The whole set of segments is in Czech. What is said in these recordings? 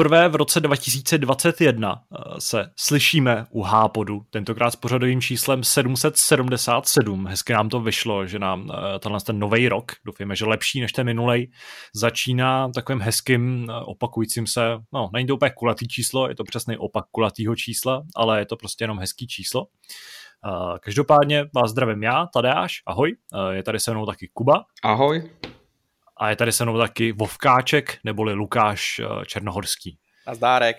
Poprvé v roce 2021 eh, se slyšíme u Hápodu, tentokrát s pořadovým číslem 777. Hezky nám to vyšlo, že nám eh, tenhle ten nový rok, doufujeme, že lepší než ten minulej, začíná takovým hezkým eh, opakujícím se, no není to úplně kulatý číslo, je to přesný opak kulatýho čísla, ale je to prostě jenom hezký číslo. Každopádně vás zdravím já, Tadeáš, ahoj, je tady se mnou taky Kuba. Ahoj. A je tady se mnou taky Vovkáček, neboli Lukáš eh, Černohorský. A zdárek.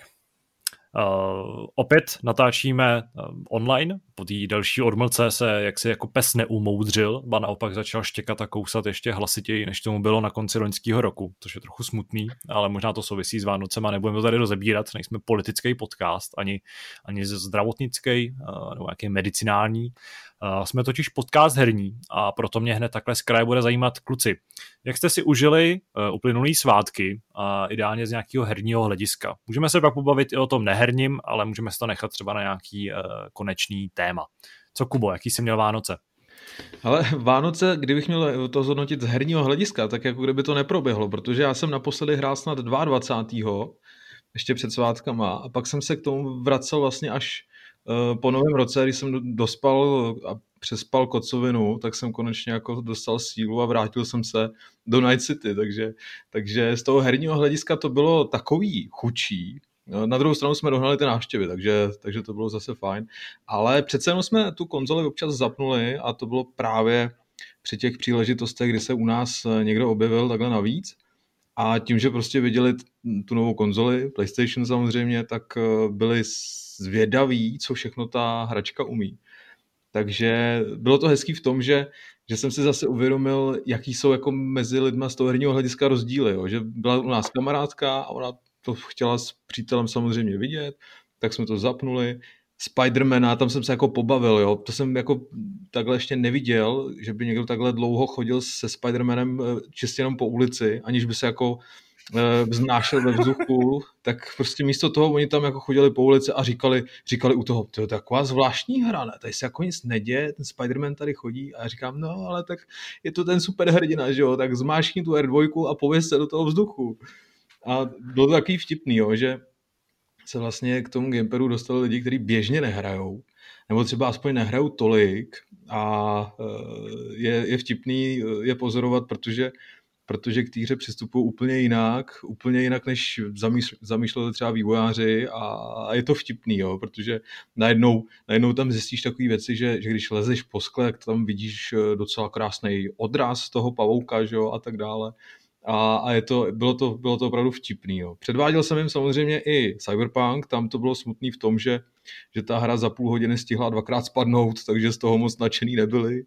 Uh, opět natáčíme uh, online, po té další odmlce se jaksi jako pes neumoudřil, ba naopak začal štěkat a kousat ještě hlasitěji, než tomu bylo na konci loňského roku, což je trochu smutný, ale možná to souvisí s Vánocema, nebudeme to tady rozebírat, nejsme politický podcast, ani, ani zdravotnický, uh, nebo nějaký medicinální, Uh, jsme totiž podcast herní a proto mě hned takhle z kraje bude zajímat kluci. Jak jste si užili uh, uplynulý svátky a ideálně z nějakého herního hlediska? Můžeme se pak pobavit i o tom neherním, ale můžeme si to nechat třeba na nějaký uh, konečný téma. Co Kubo, jaký jsi měl Vánoce? Ale Vánoce, kdybych měl to zhodnotit z herního hlediska, tak jako kdyby to neproběhlo, protože já jsem naposledy hrál snad 22. ještě před svátkama a pak jsem se k tomu vracel vlastně až Eh, po novém roce, když jsem dospal a přespal kocovinu, tak jsem konečně jako dostal sílu a vrátil jsem se do Night City, takže, takže z toho herního hlediska to bylo takový chučí, eh, na druhou stranu jsme dohnali ty návštěvy, takže, takže to bylo zase fajn. Ale přece jenom jsme tu konzoli občas zapnuli a to bylo právě při těch příležitostech, kdy se u nás eh, někdo objevil takhle navíc. A tím, že prostě viděli tu novou konzoli, PlayStation samozřejmě, tak byli zvědavý, co všechno ta hračka umí. Takže bylo to hezký v tom, že, že jsem si zase uvědomil, jaký jsou jako mezi lidma z toho herního hlediska rozdíly. Jo. Že byla u nás kamarádka a ona to chtěla s přítelem samozřejmě vidět, tak jsme to zapnuli. Spidermana, tam jsem se jako pobavil, jo. To jsem jako takhle ještě neviděl, že by někdo takhle dlouho chodil se Spidermanem eh, čistě jenom po ulici, aniž by se jako vznášel ve vzduchu, tak prostě místo toho oni tam jako chodili po ulici a říkali, říkali u toho, to je taková zvláštní hra, ne? tady se jako nic neděje, ten Spider-Man tady chodí a já říkám, no ale tak je to ten superhrdina, že jo, tak zmášní tu R2 a pověz se do toho vzduchu. A bylo to takový vtipný, jo, že se vlastně k tomu gamepadu dostali lidi, kteří běžně nehrajou, nebo třeba aspoň nehrajou tolik a eh, je, je vtipný eh, je pozorovat, protože protože k té hře přistupují úplně jinak, úplně jinak, než zamýšleli třeba vývojáři a je to vtipný, jo, protože najednou, najednou tam zjistíš takové věci, že, že když lezeš po skle, tak tam vidíš eh, docela krásný odraz toho pavouka že jo, a tak dále. A, a je to, bylo, to, bylo to opravdu vtipný. Jo. Předváděl jsem jim samozřejmě i Cyberpunk, tam to bylo smutný v tom, že, že ta hra za půl hodiny stihla dvakrát spadnout, takže z toho moc nadšený nebyli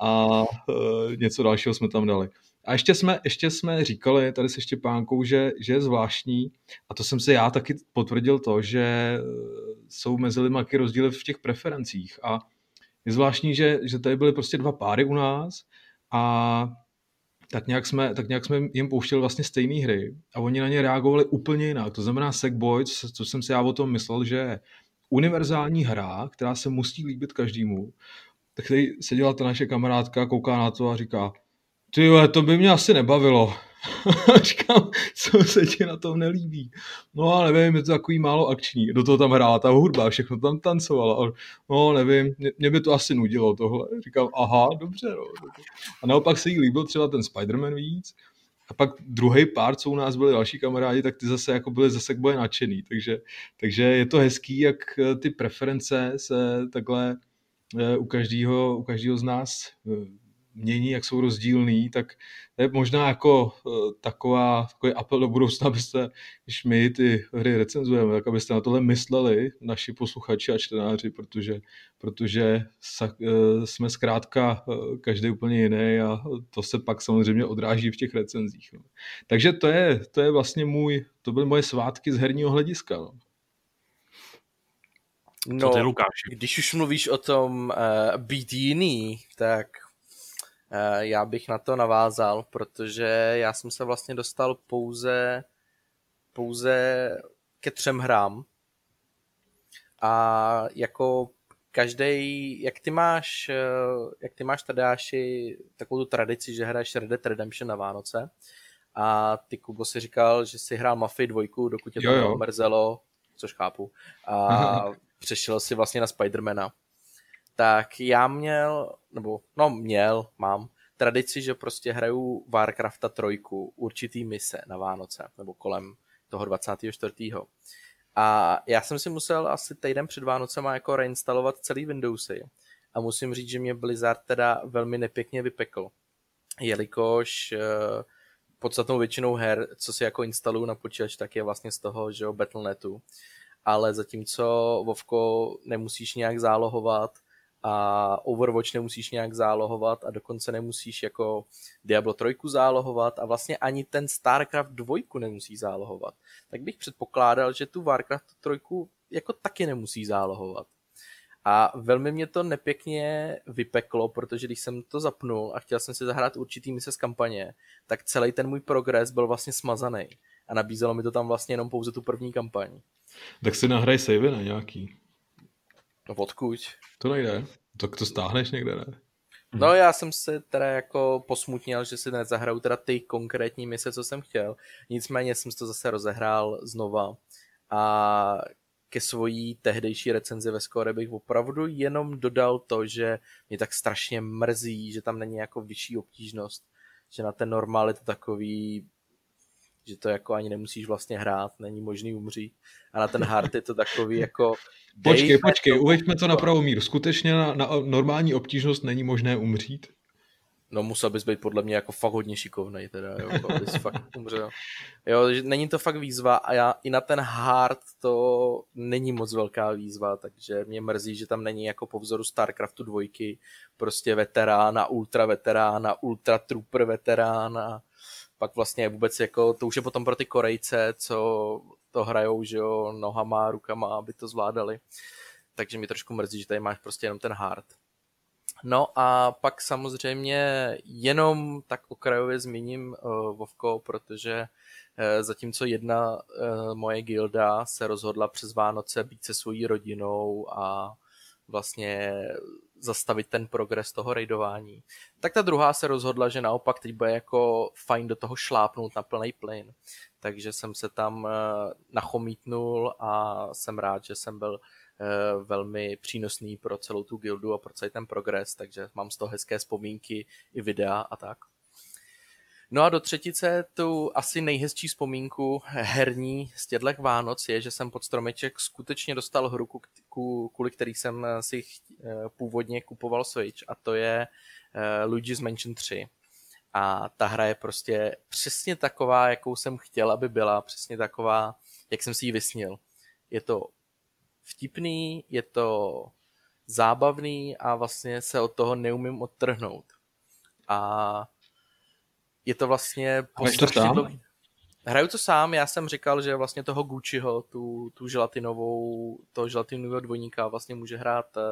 a e, něco dalšího jsme tam dali. A ještě jsme, ještě jsme říkali tady se Štěpánkou, že, že je zvláštní, a to jsem se já taky potvrdil to, že eh, jsou mezi lidmi rozdíly v těch preferencích. A je zvláštní, že, že tady byly prostě dva páry u nás a tak nějak jsme, tak nějak jsme jim pouštěli vlastně stejné hry a oni na ně reagovali úplně jinak. To znamená Sackboy, co, co jsem si já o tom myslel, že je univerzální hra, která se musí líbit každému. Tak tady seděla ta naše kamarádka, kouká na to a říká, ty jo, to by mě asi nebavilo. Říkám, co se ti na tom nelíbí. No a nevím, je to takový málo akční. Do toho tam hrála ta hudba, všechno tam tancovala. No nevím, mě, mě by to asi nudilo tohle. Říkám, aha, dobře. No. A naopak se jí líbil třeba ten Spider-Man víc. A pak druhý pár, co u nás byli další kamarádi, tak ty zase jako byli zase boje nadšený. Takže, takže je to hezký, jak eh, ty preference se takhle eh, u každého, u každého z nás eh, mění, jak jsou rozdílný, tak to je možná jako uh, taková, takový apel do budoucna, abyste, když my ty hry recenzujeme, tak abyste na tohle mysleli, naši posluchači a čtenáři, protože, protože sa, uh, jsme zkrátka uh, každý úplně jiný a to se pak samozřejmě odráží v těch recenzích. No. Takže to je, to je vlastně můj, to byly moje svátky z herního hlediska. No. No, ty, Lukáši? když už mluvíš o tom uh, být jiný, tak Eh, já bych na to navázal, protože já jsem se vlastně dostal pouze, pouze ke třem hrám. A jako každý, jak ty máš, eh, jak ty máš Tadáši takovou tu tradici, že hraješ Red Dead Redemption na Vánoce, a ty Kubo si říkal, že si hrál Mafii dvojku, dokud tě to jo, jo. mrzelo, což chápu, a přešel si vlastně na Spidermana. Tak já měl, nebo no měl, mám tradici, že prostě hraju Warcrafta trojku, určitý mise na Vánoce, nebo kolem toho 24. A já jsem si musel asi týden před Vánocema jako reinstalovat celý Windowsy. A musím říct, že mě Blizzard teda velmi nepěkně vypekl. Jelikož uh, podstatnou většinou her, co si jako instaluju na počítač, tak je vlastně z toho, že jo, Battle.netu. Ale zatímco Vovko nemusíš nějak zálohovat a Overwatch nemusíš nějak zálohovat a dokonce nemusíš jako Diablo 3 zálohovat a vlastně ani ten StarCraft 2 nemusí zálohovat. Tak bych předpokládal, že tu Warcraft 3 jako taky nemusí zálohovat. A velmi mě to nepěkně vypeklo, protože když jsem to zapnul a chtěl jsem si zahrát určitý mise z kampaně, tak celý ten můj progres byl vlastně smazaný. A nabízelo mi to tam vlastně jenom pouze tu první kampaň. Tak si nahraj savey na nějaký. No odkud? To nejde. Tak to stáhneš někde, ne? No já jsem se teda jako posmutnil, že si nezahraju teda ty konkrétní mise, co jsem chtěl. Nicméně jsem si to zase rozehrál znova. A ke svojí tehdejší recenzi ve skore bych opravdu jenom dodal to, že mě tak strašně mrzí, že tam není jako vyšší obtížnost, že na ten normál je to takový, že to jako ani nemusíš vlastně hrát, není možný umřít. A na ten hard je to takový jako... Počkej, počkej, to... uveďme to na pravou míru. Skutečně na, na normální obtížnost není možné umřít? No musel bys být podle mě jako fakt hodně šikovnej teda, jo, abys fakt umřel. Jo, není to fakt výzva a já i na ten hard to není moc velká výzva, takže mě mrzí, že tam není jako po vzoru StarCraftu dvojky, prostě veterán a ultra veterán a ultra trooper veterán a pak vlastně vůbec jako, to už je potom pro ty Korejce, co to hrajou, že jo, nohama, rukama, aby to zvládali. Takže mi trošku mrzí, že tady máš prostě jenom ten hard. No a pak samozřejmě jenom tak okrajově zmíním uh, Vovko, protože uh, zatímco jedna uh, moje gilda se rozhodla přes Vánoce být se svojí rodinou a vlastně zastavit ten progres toho raidování. Tak ta druhá se rozhodla, že naopak teď bude jako fajn do toho šlápnout na plný plyn. Takže jsem se tam nachomítnul a jsem rád, že jsem byl Eh, velmi přínosný pro celou tu gildu a pro celý ten progres, takže mám z toho hezké vzpomínky i videa a tak. No a do třetice tu asi nejhezčí vzpomínku herní z těchto Vánoc je, že jsem pod stromeček skutečně dostal hru, kvůli který jsem si eh, původně kupoval Switch a to je eh, Luigi's Mansion 3. A ta hra je prostě přesně taková, jakou jsem chtěl, aby byla, přesně taková, jak jsem si ji vysnil. Je to vtipný, je to zábavný a vlastně se od toho neumím odtrhnout. A je to vlastně po to sám? Hraju to sám, já jsem říkal, že vlastně toho Gucciho, tu, tu želatinovou, toho želatinového dvojníka vlastně může hrát uh,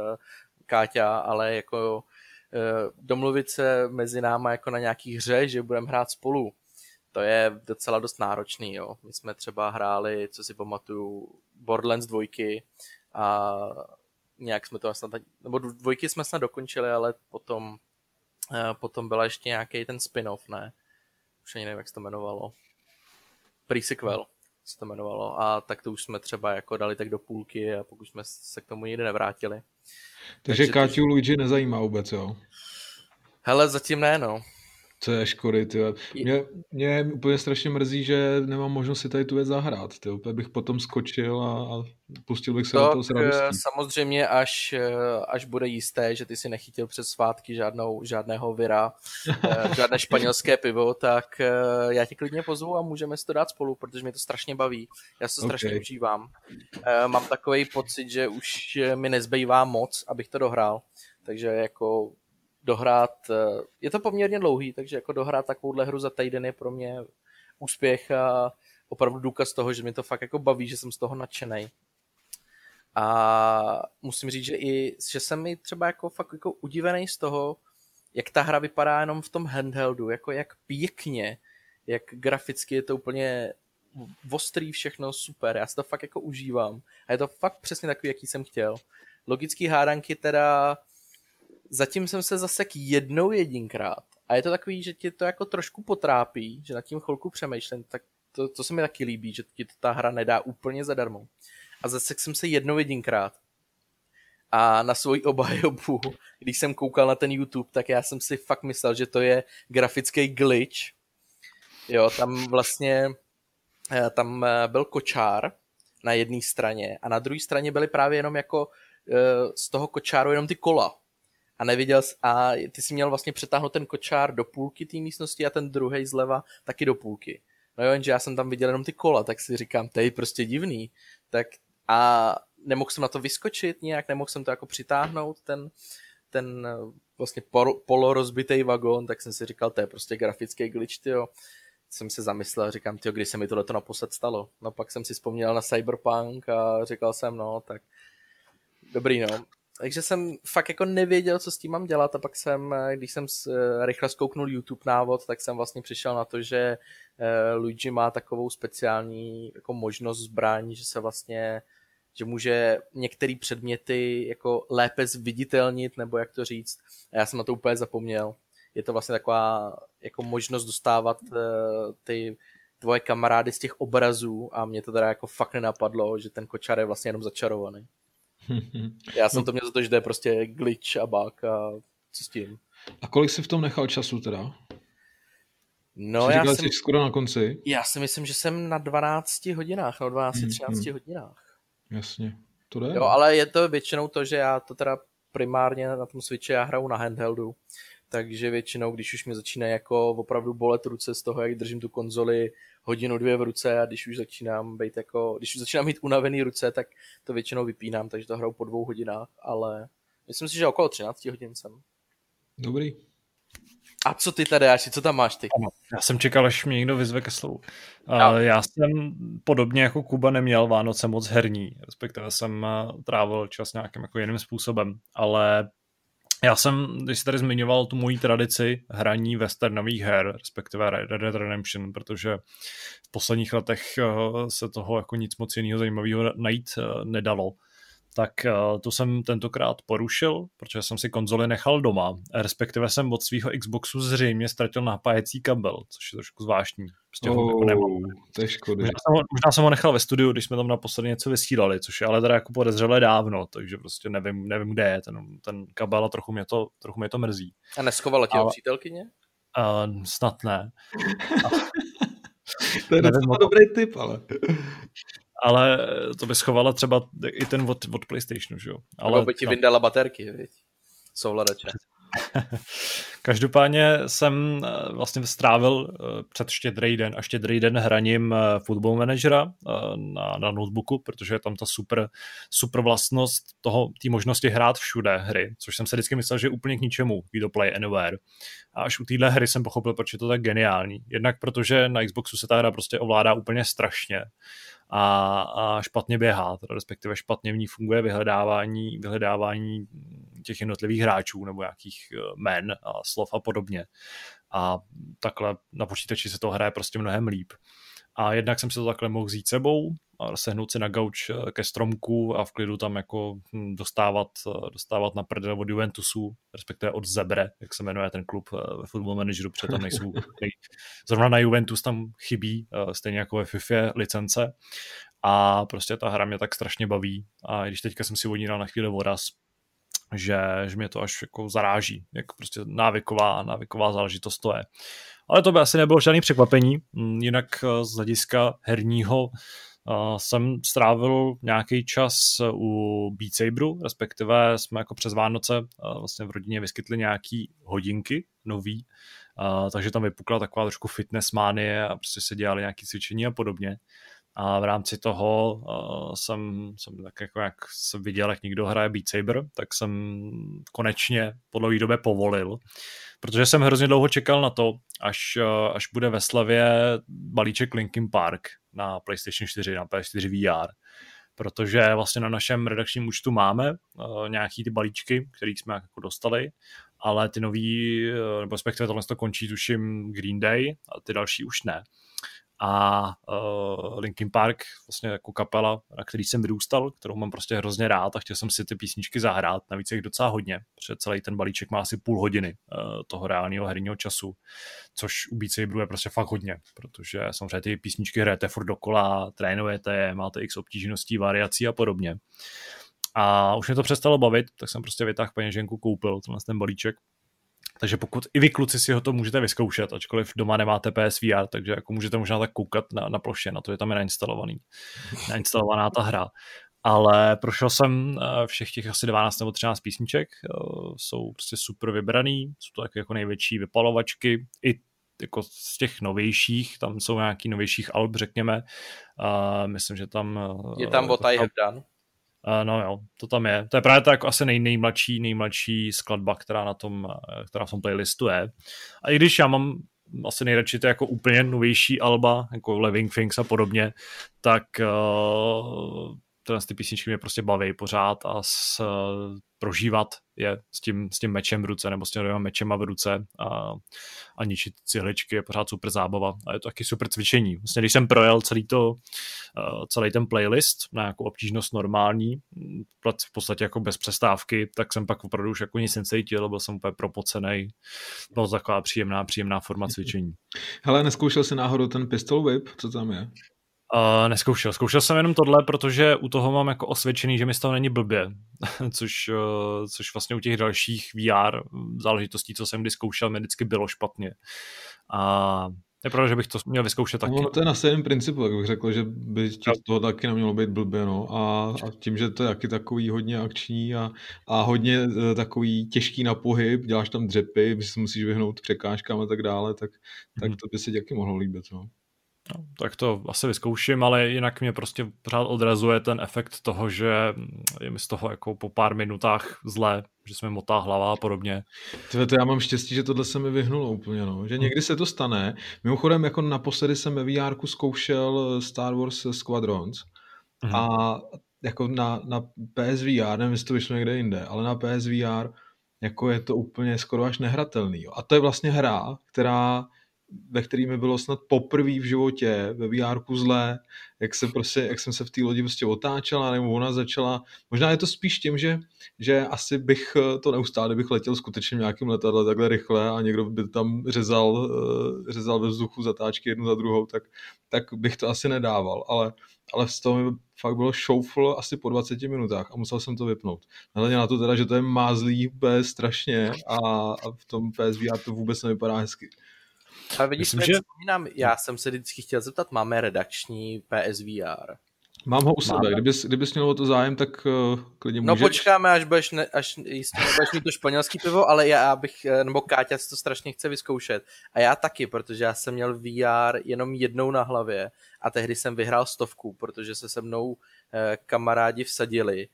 Káťa, ale jako uh, domluvit se mezi náma jako na nějaký hře, že budeme hrát spolu, to je docela dost náročný, jo. My jsme třeba hráli, co si pamatuju, Borderlands dvojky a nějak jsme to snad, nebo dvojky jsme snad dokončili, ale potom, eh, potom byla ještě nějaký ten spin-off, ne? Už ani nevím, jak se to jmenovalo. Pre-sequel se to jmenovalo a tak to už jsme třeba jako dali tak do půlky a pokud jsme se k tomu nikdy nevrátili. Takže, Takže Káťu to... Luigi nezajímá vůbec, jo? Hele, zatím ne, no. Co je škody, ty. Mě, mě úplně strašně mrzí, že nemám možnost si tady tu věc zahrát. Ty. Úplně bych potom skočil a, a pustil bych se tak, do toho s radostí. Eh, samozřejmě, až, eh, až bude jisté, že ty si nechytil přes svátky žádnou, žádného vira, eh, žádné španělské pivo, tak já tě klidně pozvu a můžeme si to dát spolu, protože mě to strašně baví. Já se to okay. strašně užívám. Mám takový pocit, že už mi nezbývá moc, abych to dohrál. Takže jako dohrát, eh, je to poměrně dlouhý, takže jako dohrát takovouhle hru za týden je pro mě úspěch a opravdu důkaz toho, že mi to fakt jako baví, že jsem z toho nadšený. A musím říct, že i, že jsem mi třeba jako fakt jako udivený z toho, jak ta hra vypadá jenom v tom handheldu, jako jak pěkně, jak graficky je to úplně ostrý všechno, super, já si to fakt jako užívám. A je to fakt přesně takový, jaký jsem chtěl. Logický hádanky teda Zatím jsem se zasek jednou jedinkrát A je to takový, že ti to jako trošku potrápí, že nad tím chvilku přemýšlím, tak to, to se mi taky líbí, že ti to ta hra nedá úplně zadarmo. A zase jsem se jednou jedinkrát a na svoji obhajobu, když jsem koukal na ten YouTube, tak já jsem si fakt myslel, že to je grafický glitch. Jo, tam vlastně eh, tam eh, byl kočár na jedné straně a na druhé straně byly právě jenom jako eh, z toho kočáru jenom ty kola. A neviděl jsi, a ty si měl vlastně přetáhnout ten kočár do půlky té místnosti a ten druhý zleva taky do půlky. No jo, jenže já jsem tam viděl jenom ty kola, tak si říkám, to je prostě divný. Tak a nemohl jsem na to vyskočit nějak, nemohl jsem to jako přitáhnout, ten, ten vlastně polorozbitý vagón, tak jsem si říkal, to je prostě grafický glitch, tyjo. Jsem se zamyslel, říkám, tyjo, kdy se mi tohle naposled stalo. No pak jsem si vzpomněl na Cyberpunk a říkal jsem, no, tak dobrý, no. Takže jsem fakt jako nevěděl, co s tím mám dělat a pak jsem, když jsem rychle zkouknul YouTube návod, tak jsem vlastně přišel na to, že eh, Luigi má takovou speciální jako možnost zbraní, že se vlastně že může některé předměty jako lépe zviditelnit, nebo jak to říct. A já jsem na to úplně zapomněl. Je to vlastně taková jako možnost dostávat uh, ty tvoje kamarády z těch obrazů a mě to teda jako fakt nenapadlo, že ten kočár je vlastně jenom začarovaný. Já jsem no. to měl za to, že to je prostě glitch a bug a co s tím. A kolik jsi v tom nechal času teda? No, Jsi já jsem, jsi skoro na konci. Já si myslím, že jsem na 12 hodinách, no 12-13 hmm, hmm. hodinách. Jasně, to jde. Jo, ale je to většinou to, že já to teda primárně na tom Switchi já hraju na handheldu, takže většinou, když už mi začíná jako opravdu bolet ruce z toho, jak držím tu konzoli hodinu, dvě v ruce a když už začínám být jako, když už začínám mít unavený ruce, tak to většinou vypínám, takže to hraju po dvou hodinách, ale myslím si, že okolo 13 hodin jsem. Dobrý. A co ty tady, Aši, co tam máš ty? Já jsem čekal, až mě někdo vyzve ke slovu. No. Já jsem podobně jako Kuba neměl Vánoce moc herní, respektive jsem eh, trávil čas nějakým jako jiným způsobem, ale já jsem, když jsi tady zmiňoval tu moji tradici hraní westernových her, respektive Red Dead Redemption, protože v posledních letech eh, se toho jako nic moc jiného zajímavého najít eh, nedalo, tak uh, to jsem tentokrát porušil, protože jsem si konzoli nechal doma, respektive jsem od svého Xboxu zřejmě ztratil napájecí kabel, což je trošku zvláštní. Prostě oh, jako nemám. To je škody. Možná jsem, ho, možná jsem ho nechal ve studiu, když jsme tam naposledy něco vysílali, což je ale teda jako podezřelé dávno, takže prostě nevím, nevím kde je ten, ten kabel a trochu mě to, trochu mě to mrzí. A neschovala tě ale... přítelkyně? Uh, snad ne. to je docela dobrý tip, ale ale to by schovala třeba i ten od, od PlayStationu, že jo. Ale Nebo by ti no. vyndala baterky, viď? Souhladače. Každopádně jsem eh, vlastně strávil eh, před štědrý den a štědrý den hraním eh, Football Managera na, na notebooku, protože je tam ta super, super vlastnost toho, té možnosti hrát všude hry, což jsem se vždycky myslel, že je úplně k ničemu do Play Anywhere. A až u téhle hry jsem pochopil, proč je to tak geniální. Jednak protože na Xboxu se ta hra prostě ovládá úplně strašně a, a špatně běhá, teda respektive špatně v ní funguje vyhledávání, vyhledávání těch jednotlivých hráčů nebo nějakých eh, men a slov a podobně. A takhle na počítači se to hraje prostě mnohem líp. A jednak jsem se to takhle mohl vzít sebou, sehnout si na gauč eh, ke stromku a v klidu tam jako hm, dostávat, eh, dostávat na prdel od Juventusu, respektive od Zebre, jak se jmenuje ten klub ve Football Manageru, protože tam nejsou, zrovna na Juventus tam chybí, stejně jako ve FIFA licence a prostě ta hra mě tak strašně baví a když teďka jsem si vodíral na chvíli voraz, že, že mě to až jako zaráží, jako prostě návyková, návyková záležitost to je. Ale to by asi nebylo žádný překvapení, mm, jinak eh, z hlediska herního jsem strávil nějaký čas u Beat Saberu, respektive jsme jako přes Vánoce uh, vlastně v rodině vyskytli nějaký hodinky nový, takže tam vypukla taková trošku fitness mánie a prostě se dělali nějaké cvičení a podobně a v rámci toho uh, jsem, jsem tak jako jak jsem viděl, jak někdo hraje Beat Saber, tak jsem konečně po dlouhé době povolil, protože jsem hrozně dlouho čekal na to, až, uh, až bude ve slavě balíček Linkin Park na PlayStation 4, na PS4 VR, protože vlastně na našem redakčním účtu máme uh, nějaký ty balíčky, které jsme jako dostali, ale ty nový, nebo respektive tohle to končí tuším Green Day a ty další už ne a uh, Linkin Park, vlastně jako kapela, na který jsem vyrůstal, kterou mám prostě hrozně rád a chtěl jsem si ty písničky zahrát, navíc jich docela hodně, protože celý ten balíček má asi půl hodiny uh, toho reálného herního času, což u Beat Saberu je prostě fakt hodně, protože samozřejmě ty písničky hrajete furt dokola, trénujete je, máte x obtížností, variací a podobně. A už mě to přestalo bavit, tak jsem prostě vytáhl peněženku, koupil tenhle ten balíček takže pokud i vy kluci si ho to můžete vyzkoušet, ačkoliv doma nemáte PSVR, takže jako můžete možná tak koukat na, na ploše, na to je tam je nainstalovaný, nainstalovaná ta hra. Ale prošel jsem eh, všech těch asi 12 nebo 13 písniček, eh, jsou prostě super vybraný, jsou to jako největší vypalovačky, i jako z těch novějších, tam jsou nějaký novějších alb, řekněme. Uh, myslím, že tam... Je tam What I Have Done. Uh, no jo, to tam je. To je právě tak jako asi nej, nejmladší, nejmladší skladba, která na tom, eh, která v tom playlistu je. A i když já mám asi nejradši to jako úplně novější alba, jako Living Things a podobně, tak uh, tyhle ty písničky mě prostě baví pořád a s, prožívat je s tím, s tím mečem v ruce nebo s těmi mečema v ruce a, a ničit cihličky je pořád super zábava a je to taky super cvičení. Vlastně když jsem projel celý, to, celý ten playlist na nějakou obtížnost normální, v podstatě jako bez přestávky, tak jsem pak opravdu už jako nic necítil, byl jsem úplně propocený. Byla to taková příjemná, příjemná forma cvičení. Hele, neskoušel jsi náhodou ten pistol whip, co tam je? Uh, neskoušel. Zkoušel jsem jenom tohle, protože u toho mám jako osvědčený, že mi z toho není blbě, což, uh, což vlastně u těch dalších VR záležitostí, co jsem kdy zkoušel, mi vždycky bylo špatně. A je pravda, že bych to měl vyzkoušet taky. No, to je na stejném principu, jak bych řekl, že by ti toho taky nemělo být blbě, no. A, a tím, že to je taky takový hodně akční a, a hodně uh, takový těžký na pohyb, děláš tam dřepy, musíš vyhnout překážkám a tak dále, tak, tak hmm. to by se taky mohlo líbit, no. No, tak to asi vyzkouším, ale jinak mě prostě pořád odrazuje ten efekt toho, že je mi z toho jako po pár minutách zlé, že se mi motá hlava a podobně. Tve, to já mám štěstí, že tohle se mi vyhnulo úplně, no. že někdy se to stane. Mimochodem, jako naposledy jsem ve VR zkoušel Star Wars Squadrons mhm. a jako na, na PSVR, nevím, jestli to vyšlo někde jinde, ale na PSVR jako je to úplně skoro až nehratelný. Jo. A to je vlastně hra, která ve který mi bylo snad poprvé v životě ve VR zlé, jak, se prostě, jak jsem se v té lodi prostě otáčela, nebo ona začala, možná je to spíš tím, že, že asi bych to neustále, bych letěl skutečně nějakým letadlem takhle rychle a někdo by tam řezal, eh, řezal ve vzduchu zatáčky jednu za druhou, tak, tak bych to asi nedával, ale, ale z toho mi fakt bylo šoufl asi po 20 minutách a musel jsem to vypnout. Nehledě na to teda, že to je mázlý úplně strašně a, a v tom PSVR to vůbec nevypadá hezky. Ale vidíš, Myslím, že... vzpomínám, já jsem se vždycky chtěl zeptat, máme redakční PSVR? Mám ho u sebe, Máme. kdybys, kdybys měl o to zájem, tak uh, klidně no, můžeš. No počkáme, až budeš, ne, až jistě budeš mít to španělský pivo, ale já bych, eh, nebo Káťa si to strašně chce vyzkoušet. A já taky, protože já jsem měl VR jenom jednou na hlavě a tehdy jsem vyhrál stovku, protože se se mnou eh, kamarádi vsadili,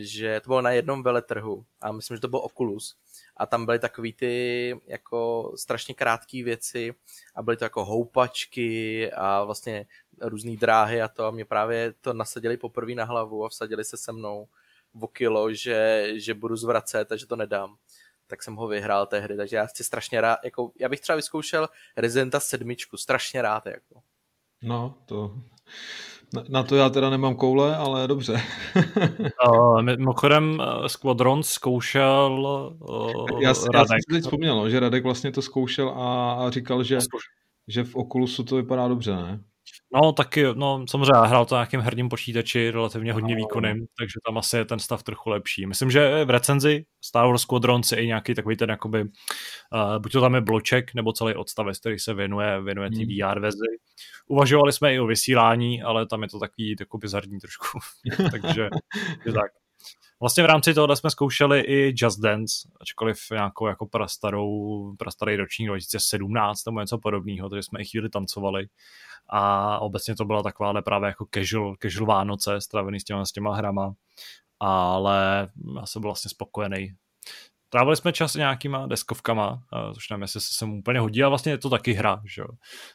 že to bylo na jednom veletrhu a myslím, že to byl Oculus a tam byly takový ty jako strašně krátké věci a byly to jako houpačky a vlastně různé dráhy a to a mě právě to nasadili poprvé na hlavu a vsadili se se mnou v kilo, že, že budu zvracet a že to nedám tak jsem ho vyhrál tehdy, takže já chci strašně rád, jako, já bych třeba vyzkoušel Residenta sedmičku, strašně rád, jako. No, to, na, na to já teda nemám koule, ale dobře. uh, mimochodem uh, Squadron zkoušel uh, já, já jsem si teď vzpomněl, no, že Radek vlastně to zkoušel a, a říkal, že, že v Oculusu to vypadá dobře, ne? No taky, no samozřejmě hrál to na nějakým herním počítači, relativně hodně výkonným, takže tam asi je ten stav trochu lepší. Myslím, že v recenzi Star Wars Squadron je i nějaký takový ten jakoby, uh, buď to tam je bloček, nebo celý odstavec, který se věnuje, věnuje té hmm. VR verzi. Uvažovali jsme i o vysílání, ale tam je to takový jako bizarní trošku, takže je tak. Vlastně v rámci tohohle jsme zkoušeli i Just Dance, ačkoliv nějakou jako prastarou, prastarý ročník 2017 nebo něco podobného, takže jsme i chvíli tancovali a obecně to byla taková právě jako casual, casual Vánoce stravený s těma, s těma hrama, ale já jsem byl vlastně spokojený. Trávili jsme čas nějakýma deskovkama, což nevím, jestli se sem úplně hodí, a vlastně je to taky hra, že?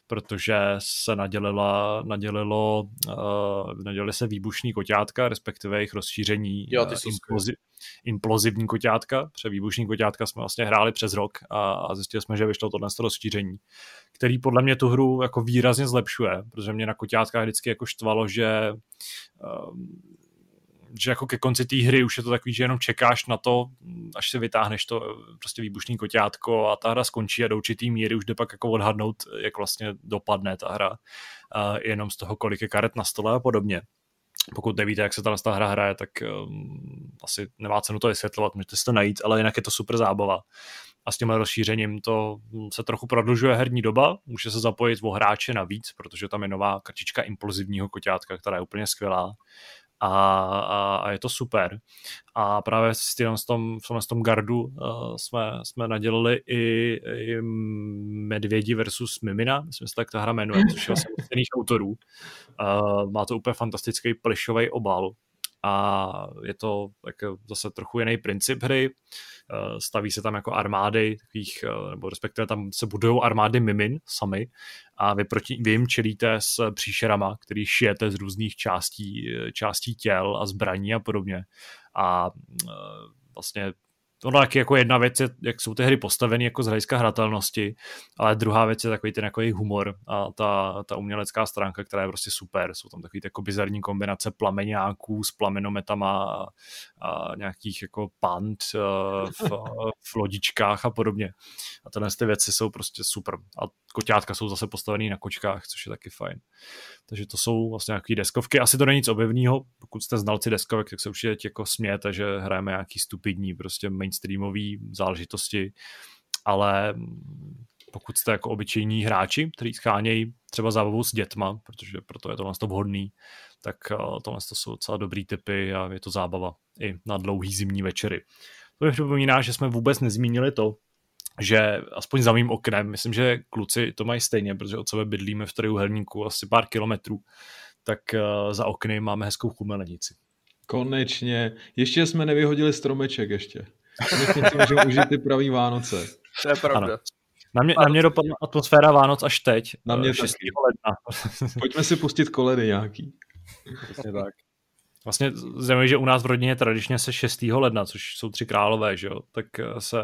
protože se nadělila, nadělilo, uh, nadělili se výbušní koťátka, respektive jejich rozšíření jo, ty implozi, implozivní koťátka, protože výbušní koťátka jsme vlastně hráli přes rok a, a zjistili jsme, že vyšlo tohle rozšíření, který podle mě tu hru jako výrazně zlepšuje, protože mě na koťátkách vždycky jako štvalo, že um, že jako ke konci té hry už je to takový, že jenom čekáš na to, až se vytáhneš to prostě výbušný koťátko a ta hra skončí a do určitý míry už jde pak jako odhadnout, jak vlastně dopadne ta hra, uh, jenom z toho, kolik je karet na stole a podobně. Pokud nevíte, jak se ta hra hraje, tak um, asi nemá cenu to vysvětlovat, můžete si to najít, ale jinak je to super zábava. A s tímhle rozšířením to se trochu prodlužuje herní doba, může se zapojit o hráče navíc, protože tam je nová kartička impulzivního koťátka, která je úplně skvělá a, a, a je to super. A právě s tím, v tom, v tom gardu uh, jsme, jsme nadělali i, i Medvědi versus Mimina, myslím, že se tak ta hra jmenuje, což je vlastně autorů. Uh, má to úplně fantastický plišový obal a je to tak zase trochu jiný princip hry. Eh, staví se tam jako armády, takových, eh, nebo respektive tam se budují armády mimin sami a vy, proti, vy jim čelíte s příšerama, který šijete z různých částí, eh, částí těl a zbraní a podobně. A vlastně ono taky jako jedna věc je, jak jsou ty hry postaveny jako z hlediska hratelnosti, ale druhá věc je takový ten jako humor a ta, ta umělecká stránka, která je prostě super. Jsou tam takový jako bizarní kombinace plameňáků s plamenometama a, a nějakých jako pant eh, v, v lodičkách a podobně. A tyhle ty věci jsou prostě super. A koťátka jsou zase postavený na kočkách, což je taky fajn. Takže to jsou vlastně nějaké deskovky. Asi to není nic objevného. Pokud jste znalci deskovek, tak se určitě jako smějete, že hrajeme nějaký stupidní prostě mainstreamové záležitosti, ale pokud jste jako obyčejní hráči, kteří schánějí třeba zábavu s dětma, protože proto je to vlastně vhodný, tak eh, tohle to jsou docela dobrý typy a je to zábava i na dlouhý zimní večery. To mi připomíná, že jsme vůbec nezmínili to, že aspoň za mým oknem, myslím, že kluci to mají stejně, protože od sebe bydlíme v trojuhelníku asi pár kilometrů, tak uh, za okny máme hezkou chumelenici. Konečně. Ještě jsme nevyhodili stromeček ještě. Konečně si můžeme užít ty pravý Vánoce. To je pravda. Ano. Na mě, na mě dopadla atmosféra Vánoc až teď. Na mě 6. Eh, ledna. Pojďme si pustit koledy nějaký. Přesně tak. Vlastně zajímavé, že u nás v rodině tradičně se 6. ledna, což jsou tři králové, že jo, tak eh, se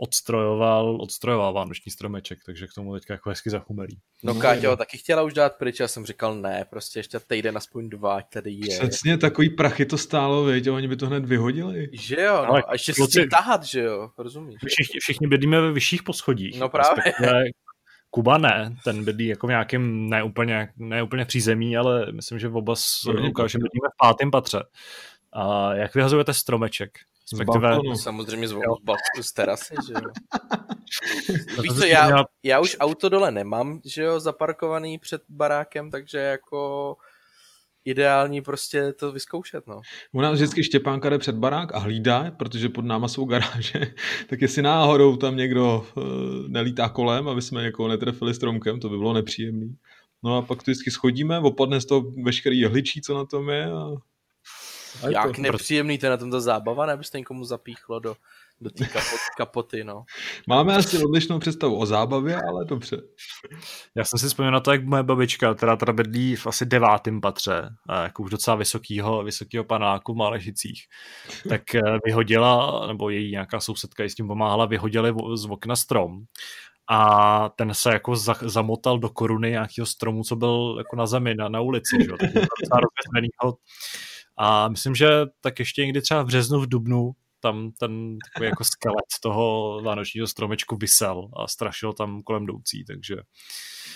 odstrojoval, odstrojoval vánoční stromeček, takže k tomu teďka jako hezky zachumelí. No Káťo, taky chtěla už dát pryč, já jsem říkal ne, prostě ještě týden aspoň dva, tady je. Přesně, takový prachy to stálo, věď, oni by to hned vyhodili. Že jo, no, Ale a ještě kluci, si tahat, že jo, rozumíš. Všichni, všichni bydlíme ve vyšších poschodích. No právě. Kuba ne, ten bydlí jako v nějakém neúplně, neúplně přízemí, ale myslím, že v oba že bydlíme v pátém patře. A jak vyhazujete stromeček? Respektive... Samozřejmě z, z, z terasy, že jo. Víš co, já, já už auto dole nemám, že jo, zaparkovaný před barákem, takže jako ideální prostě to vyzkoušet, no. U nás vždycky Štěpánka jde před barák a hlídá, protože pod náma jsou garáže, tak jestli náhodou tam někdo uh, nelítá kolem, aby jsme někoho netrefili stromkem, to by bylo nepříjemný. No a pak to vždycky schodíme, opadne z toho veškerý jehličí, co na tom je a jak to, nepříjemný to je na tomto zábava, nebo to někomu zapíchlo do, do té kapot, kapoty, no. Máme asi odlišnou představu o zábavě, ale dobře. Já jsem si vzpomněl na to, jak moje babička, která teda bydlí v asi devátém patře, jako už docela vysokýho, vysokýho panáku v Málešicích, tak eh, vyhodila, nebo její nějaká sousedka s tím pomáhala, vyhodili z okna strom a ten se jako za, zamotal do koruny nějakého stromu, co byl jako na zemi, na, na ulici, že? Tak a myslím, že tak ještě někdy třeba v březnu, v dubnu tam ten takový jako skelet toho vánočního stromečku vysel a strašil tam kolem jdoucí, takže...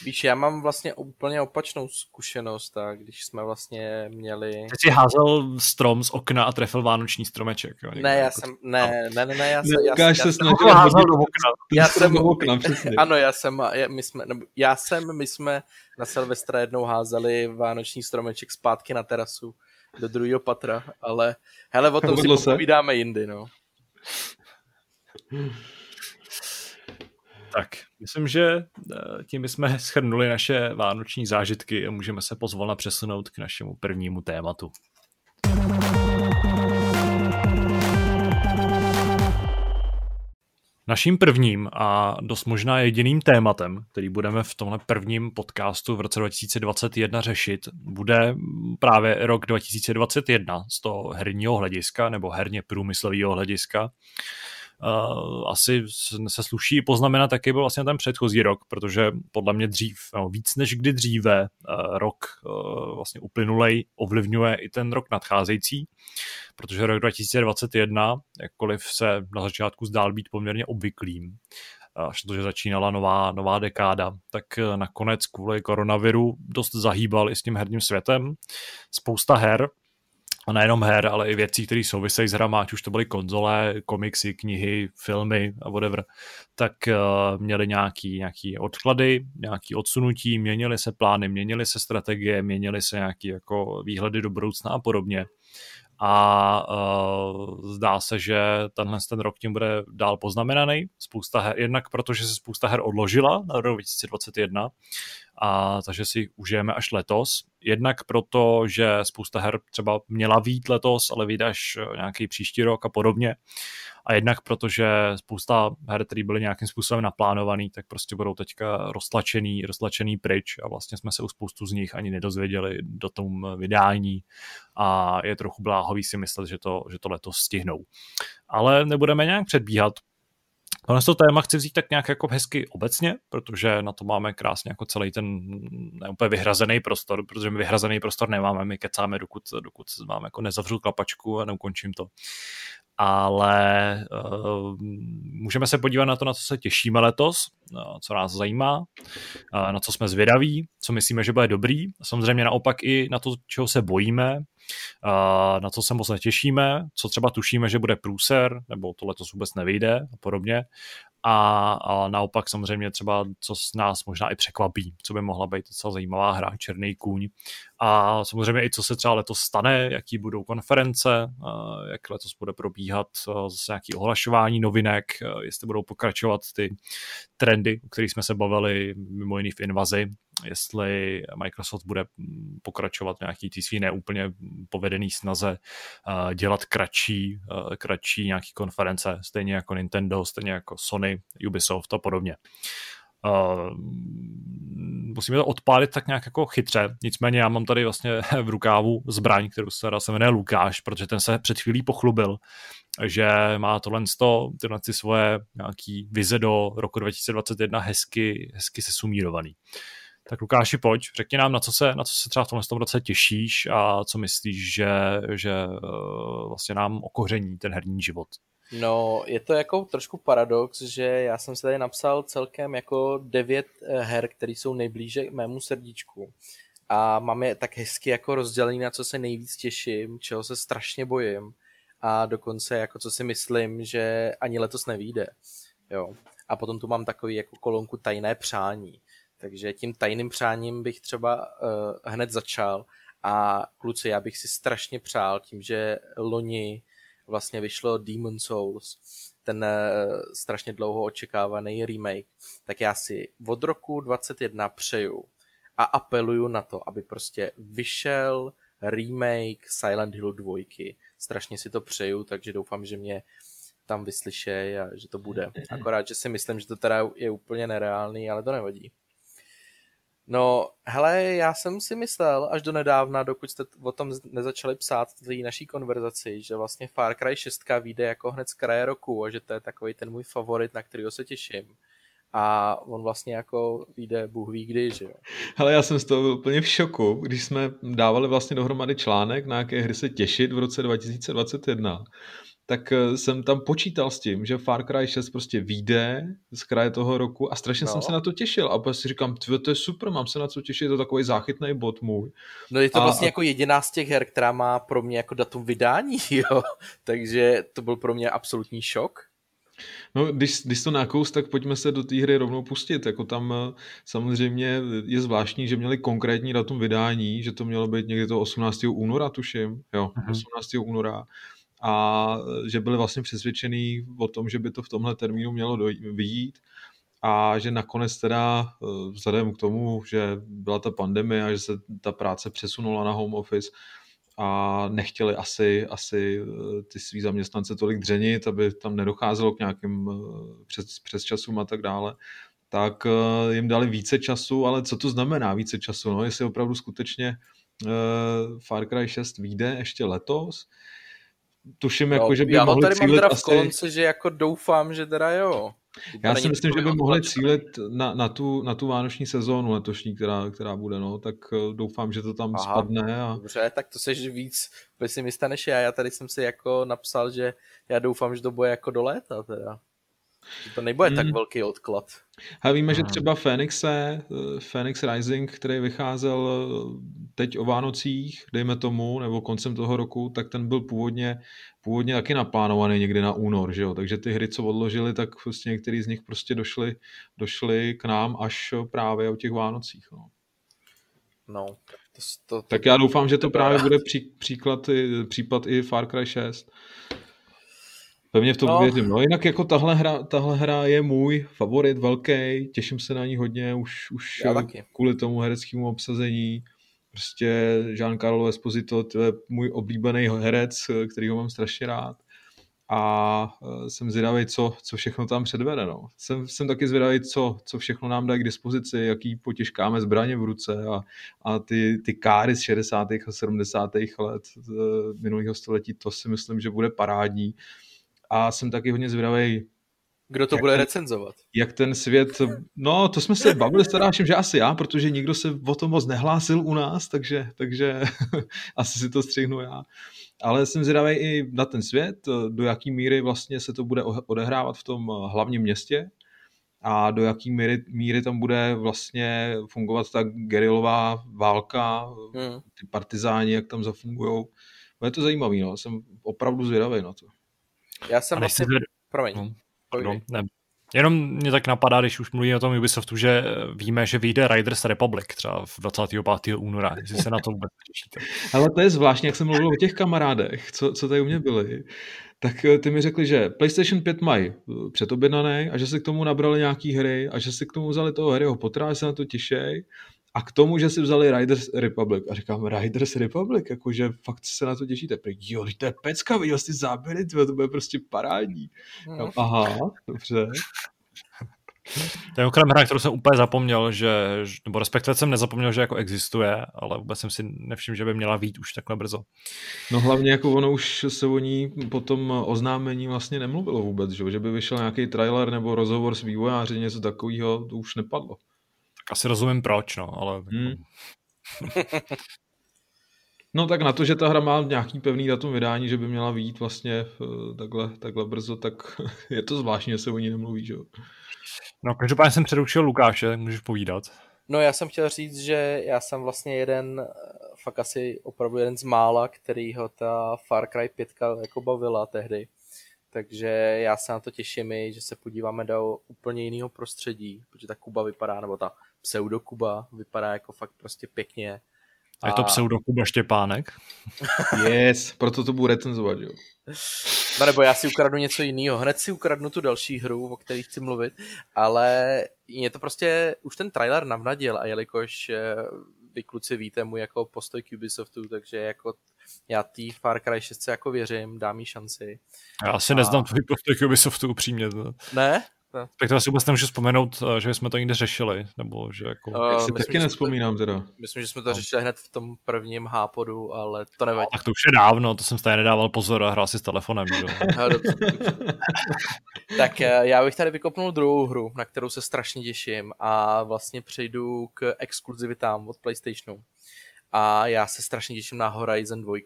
Víš, já mám vlastně úplně opačnou zkušenost, tak když jsme vlastně měli... Ty jsi házel strom z okna a trefil vánoční stromeček, jo? Ne, já jako... jsem, ne, ne, ne, ne, já jsem... já, já, se snažil házel do okna. Já jsem, do okna, přesně. Ano, já jsem, my jsme, nebo, já jsem, my jsme na Silvestra jednou házeli vánoční stromeček zpátky na terasu do druhého patra, ale hele, o tom si povídáme jindy, no. Tak, myslím, že eh, tím jsme schrnuli naše vánoční zážitky a můžeme se pozvolna přesunout k našemu prvnímu tématu. Naším prvním a dost možná jediným tématem, který budeme v tomhle prvním podcastu v roce 2021 řešit, bude právě rok 2021 z toho herního hlediska nebo herně průmyslového hlediska uh, asi se sluší poznamenat, jaký byl vlastně ten předchozí rok, protože podle mě dřív, no, víc než kdy dříve, uh, rok uh, vlastně uplynulej ovlivňuje i ten rok nadcházející, protože rok 2021, jakkoliv se na začátku zdál být poměrně obvyklým, až to, že začínala nová, nová dekáda, tak nakonec kvůli koronaviru dost zahýbal i s tím herním světem. Spousta her, a nejenom her, ale i věcí, které souvisejí s hrama, ať už to byly konzole, komiksy, knihy, filmy a whatever, tak uh, měli nějaký, nějaký odklady, nějaký odsunutí, měnily se plány, měnily se strategie, měnily se nějaké jako výhledy do budoucna a podobně a uh, zdá se, že tenhle ten rok tím bude dál poznamenaný. Spousta her, jednak protože se spousta her odložila na rok 2021, a takže si užijeme až letos. Jednak proto, že spousta her třeba měla vít letos, ale vyjde až nějaký příští rok a podobně a jednak protože spousta her, které byly nějakým způsobem naplánovaný, tak prostě budou teďka roztlačený, roztlačený pryč a vlastně jsme se u spoustu z nich ani nedozvěděli do tom vydání a je trochu bláhový si myslet, že to, že to letos stihnou. Ale nebudeme nějak předbíhat, Tohle to téma chci vzít tak nějak jako hezky obecně, protože na to máme krásně jako celý ten neúplně vyhrazený prostor, protože my vyhrazený prostor nemáme, my kecáme, dokud, dokud máme jako nezavřu klapačku a neukončím to ale uh, můžeme se podívat na to, na co se těšíme letos, uh, co nás zajímá, uh, na co jsme zvědaví, co myslíme, že bude dobrý. Samozřejmě naopak i na to, čeho se bojíme, uh, na co se moc netěšíme, co třeba tušíme, že bude průser, nebo to letos vůbec nevyjde a podobně a, a naopak samozřejmě třeba, co s nás možná i překvapí, co by mohla být docela zajímavá hra, Černý kůň. A samozřejmě i co se třeba letos stane, jaký budou konference, jak letos bude probíhat zase nějaký ohlašování novinek, jestli budou pokračovat ty trendy, o kterých jsme se bavili mimo jiný v invazi, jestli Microsoft bude pokračovat nějaký tý svý neúplně povedený snaze dělat kratší, kratší nějaký konference, stejně jako Nintendo, stejně jako Sony, Ubisoft a podobně. Uh, musíme to odpálit tak nějak jako chytře, nicméně já mám tady vlastně v rukávu zbraň, kterou se, se jmenuje Lukáš, protože ten se před chvílí pochlubil, že má tohle sto, tyhle ty svoje nějaký vize do roku 2021 hezky, hezky se sumírovaný. Tak Lukáši, pojď, řekni nám, na co se, na co se třeba v tomhle roce těšíš a co myslíš, že, že uh, vlastně nám okoření ten herní život. No, je to jako trošku paradox, že já jsem si tady napsal celkem jako devět eh, her, které jsou nejblíže mému srdíčku. A mám je tak hezky jako rozdělený, na co se nejvíc těším, čeho se strašně bojím a dokonce jako co si myslím, že ani letos nevíde. Jo. A potom tu mám takový jako kolonku tajné přání. Takže tím tajným přáním bych třeba uh, hned začal a kluci, já bych si strašně přál tím, že loni vlastně vyšlo Demon Souls, ten uh, strašně dlouho očekávaný remake, tak já si od roku 21 přeju a apeluju na to, aby prostě vyšel remake Silent Hill 2. Strašně si to přeju, takže doufám, že mě tam vyslyšej a že to bude. Akorát, že si myslím, že to teda je úplně nereálný, ale to nevadí. No, hele, já jsem si myslel až do nedávna, dokud jste o tom nezačali psát v té naší konverzaci, že vlastně Far Cry 6 vyjde jako hned z kraje roku a že to je takový ten můj favorit, na kterýho se těším. A on vlastně jako vyjde Bůh ví kdy, že jo. Hele, já jsem z toho byl úplně v šoku, když jsme dávali vlastně dohromady článek, na jaké hry se těšit v roce 2021 tak eh, jsem tam počítal s tím, že Far Cry 6 prostě vyjde z kraje toho roku a strašně no. jsem se na to těšil a prostě si říkám, to je super, mám se na co těšit, je to takový záchytný bod můj. No je to a, vlastně a... jako jediná z těch her, která má pro mě jako datum vydání, jo, takže to byl pro mě absolutní šok. No, když, když to nakous, tak pojďme se do té hry rovnou pustit. Jako tam eh, samozřejmě je zvláštní, že měli konkrétní datum vydání, že to mělo být někdy to 18. února, tuším. Jo, uh-huh. 18. února a že byli vlastně přesvědčený o tom, že by to v tomhle termínu mělo vyjít a že nakonec teda eh, vzhledem k tomu, že byla ta pandemie a že se ta práce přesunula na home office, a nechtěli asi, asi eh, ty svý zaměstnance tolik dřenit, aby tam nedocházelo k nějakým eh, přes, přes časům a tak dále, tak jim dali více času, ale co to znamená více času? No, jestli opravdu skutečně Far Cry 6 vyjde ještě letos, tuším, no, jako, že by já mohli tady mám teda v asi... kolonce, že jako doufám, že teda jo. Já si myslím, že by mohli cílit na, na, tu, na tu vánoční sezónu letošní, která, která bude, no, tak eh, doufám, že to tam Aha, spadne. A... Dobře, tak to seš víc pesimista než já. Já tady jsem si jako napsal, že já doufám, že to bude jako do léta teda. To nebude hmm. tak velký odklad. A víme, že třeba Phoenixe, Phoenix Rising, který vycházel eh, teď o Vánocích, dejme tomu, nebo koncem toho roku, tak ten byl původně, původně taky naplánovaný někdy na únor, že jo? takže ty hry, co odložili, tak prostě některý z nich prostě došli, došli k nám až právě o těch Vánocích. No. No, to, to, to, tak já doufám, že to právě bude pří, příklad, případ i Far Cry 6. Pevně v tom no. věřím. No jinak jako tahle hra, tahle hra je můj favorit velký, těším se na ní hodně, už, už kvůli tomu hereckému obsazení. Prostě Jean-Carlo Esposito, to je můj oblíbený herec, který ho mám strašně rád. A e, jsem zvědavý, co, co všechno tam předvede. No. Jsem, jsem taky zvědavý, co, co všechno nám dají k dispozici, jaký potěžkáme zbraně v ruce a, a ty, ty káry z 60. a 70. let minulého století, to si myslím, že bude parádní a jsem taky hodně zvědavý, kdo to jak bude recenzovat? Jak ten svět... No, to jsme se bavili s Tadášem, že asi já, protože nikdo se o tom moc nehlásil u nás, takže, takže asi si to střihnu já. Ale jsem zvědavý i na ten svět, do jaký míry vlastně se to bude odehrávat v tom hlavním městě a do jaký míry, míry tam bude vlastně fungovat ta gerilová válka, hmm. ty partizáni, jak tam zafungujou. No je to zajímavý, no. jsem opravdu zvědavý na to. Já jsem vlastně... Zved... Promiň. No, no, ne. Jenom mě tak napadá, když už mluví o tom Ubisoftu, že víme, že vyjde Riders Republic třeba v 25. února, jestli se na to vůbec těšíte. Ale to je zvláštní, jak jsem mluvil o těch kamarádech, co, co tady u mě byli, tak eh, ty mi řekli, že PlayStation 5 mají eh, předobjednaný a že se k tomu nabrali nějaký hry a že se k tomu vzali toho Harryho Pottera, že se na to těšej a k tomu, že si vzali Riders Republic. A říkám, Riders Republic, jakože fakt se na to těšíte. Prý, jo, to je pecka, viděl jsi záběry, to bude prostě parádní. Mm. Aha, dobře. To je okrem hra, kterou jsem úplně zapomněl, že, nebo respektive jsem nezapomněl, že jako existuje, ale vůbec jsem si nevšiml, že by měla být už takhle brzo. No hlavně jako ono už se o ní po tom oznámení vlastně nemluvilo vůbec, že, že by vyšel nějaký trailer nebo rozhovor s vývojáři, něco takového, to už nepadlo asi rozumím proč, no, ale... Hmm. no tak na to, že ta hra má nějaký pevný datum vydání, že by měla vyjít vlastně eh, takhle, takhle brzo, tak je to zvláštní, že se o ní nemluví, že jo. No, každopádně jsem předučil Lukáše, můžeš povídat. No já jsem chtěl říct, že já jsem vlastně jeden, eh, fakt asi opravdu jeden z mála, kterýho ta Far Cry 5 jako bavila tehdy. Takže já se na to těším i, že se podíváme do úplně jiného prostředí, protože ta Kuba vypadá, nebo ta pseudokuba, vypadá jako fakt prostě pěkně. A... Je to pseudokuba Štěpánek? yes, proto to budu recenzovat, jo. No nebo já si ukradnu něco jiného. Hned si ukradnu tu další hru, o které chci mluvit, ale je to prostě, už ten trailer navnadil a jelikož eh, vy kluci víte můj jako postoj k Ubisoftu, takže jako já tý Far Cry 6 jako věřím, dám jí šanci. Já asi a... neznám tvůj postoj k Ubisoftu upřímně. Ne? Tak to asi vůbec nemůžu vzpomenout, eh, že jsme to někde řešili, nebo že jako... Uh, si myslím, taky nespomínám teda. Myslím, že jsme to no. řešili hned v tom prvním hápodu, ale to nevadí. tak to už je dávno, to jsem stejně nedával pozor a hrál si s telefonem, že? tak eh, já bych tady vykopnul druhou hru, na kterou se strašně těším a vlastně přejdu k exkluzivitám od PlayStationu. A já se strašně těším na Horizon 2.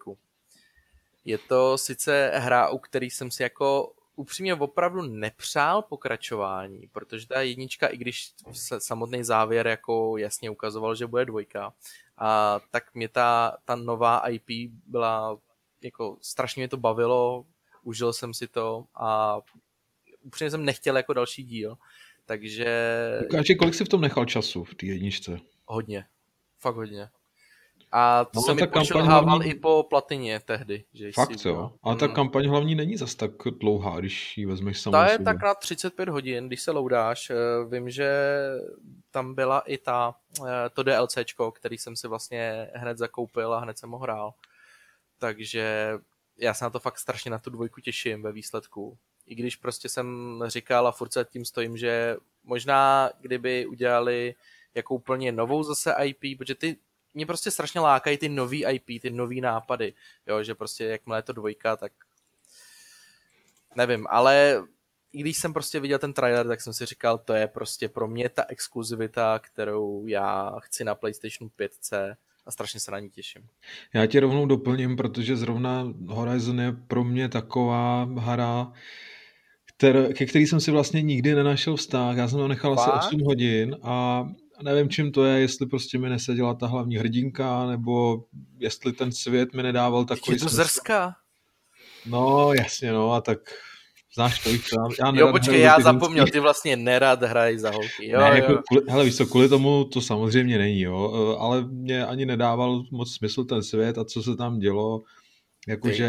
Je to sice hra, u který jsem si jako upřímně opravdu nepřál pokračování, protože ta jednička, i když se samotný závěr jako jasně ukazoval, že bude dvojka, a tak mě ta, ta nová IP byla jako strašně mě to bavilo, užil jsem si to a upřímně jsem nechtěl jako další díl, takže... Ukáži, kolik jsi v tom nechal času v té jedničce? Hodně, fakt hodně. A to no, se mi pošilhával hlavní... i po platině tehdy. Že Fakt jo. Ale ta hmm. kampaň hlavní není zas tak dlouhá, když ji vezmeš samou Ta je tak na 35 hodin, když se loudáš. Eh, vím, že tam byla i ta, eh, to DLCčko, který jsem si vlastně hned zakoupil a hned jsem ho hrál. takže já se na to fakt strašně na tu dvojku těším ve výsledku. I když prostě jsem říkal a furt se tím stojím, že možná kdyby udělali jako úplně novou zase IP, protože ty mě prostě strašně lákají ty nový IP, ty nový nápady, jo, že prostě jakmile je to dvojka, tak nevím, ale i když jsem prostě viděl ten trailer, tak jsem si říkal, to je prostě pro mě ta exkluzivita, kterou já chci na PlayStation 5 a strašně se na ní těším. Já tě rovnou doplním, protože zrovna Horizon je pro mě taková hra, kter, ke který jsem si vlastně nikdy nenašel vztah. Já jsem to nechal asi 8 hodin a nevím, čím to je, jestli prostě mi neseděla ta hlavní hrdinka, nebo jestli ten svět mi nedával takový... Je to zrská. No, jasně, no, a tak Znáš to, víš já, já Jo, počkej, já zapomněl, ty vlastně nerad hrají za holky. Jo, ne, jo. Jako, kvůli, hele, víš co, kvůli tomu to samozřejmě není, jo, ale mě ani nedával moc smysl ten svět a co se tam dělo, jakože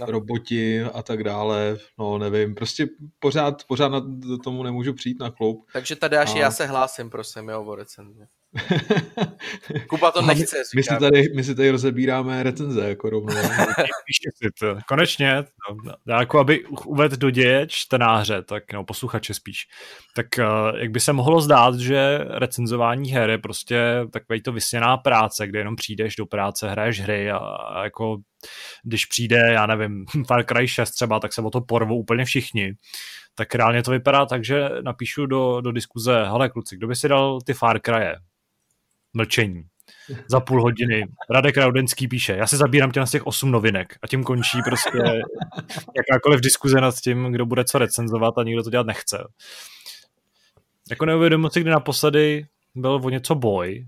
no. roboti a tak dále, no nevím, prostě pořád, pořád na tomu nemůžu přijít na kloup. Takže tady až a... já se hlásím, prosím, jo, o recenzi. Kuba to nechce. My, my, si tady, my si tady rozebíráme recenze, jako rovnou. si to. Konečně, no, jako aby uvedl do děje čtenáře, tak no, posluchače spíš, tak uh, jak by se mohlo zdát, že recenzování her je prostě takový to vysněná práce, kde jenom přijdeš do práce, hraješ hry a, a jako když přijde, já nevím, Far Cry 6 třeba, tak se o to porvou úplně všichni. Tak reálně to vypadá tak, že napíšu do, do diskuze, hele kluci, kdo by si dal ty Far Crye? Mlčení. Za půl hodiny. Radek Raudenský píše, já se zabírám tě na těch osm novinek a tím končí prostě jakákoliv diskuze nad tím, kdo bude co recenzovat a nikdo to dělat nechce. Jako neuvědomuji si, kdy naposledy byl o něco boj,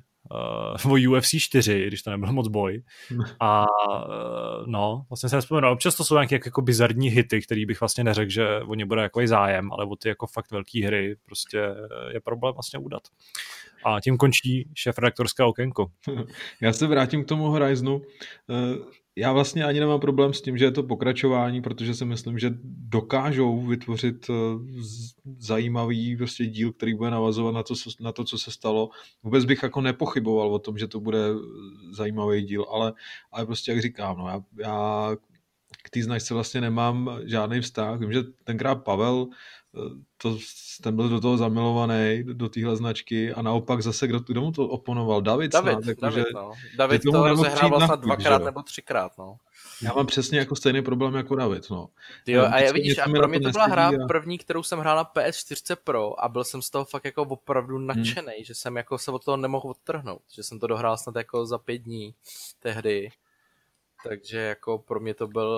uh, o UFC 4, když to nebyl moc boj. A uh, no, vlastně se nespomenu. Občas to jsou nějaké jako bizarní hity, který bych vlastně neřekl, že o ně bude jako zájem, ale o ty jako fakt velké hry prostě je problém vlastně udat. A tím končí šéf redaktorské okénko. Já se vrátím k tomu Horizonu. Eh, já vlastně ani nemám problém s tím, že je to pokračování, protože si myslím, že dokážou vytvořit eh, zajímavý prostě díl, který bude navazovat na to, na to, co se stalo. Vůbec bych jako nepochyboval o tom, že to bude zajímavý díl, ale, ale prostě jak říkám, no, já, já k té značce vlastně nemám žádný vztah. Vím, že tenkrát Pavel to, ten byl do toho zamilovaný, do téhle značky a naopak zase, kdo, kdo mu to oponoval? David, David snad, jako, David, že, no. David to rozehrál vlastně dvakrát nebo třikrát, no. Já mám přesně jako stejný problém jako David, no. Jo, a já vidíš, a pro mě to byla hra a... první, kterou jsem hrál na PS4 Pro a byl jsem z toho fakt jako opravdu hmm. nadšený, hmm. že jsem jako se od toho nemohl odtrhnout, že jsem to dohrál snad jako za pět dní tehdy takže jako pro mě to byl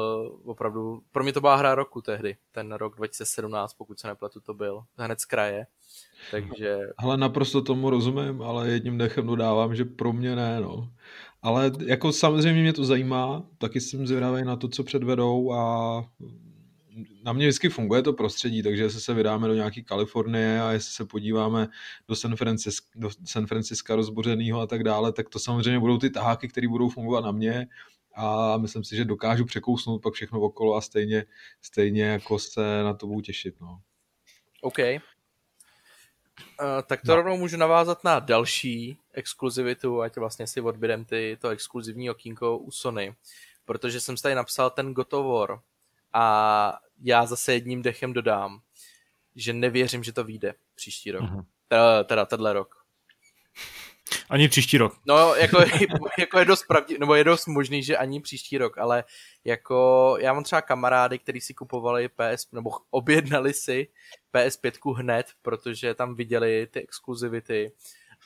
opravdu, pro mě to byla hra roku tehdy, ten rok 2017, pokud se nepletu, to byl, hned z kraje. Takže... Ale naprosto tomu rozumím, ale jedním dechem dodávám, že pro mě ne, no. Ale jako samozřejmě mě to zajímá, taky jsem zvědavý na to, co předvedou a na mě vždycky funguje to prostředí, takže jestli se vydáme do nějaké Kalifornie a jestli se podíváme do San, Francisco, do San Francisca rozbořeného a tak dále, tak to samozřejmě budou ty taháky, které budou fungovat na mě a myslím si, že dokážu překousnout pak všechno okolo a stejně, stejně jako se na to budu těšit. No. OK. Uh, tak to no. rovnou můžu navázat na další exkluzivitu, ať vlastně si odběrem ty, to exkluzivní okýnko u Sony, protože jsem si tady napsal ten War a já zase jedním dechem dodám, že nevěřím, že to vyjde příští rok. Uh-huh. Teda, teda tenhle rok. Ani příští rok. No, jako, jako je dost pravdě, nebo je dost možný, že ani příští rok, ale jako já mám třeba kamarády, kteří si kupovali PS, nebo objednali si PS5 hned, protože tam viděli ty exkluzivity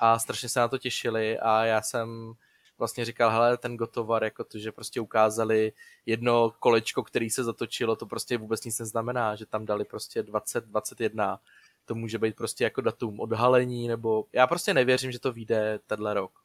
a strašně se na to těšili a já jsem vlastně říkal, hele, ten gotovar, jako to, že prostě ukázali jedno kolečko, který se zatočilo, to prostě vůbec nic neznamená, že tam dali prostě 20, 21 to může být prostě jako datum odhalení, nebo já prostě nevěřím, že to vyjde tenhle rok.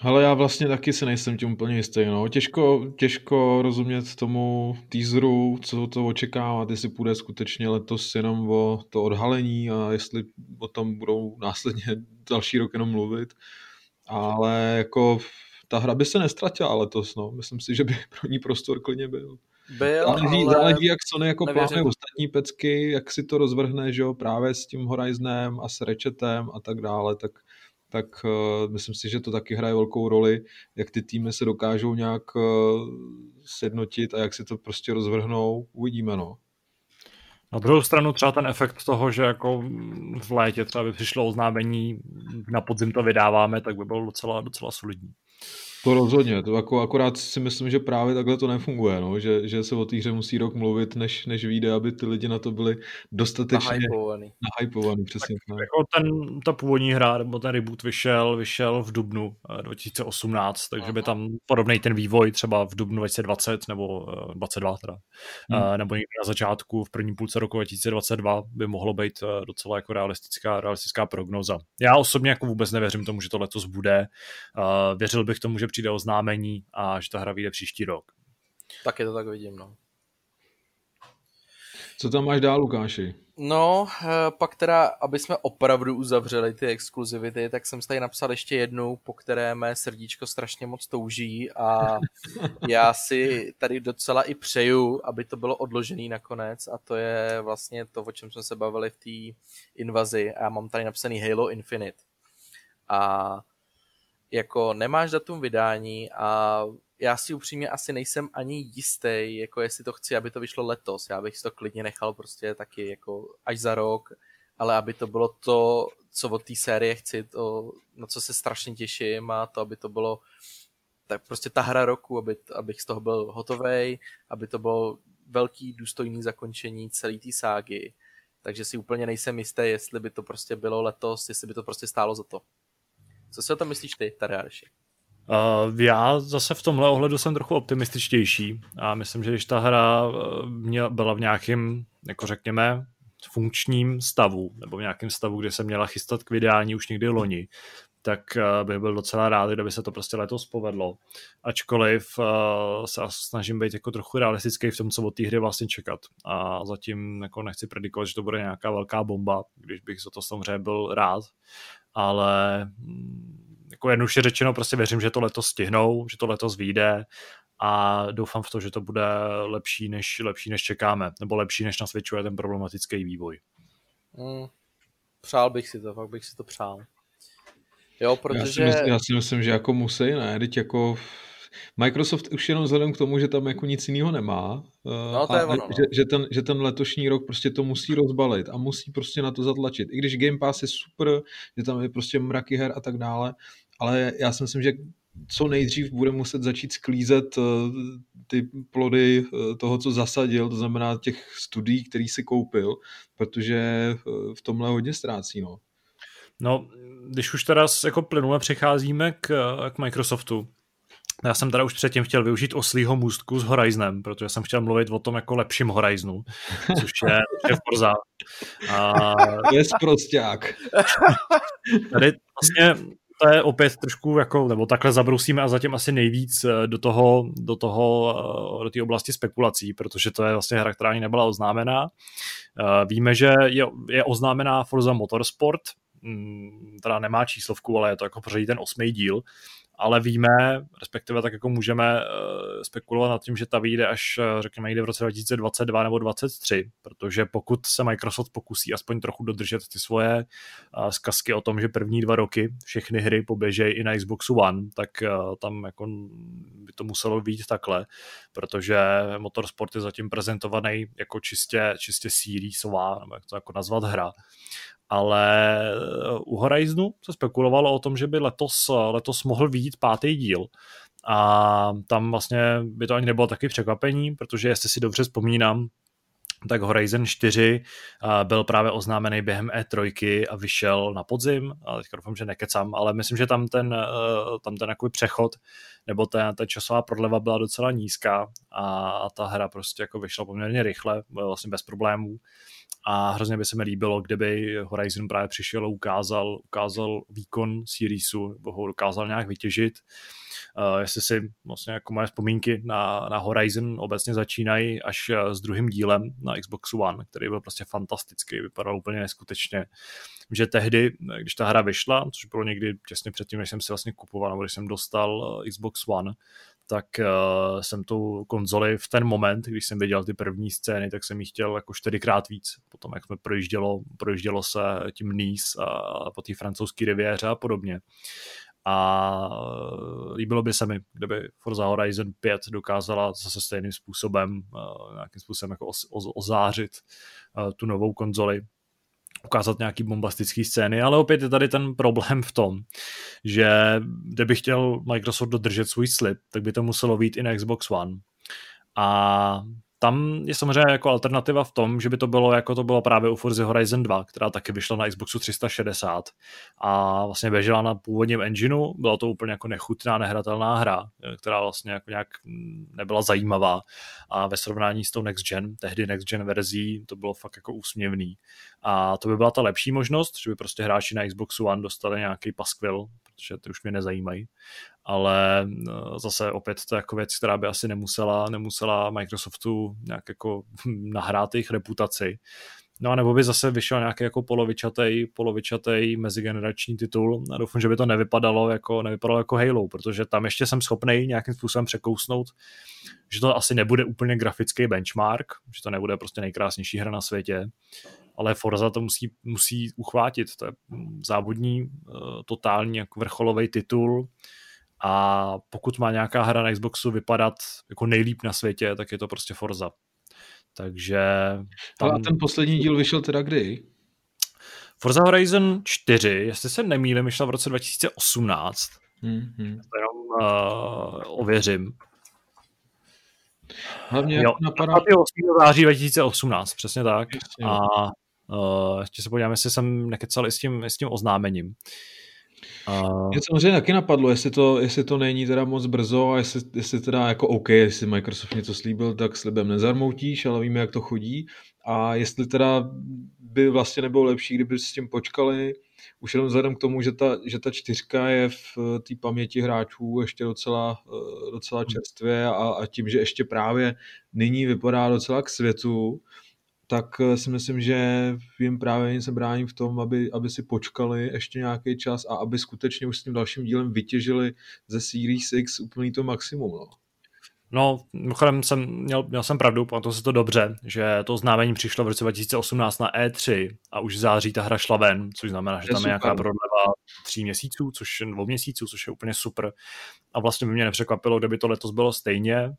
Ale já vlastně taky si nejsem tím úplně jistý. No. Těžko, těžko rozumět tomu teaseru, co to očekávat, jestli půjde skutečně letos jenom o to odhalení a jestli o tom budou následně další rok jenom mluvit. Ale jako ta hra by se nestratila letos. No. Myslím si, že by pro ní prostor klidně byl. Byl, záleží, ale... záleží, jak Sony jako plánuje ostatní pecky, jak si to rozvrhne, že jo, právě s tím Horizonem a s Ratchetem a tak dále, tak, tak uh, myslím si, že to taky hraje velkou roli, jak ty týmy se dokážou nějak uh, sjednotit a jak si to prostě rozvrhnou, uvidíme no. Na druhou stranu třeba ten efekt toho, že jako v létě třeba by přišlo oznámení, na podzim to vydáváme, tak by byl docela, docela solidní. To rozhodně, to jako akorát si myslím, že právě takhle to nefunguje, no? že, že se o té hře musí rok mluvit, než, než vyjde, aby ty lidi na to byli dostatečně nahypovaný. nahypovaný přesně tak. Jako ten, ta původní hra, nebo ten reboot vyšel, vyšel v dubnu 2018, eh, takže Aha. by tam podobný ten vývoj třeba v dubnu 2020 nebo 22 eh, teda, hmm. Eh, nebo někdy na začátku v první půlce roku 2022 by mohlo být docela jako realistická, realistická prognoza. Já osobně jako vůbec nevěřím tomu, že to letos bude. Věřil bych tomu, že přijde oznámení a že ta hra vyjde příští rok. Taky to tak vidím, no. Co tam máš dál, Lukáši? No, eh, pak teda, aby jsme opravdu uzavřeli ty exkluzivity, tak jsem si tady napsal ještě jednu, po které mé srdíčko strašně moc touží a já si tady docela i přeju, aby to bylo odložený nakonec a to je vlastně to, o čem jsme se bavili v té invazi a já mám tady napsaný Halo Infinite. A jako nemáš datum vydání a já si upřímně asi nejsem ani jistý, jako jestli to chci, aby to vyšlo letos. Já bych si to klidně nechal prostě taky jako až za rok, ale aby to bylo to, co od té série chci, to, na co se strašně těším a to, aby to bylo tak prostě ta hra roku, aby, abych z toho byl hotový, aby to bylo velký důstojný zakončení celé té ságy. Takže si úplně nejsem jistý, jestli by to prostě bylo letos, jestli by to prostě stálo za to. Co si o tom myslíš ty, Tadeáši? Uh, já zase v tomhle ohledu jsem trochu optimističtější a myslím, že když ta hra uh, byla v nějakém, jako řekněme, funkčním stavu, nebo v nějakém stavu, kde se měla chystat k vydání už někdy loni, tak uh, bych byl docela rád, kdyby se to prostě letos povedlo. Ačkoliv uh, se snažím být jako trochu realistický v tom, co od té hry vlastně čekat. A zatím jako nechci predikovat, že to bude nějaká velká bomba, když bych za to samozřejmě byl rád ale mm, jako jednoduše řečeno prostě věřím, že to letos stihnou, že to letos vyjde a doufám v to, že to bude lepší než, lepší než čekáme, nebo lepší než nasvědčuje ten problematický vývoj. Mm, přál bych si to, fakt bych si to přál. Jo, protože... Já si, myslím, já si myslím, že jako musí, ne, teď jako Microsoft už jenom vzhledem k tomu, že tam jako nic jiného nemá, eh, no, to a je ono, no. že, že, ten, že ten letošní rok prostě to musí rozbalit a musí prostě na to zatlačit. I když Game Pass je super, že tam je prostě mraky her a tak dále, ale já si myslím, že co nejdřív bude muset začít sklízet eh, ty plody eh, toho, co zasadil, to znamená těch studií, který si koupil, protože v tomhle hodně ztrácí. No. No, když už teda jako plynule přecházíme k, k Microsoftu, já jsem teda už předtím chtěl využít oslího můstku s Horizonem, protože jsem chtěl mluvit o tom jako lepším Horizonu, což je, je v Forza. A... Je zprosták. Tady vlastně to je opět trošku jako, nebo takhle zabrousíme a zatím asi nejvíc eh, do toho, do toho, eh, do té oblasti spekulací, protože to je vlastně hra, která ani nebyla oznámená. Eh, víme, že je, je oznámená Forza Motorsport, mm, teda nemá číslovku, ale je to jako pořadí ten osmý díl ale víme, respektive tak jako můžeme uh, spekulovat nad tím, že ta vyjde až, uh, řekněme, jde v roce 2022 nebo 2023, protože pokud se Microsoft pokusí aspoň trochu dodržet ty svoje uh, zkazky o tom, že první dva roky všechny hry poběžejí i na Xboxu One, tak tam jako by to muselo být takhle, protože Motorsport je zatím prezentovaný jako čistě, čistě seriesová, nebo jak to jako nazvat hra ale eh, u Horizonu se spekulovalo o tom, že by letos, letos mohl výjít pátý díl. A tam vlastně by to ani nebylo taky překvapení, protože jestli si dobře vzpomínám, tak Horizon 4 eh, byl právě oznámený během E3 a vyšel na podzim, a teďka doufám, že nekecám, ale myslím, že tam ten, eh, tam ten takový přechod nebo ta, ta časová prodleva byla docela nízká a, a ta hra prostě jako vyšla poměrně rychle, vlastně bez problémů a hrozně by se mi líbilo, kdyby Horizon právě přišel a ukázal, ukázal výkon Seriesu, nebo ho dokázal nějak vytěžit. Uh, jestli si vlastně jako moje vzpomínky na, na Horizon obecně začínají až eh, s druhým dílem na Xbox One, který byl prostě fantastický, vypadal úplně neskutečně. Že tehdy, když ta hra vyšla, což bylo někdy těsně předtím, než jsem si vlastně kupoval, nebo když jsem dostal eh, Xbox One, tak uh, jsem tu konzoli v ten moment, když jsem viděl ty první scény, tak jsem ji chtěl jako čtyřikrát víc. Potom, jak jsme projíždělo, projíždělo se tím Nice a po té francouzské riviéře a podobně. A líbilo by se mi, kdyby Forza Horizon 5 dokázala zase stejným způsobem, uh, nějakým způsobem jako ozářit uh, tu novou konzoli, ukázat nějaký bombastický scény, ale opět je tady ten problém v tom, že kdyby chtěl Microsoft dodržet svůj slib, tak by to muselo být i na Xbox One. A tam je samozřejmě jako alternativa v tom, že by to bylo jako to bylo právě u Forza Horizon 2, která taky vyšla na Xboxu 360 a vlastně běžela na původním engineu, byla to úplně jako nechutná, nehratelná hra, která vlastně jako nějak nebyla zajímavá a ve srovnání s tou Next Gen, tehdy Next Gen verzí, to bylo fakt jako úsměvný. A to by byla ta lepší možnost, že by prostě hráči na Xboxu One dostali nějaký paskvil, protože ty už mě nezajímají. Ale eh, zase opět to je jako věc, která by asi nemusela, nemusela Microsoftu nějak jako nahrát jejich reputaci. No a nebo by zase vyšel nějaký jako polovičatej, polovičatej mezigenerační titul. A doufám, že by to nevypadalo jako, nevypadalo jako Halo, protože tam ještě jsem schopný nějakým způsobem překousnout, že to asi nebude úplně grafický benchmark, že to nebude prostě nejkrásnější hra na světě, ale Forza to musí, musí uchvátit, to je závodní, eh, totální jako vrcholový titul, a pokud má nějaká hra na Xboxu vypadat jako nejlíp na světě, tak je to prostě Forza. Takže... Tam... A ten poslední díl vyšel teda kdy? Forza Horizon 4, jestli se nemýlím, vyšla v roce 2018. Mm-hmm. To jenom uh, ověřím. Hlavně jo, napadá... 8. září 2018, přesně tak. Jasně. A uh, ještě se podíváme, jestli jsem nekecal i s tím, i s tím oznámením. Uh... Mě samozřejmě taky napadlo, jestli to, jestli to není teda moc brzo a jestli, jestli teda jako OK, jestli Microsoft něco slíbil, tak slibem nezarmoutíš, ale víme, jak to chodí. A jestli teda by vlastně nebylo lepší, kdyby s tím počkali, už jenom vzhledem k tomu, že ta, že ta čtyřka je v té paměti hráčů ještě docela, eh, docela čerstvě a, a tím, že ještě právě nyní vypadá docela k světu, tak eh, si myslím, že jim právě nic brání v tom, aby, aby si počkali ještě nějaký čas a aby skutečně už s tím dalším dílem vytěžili ze Series X úplný to maximum. No. No, mimochodem jsem, měl, měl jsem pravdu, pamatuju se to dobře, že to známení přišlo v roce 2018 na E3 a už v září ta hra šla ven, což znamená, že je tam super. je nějaká prodleva tří měsíců, což je dvou měsíců, což je úplně super. A vlastně by mě nepřekvapilo, kdyby to letos bylo stejně,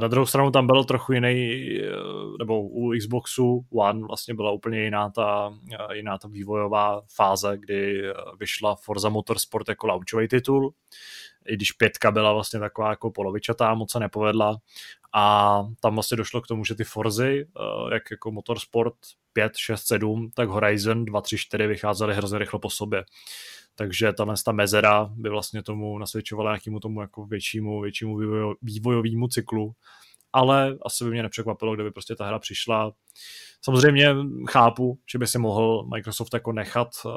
na druhou stranu tam byl trochu jiný, eh, nebo u Xboxu One vlastně byla úplně jiná ta, eh, jiná ta vývojová fáze, kdy eh, vyšla Forza Motorsport jako launchový titul, i když pětka byla vlastně taková jako polovičatá, moc se nepovedla. A tam vlastně došlo k tomu, že ty Forzy, jak jako Motorsport 5, 6, 7, tak Horizon 2, 3, 4 vycházely hrozně rychle po sobě takže tahle ta mezera by vlastně tomu nasvědčovala nějakému tomu jako většímu, většímu vývojovému cyklu, ale asi by mě nepřekvapilo, kdyby prostě ta hra přišla. Samozřejmě chápu, že by si mohl Microsoft jako nechat uh,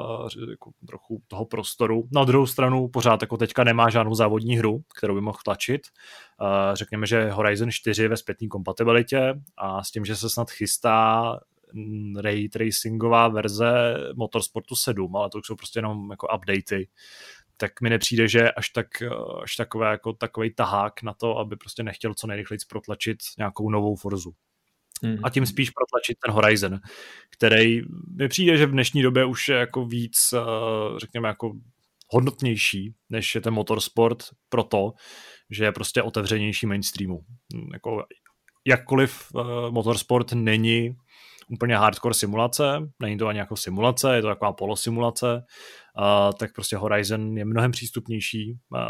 jako trochu toho prostoru. Na druhou stranu pořád jako teďka nemá žádnou závodní hru, kterou by mohl tlačit. Uh, řekněme, že Horizon 4 ve zpětné kompatibilitě a s tím, že se snad chystá ray tracingová verze Motorsportu 7, ale to jsou prostě jenom jako updaty, tak mi nepřijde, že až, tak, až takové, jako takový tahák na to, aby prostě nechtěl co nejrychleji protlačit nějakou novou Forzu. Mm. A tím spíš protlačit ten Horizon, který mi přijde, že v dnešní době už je jako víc, eh, řekněme, jako hodnotnější, než je ten motorsport, proto, že je prostě otevřenější mainstreamu. Jako, jakkoliv uh, motorsport není úplně hardcore simulace, není to ani jako simulace, je to taková polosimulace, uh, tak prostě Horizon je mnohem přístupnější uh,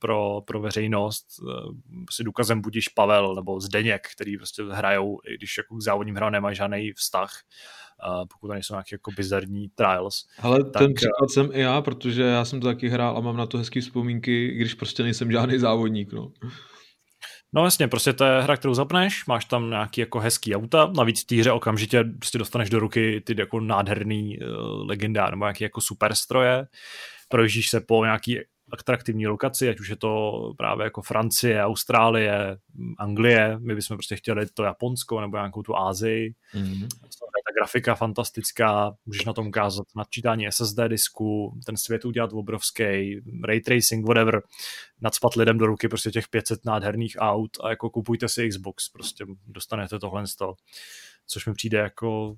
pro, pro veřejnost. Uh, si důkazem budíš Pavel nebo Zdeněk, který prostě hrajou, i když jako k závodním hrám nemají žádný vztah, uh, pokud to nejsou nějaké jako bizarní trials. Ale tak, ten příklad jsem i já, protože já jsem to taky hrál a mám na to hezký vzpomínky, když prostě nejsem žádný závodník. No. No jasně, prostě to je hra, kterou zapneš, máš tam nějaký jako hezký auta, navíc v té hře okamžitě prostě dostaneš do ruky ty jako nádherný uh, legendár nebo nějaký jako superstroje, projíždíš se po nějaký atraktivní lokaci, ať už je to právě jako Francie, Austrálie, Anglie, my bychom prostě chtěli to Japonsko nebo nějakou tu Ázii. Mm-hmm. Grafika fantastická, můžeš na tom ukázat nadčítání SSD disku, ten svět udělat obrovský, ray tracing, whatever, nadspat lidem do ruky prostě těch 500 nádherných aut a jako kupujte si Xbox, prostě dostanete tohle z toho, což mi přijde jako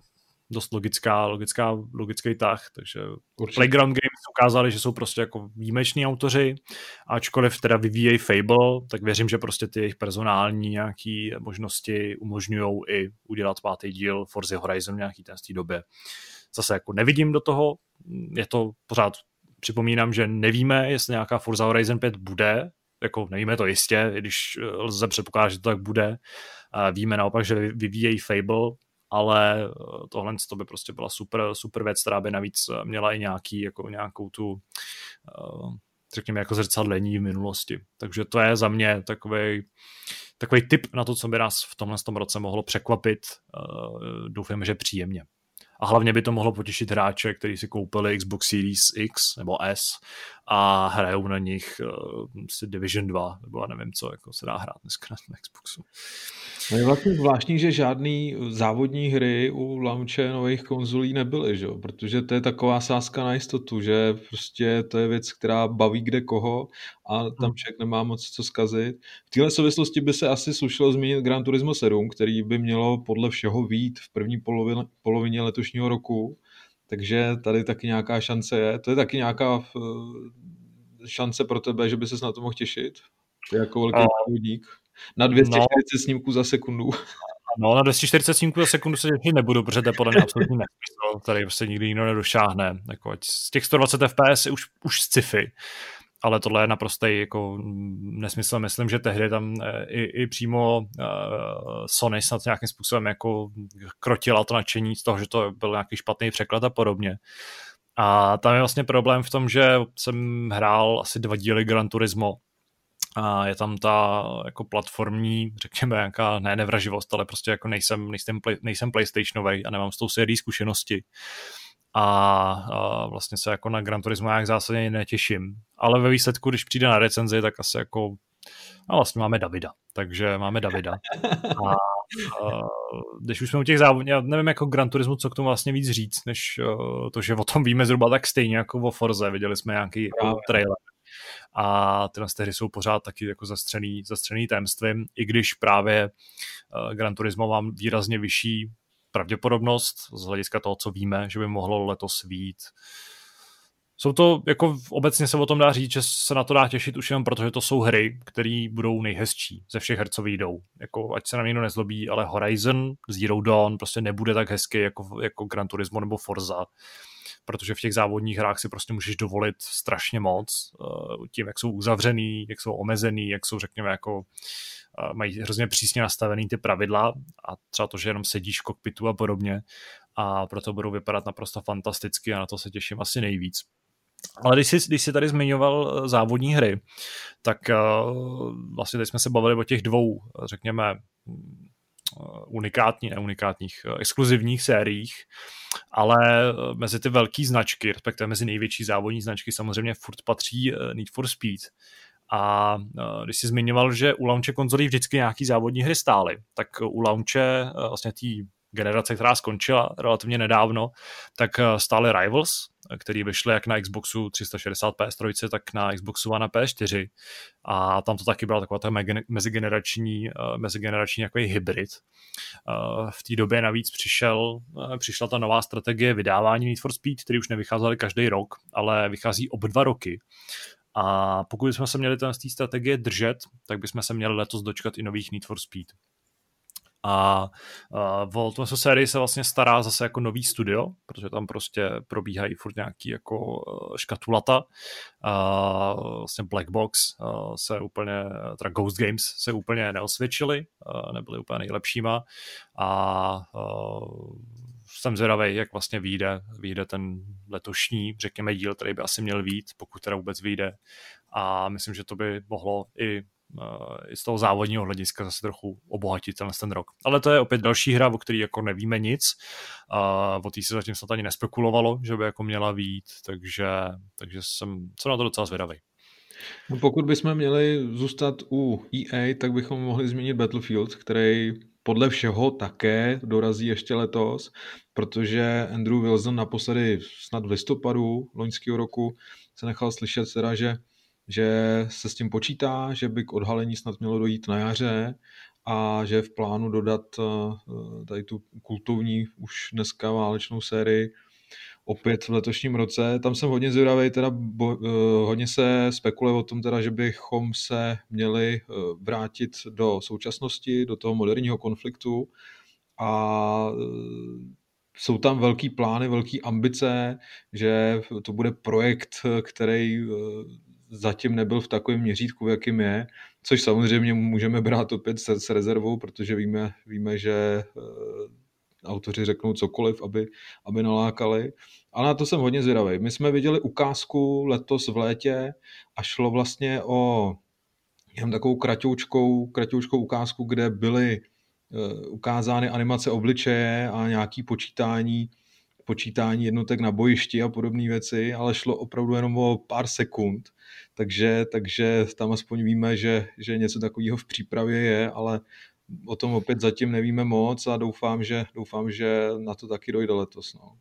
dost logická, logická, logický tah, takže Určitě. Playground Games ukázali, že jsou prostě jako výjimeční autoři, ačkoliv teda vyvíjejí Fable, tak věřím, že prostě ty jejich personální nějaký možnosti umožňují i udělat pátý díl Forza Horizon nějaký ten z té době. Zase jako nevidím do toho, je to pořád připomínám, že nevíme, jestli nějaká Forza Horizon 5 bude, jako nevíme to jistě, když lze předpokládat, že to tak bude. Víme naopak, že vyvíjejí Fable, ale eh, tohle to by prostě byla super, super věc, která by navíc eh, měla i nějaký, jako nějakou tu eh, řekněme, jako zrcadlení v minulosti. Takže to je za mě takový takový tip na to, co by nás v tomhle tom roce mohlo překvapit. Doufám, že příjemně. A hlavně by to mohlo potěšit hráče, kteří si koupili Xbox Series X nebo S a hrajou na nich uh, Division 2, nebo já nevím, co jako se dá hrát dneska na Xboxu. No je vlastně zvláštní, že žádný závodní hry u launche nových konzolí nebyly, že? protože to je taková sázka na jistotu, že prostě to je věc, která baví kde koho a tam hmm. člověk nemá moc co zkazit. V téhle souvislosti by se asi slušelo zmínit Gran Turismo 7, který by mělo podle všeho vít v první polovině, polovině letošního roku, takže tady taky nějaká šance je. To je taky nějaká eh, šance pro tebe, že by ses na to mohl těšit? Ty jako velký původník. Na 240 no. snímků za sekundu. No, na 240 snímků za sekundu se těšit nebudu, protože to je podle mě absolutní nesmysl. Tady prostě nikdy nikdo nedošáhne. Jako, z těch 120 FPS je už, už sci-fi ale tohle je naprostý jako nesmysl. Myslím, že tehdy tam eh, i, i přímo uh, Sony snad nějakým způsobem jako krotila to nadšení z toho, že to byl nějaký špatný překlad a podobně. A tam je vlastně problém v tom, že jsem hrál asi dva díly Gran Turismo a je tam ta jako platformní, řekněme, nějaká ne nevraživost, ale prostě jako nejsem, nejsem, nejsem PlayStationový a nemám s tou sérií zkušenosti a, a vlastně se jako na Gran Turismo nějak zásadně netěším. Ale ve výsledku, když přijde na recenzi, tak asi jako a vlastně máme Davida, takže máme Davida. A, a když už jsme u těch závodů, já nevím jako Gran Turismo, co k tomu vlastně víc říct, než uh, to, že o tom víme zhruba tak stejně jako o Forze, viděli jsme nějaký jako trailer. A tyhle hry jsou pořád taky jako zastřený, zastřený tajemstvím, i když právě uh, Gran Turismo mám výrazně vyšší pravděpodobnost z hlediska toho, co víme, že by mohlo letos vít. Jsou to, jako obecně se o tom dá říct, že se na to dá těšit už jenom protože to jsou hry, které budou nejhezčí ze všech her, co vyjdou. Jako, ať se na mě nezlobí, ale Horizon, Zero Dawn prostě nebude tak hezký jako, jako Gran Turismo nebo Forza protože v těch závodních hrách si prostě můžeš dovolit strašně moc eh, tím, jak jsou uzavřený, jak jsou omezený, jak jsou, řekněme, jako mají hrozně přísně nastavený ty pravidla a třeba to, že jenom sedíš v kokpitu a podobně a proto budou vypadat naprosto fantasticky a na to se těším asi nejvíc. Ale když jsi, když jsi tady zmiňoval eh, závodní hry, tak uh, vlastně teď jsme se bavili o těch dvou, řekněme, mm, unikátní, ne unikátních, eh, exkluzivních sériích, ale mezi ty velké značky, respektive mezi největší závodní značky samozřejmě furt patří Need for Speed. A e, když jsi zmiňoval, že u launche konzolí vždycky nějaký závodní hry stály, tak u launche e, vlastně té generace, která skončila relativně nedávno, tak e, stály Rivals, který vyšly jak na Xboxu 360 PS3, tak na Xboxu a PS4. A tam to taky byla taková ta mezigenerační, mezigenerační jako hybrid. V té době navíc přišel, přišla ta nová strategie vydávání Need for Speed, který už nevycházely každý rok, ale vychází ob dva roky. A pokud bychom se měli z té strategie držet, tak bychom se měli letos dočkat i nových Need for Speed. A uh, Volt sérii se vlastně stará zase jako nový studio, protože tam prostě probíhají furt nějaký jako uh, škatulata. Uh, vlastně Black Box uh, se úplně, teda Ghost Games se úplně neosvědčili, uh, nebyly úplně nejlepšíma a uh, jsem zvědavý, jak vlastně vyjde, vyjde ten letošní, řekněme, díl, který by asi měl vít, pokud teda vůbec vyjde. A myslím, že to by mohlo i eh, i z toho závodního hlediska zase trochu obohatit ten, ten rok. Ale to je opět další hra, o který jako nevíme nic. A o té se zatím snad ani nespekulovalo, že by jako měla vít, takže, takže jsem, jsem na to docela zvědavý. No pokud bychom měli zůstat u EA, tak bychom mohli zmínit Battlefield, který podle všeho také dorazí ještě letos. Protože Andrew Wilson naposledy snad v listopadu loňského roku se nechal slyšet teda, že, že se s tím počítá, že by k odhalení snad mělo dojít na jaře a že je v plánu dodat eh, tady tu kultovní už dneska válečnou sérii opět v letošním roce. Tam jsem hodně zvědavý, teda bo, uh, hodně se spekuluje o tom, teda, že bychom se měli uh, vrátit do současnosti, do toho moderního konfliktu a jsou tam velký plány, velké ambice, že to bude projekt, který zatím nebyl v takovém měřítku, jakým je, což samozřejmě můžeme brát opět s, s rezervou, protože víme, víme že autoři řeknou cokoliv, aby, aby nalákali. Ale na to jsem hodně zvědavý. My jsme viděli ukázku letos v létě a šlo vlastně o jen takovou kratoučkou, kratoučkou ukázku, kde byly ukázány animace obličeje a nějaký počítání počítání jednotek na bojišti a podobné věci, ale šlo opravdu jenom o pár sekund, takže, takže tam aspoň víme, že, že něco takového v přípravě je, ale o tom opět zatím nevíme moc a doufám, že, doufám, že na to taky dojde letos. No.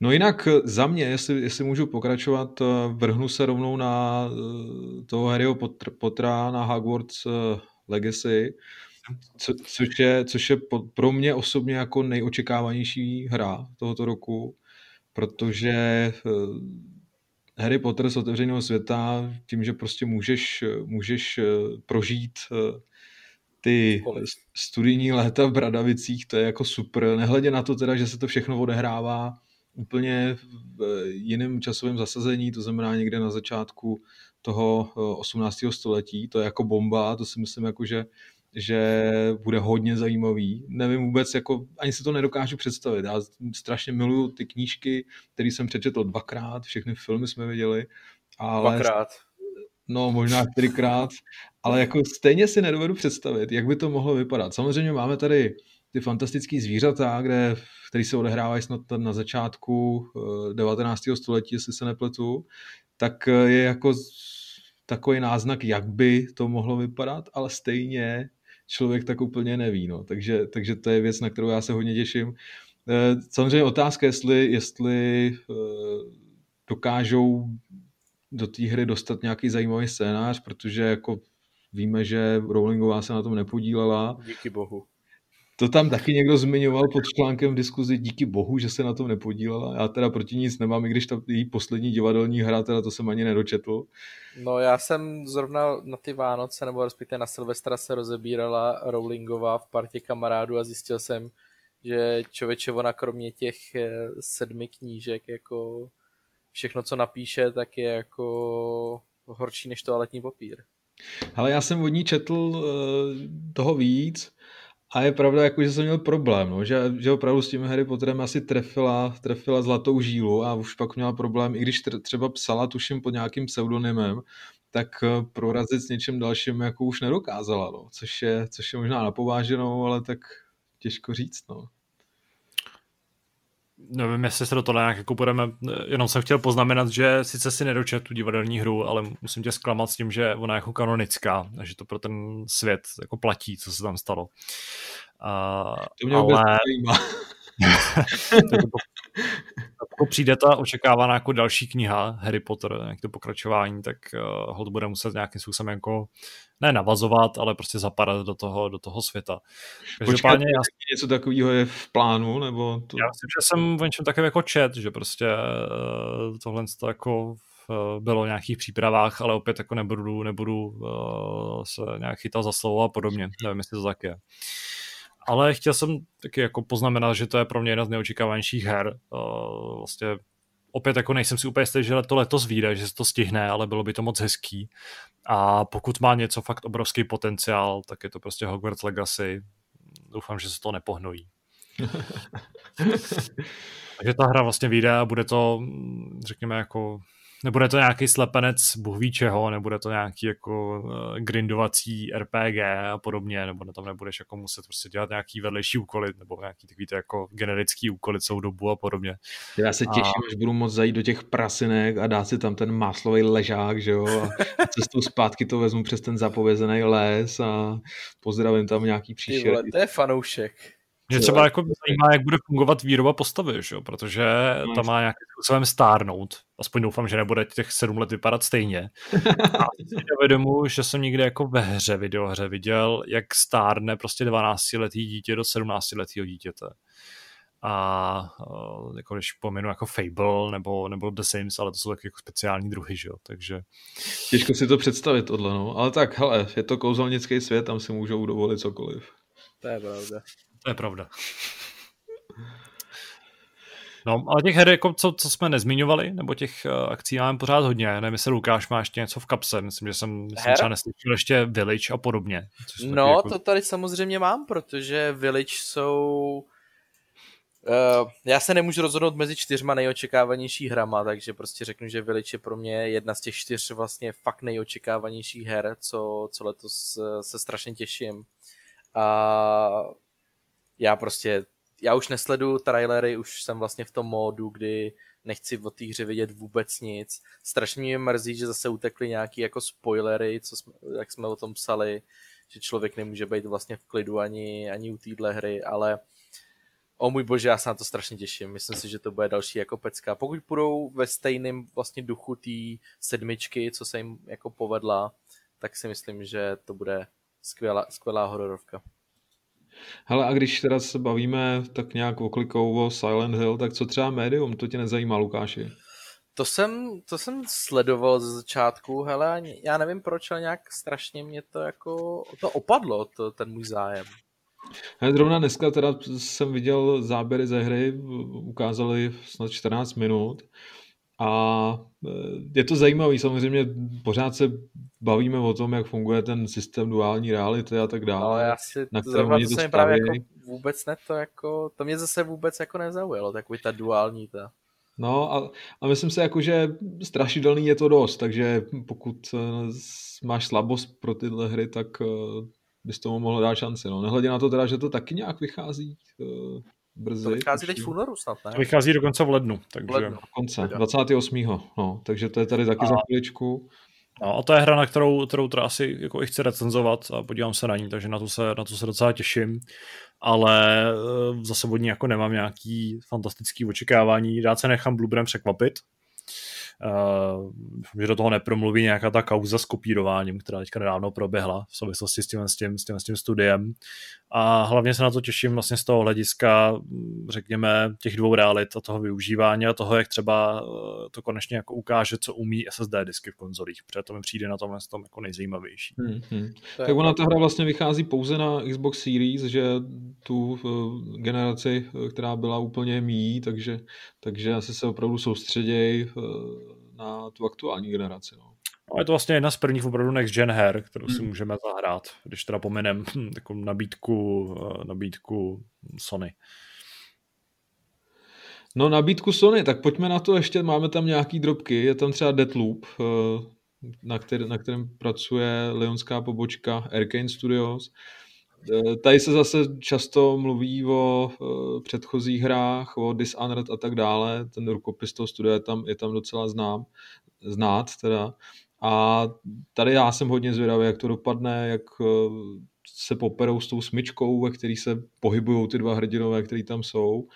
No jinak za mě, jestli, jestli můžu pokračovat, vrhnu se rovnou na eh, toho Harryho Pottera na Hogwarts eh, Legacy, co, což je, což je pro mě osobně jako nejočekávanější hra tohoto roku, protože eh, Harry Potter z otevřeného světa, tím, že prostě můžeš, můžeš eh, prožít eh, ty studijní léta v Bradavicích, to je jako super. Nehledě na to teda, že se to všechno odehrává úplně v jiném časovém zasazení, to znamená někde na začátku toho 18. Eh, století, to je jako bomba, to si myslím jako, že že bude hodně zajímavý. Nevím vůbec, jako, ani si to nedokážu představit. Já strašně miluju ty knížky, které jsem přečetl dvakrát, všechny filmy jsme viděli. Ale, dvakrát. No, možná čtyřikrát, ale jako stejně si nedovedu představit, jak by to mohlo vypadat. Samozřejmě máme tady ty fantastické zvířata, kde, který se odehrávají snad na začátku 19. Eh, století, jestli se nepletu, tak je jako takový náznak, jak by to mohlo vypadat, ale stejně člověk tak úplně neví. No. Takže, takže to je věc, na kterou já se hodně těším. Eh, samozřejmě otázka, jestli, jestli eh, dokážou do té hry dostat nějaký zajímavý scénář, protože jako víme, že Rowlingová se na tom nepodílela. Díky bohu. To tam taky někdo zmiňoval pod článkem v diskuzi, díky bohu, že se na tom nepodílela. Já teda proti nic nemám, i když ta její poslední divadelní hra, teda to jsem ani nedočetl. No já jsem zrovna na ty Vánoce, nebo respektive na Silvestra se rozebírala Rowlingová v partě kamarádů a zjistil jsem, že člověče ona kromě těch eh, sedmi knížek, jako všechno, co napíše, tak je jako horší než toaletní papír. Ale já jsem od ní četl eh, toho víc a je pravda, jako, že jsem měl problém, no, že, že opravdu s tím Harry Potterem asi trefila, trefila zlatou žílu a už pak měla problém, i když třeba psala, tuším, pod nějakým pseudonymem, tak eh, prorazit s něčím dalším jako už nedokázala, no, což, je, což je možná napováženou, ale tak těžko říct. No nevím, jestli se do toho nějak jako budeme, jenom jsem chtěl poznamenat, že sice si nedočet tu divadelní hru, ale musím tě zklamat s tím, že ona je jako kanonická, že to pro ten svět jako platí, co se tam stalo. Uh, to mě ale... pokud přijde ta očekávaná jako další kniha Harry Potter, jak to pokračování, tak uh, Hold bude muset nějakým způsobem jako ne navazovat, ale prostě zapadat do toho, do toho světa. Každopádně já... něco takového je v plánu, nebo to... Já myslím, že jsem v něčem takovém jako chat, že prostě uh, tohle to jako v, bylo v nějakých přípravách, ale opět jako nebudu, nebudu uh, se nějak chytat za slovo a podobně. Nevím, jestli to tak je. Ale chtěl jsem taky jako poznamenat, že to je pro mě jedna z neočekávanějších her. Uh, vlastně opět jako nejsem si úplně jistý, že to letos vyjde, že se to stihne, ale bylo by to moc hezký. A pokud má něco fakt obrovský potenciál, tak je to prostě Hogwarts Legacy. Doufám, že se to nepohnojí. Takže ta hra vlastně vyjde a bude to, řekněme, jako nebude to nějaký slepenec bůh ví čeho, nebude to nějaký jako uh, grindovací RPG a podobně, nebo tam nebudeš jako muset prostě dělat nějaký vedlejší úkoly, nebo nějaký takový to jako generický úkoly celou dobu a podobně. Já se těším, a... až budu moct zajít do těch prasinek a dát si tam ten máslový ležák, že jo, a cestou zpátky to vezmu přes ten zapovězený les a pozdravím tam nějaký příšer. to je fanoušek. Mě třeba jako zajímá, jak bude fungovat výroba postavy, že? protože no, tam má nějakým způsobem stárnout. Aspoň doufám, že nebude těch sedm let vypadat stejně. A si nevědomu, že jsem někde jako ve hře, videohře viděl, jak stárne prostě 12-letý dítě do 17 letého dítěte. A eh, jako když pominu jako Fable nebo, nebo The Sims, ale to jsou taky jako speciální druhy, že jo, takže... Těžko si to představit tohle, no. Ale tak, hele, je to kouzelnický svět, tam si můžou dovolit cokoliv. To je pravda. To je pravda. No, ale těch her, jako co, co jsme nezmiňovali, nebo těch uh, akcí máme pořád hodně. Nevím, jestli Lukáš má ještě něco v kapse. Myslím, že jsem, jsem třeba neslyšel ještě Village a podobně. No, jako... to tady samozřejmě mám, protože Village jsou... Uh, já se nemůžu rozhodnout mezi čtyřma nejočekávanější hrama, takže prostě řeknu, že Village je pro mě jedna z těch čtyř vlastně fakt nejočekávanějších her, co, co letos eh, se strašně těším. A já prostě, já už nesledu trailery, už jsem vlastně v tom módu, kdy nechci o té hře vidět vůbec nic. Strašně mě mrzí, že zase utekly nějaký jako spoilery, co jsme, jak jsme o tom psali, že člověk nemůže být vlastně v klidu ani, ani u téhle hry, ale o můj bože, já se na to strašně těším. Myslím si, že to bude další jako pecka. Pokud půjdou ve stejném vlastně duchu té sedmičky, co se jim jako povedla, tak si myslím, že to bude skvělá, skvělá hororovka. Hele, a když teda se bavíme tak nějak oklikou o Silent Hill, tak co třeba médium, to tě nezajímá, Lukáši? To jsem, to jsem sledoval ze začátku, hele, já nevím proč, ale nějak strašně mě to jako, to opadlo, to, ten můj zájem. Hele, zrovna dneska teda jsem viděl záběry ze hry, ukázali snad 14 minut a e, je to zajímavé, samozřejmě pořád se bavíme o tom, jak funguje ten systém duální reality a tak dále. Ale já si na zrovna to, to se právě jako vůbec ne to jako, to mě zase vůbec jako nezaujalo, takový ta duální ta. No a, a myslím si jako, že strašidelný je to dost, takže pokud e, máš slabost pro tyhle hry, tak e, bys tomu mohl dát šanci. No. Nehledě na to teda, že to taky nějak vychází brzy. To vychází teď v únoru snad, ne? To vychází dokonce v lednu. Takže... V lednu. Konce, 28. No, takže to je tady taky a... za chvíličku. No, a to je hra, na kterou, kterou teda asi jako i chci recenzovat a podívám se na ní, takže na to se, na to se docela těším. Ale eh, zase od ní jako nemám nějaký fantastický očekávání. Rád se nechám Bluebrem překvapit, Uh, že do toho nepromluví nějaká ta kauza s kopírováním, která teďka nedávno proběhla v souvislosti s tím, s tím, s tím, s tím studiem. A hlavně se na to těším vlastně z toho hlediska, řekněme, těch dvou realit a toho využívání a toho, jak třeba eh, to konečně jako ukáže, co umí SSD disky v konzolích, protože to mi přijde na tomhle tom jako nejzajímavější. Hmm, hmm. Tak ona ta hra vlastně vychází pouze na Xbox Series, že tu uh, generaci, která byla úplně míjí, takže, takže asi se opravdu soustředějí na tu aktuální generaci. No. No, je to vlastně jedna z prvních opravdu next gen her, kterou si hmm. můžeme zahrát, když teda pomenem hm, takovou nabídku, eh, nabídku Sony. No nabídku Sony, tak pojďme na to ještě, máme tam nějaký drobky, je tam třeba Deathloop, eh, na, který, na kterém pracuje leonská pobočka Arkane Studios. Eh, tady se zase často mluví o předchozích hrách, o Dishonored a tak dále. Ten rukopis toho studia je tam, je tam docela znám, znát teda. A tady já jsem hodně zvědavý, jak to dopadne, jak eh, se poperou s tou smyčkou, ve který se pohybují ty dva hrdinové, který tam jsou.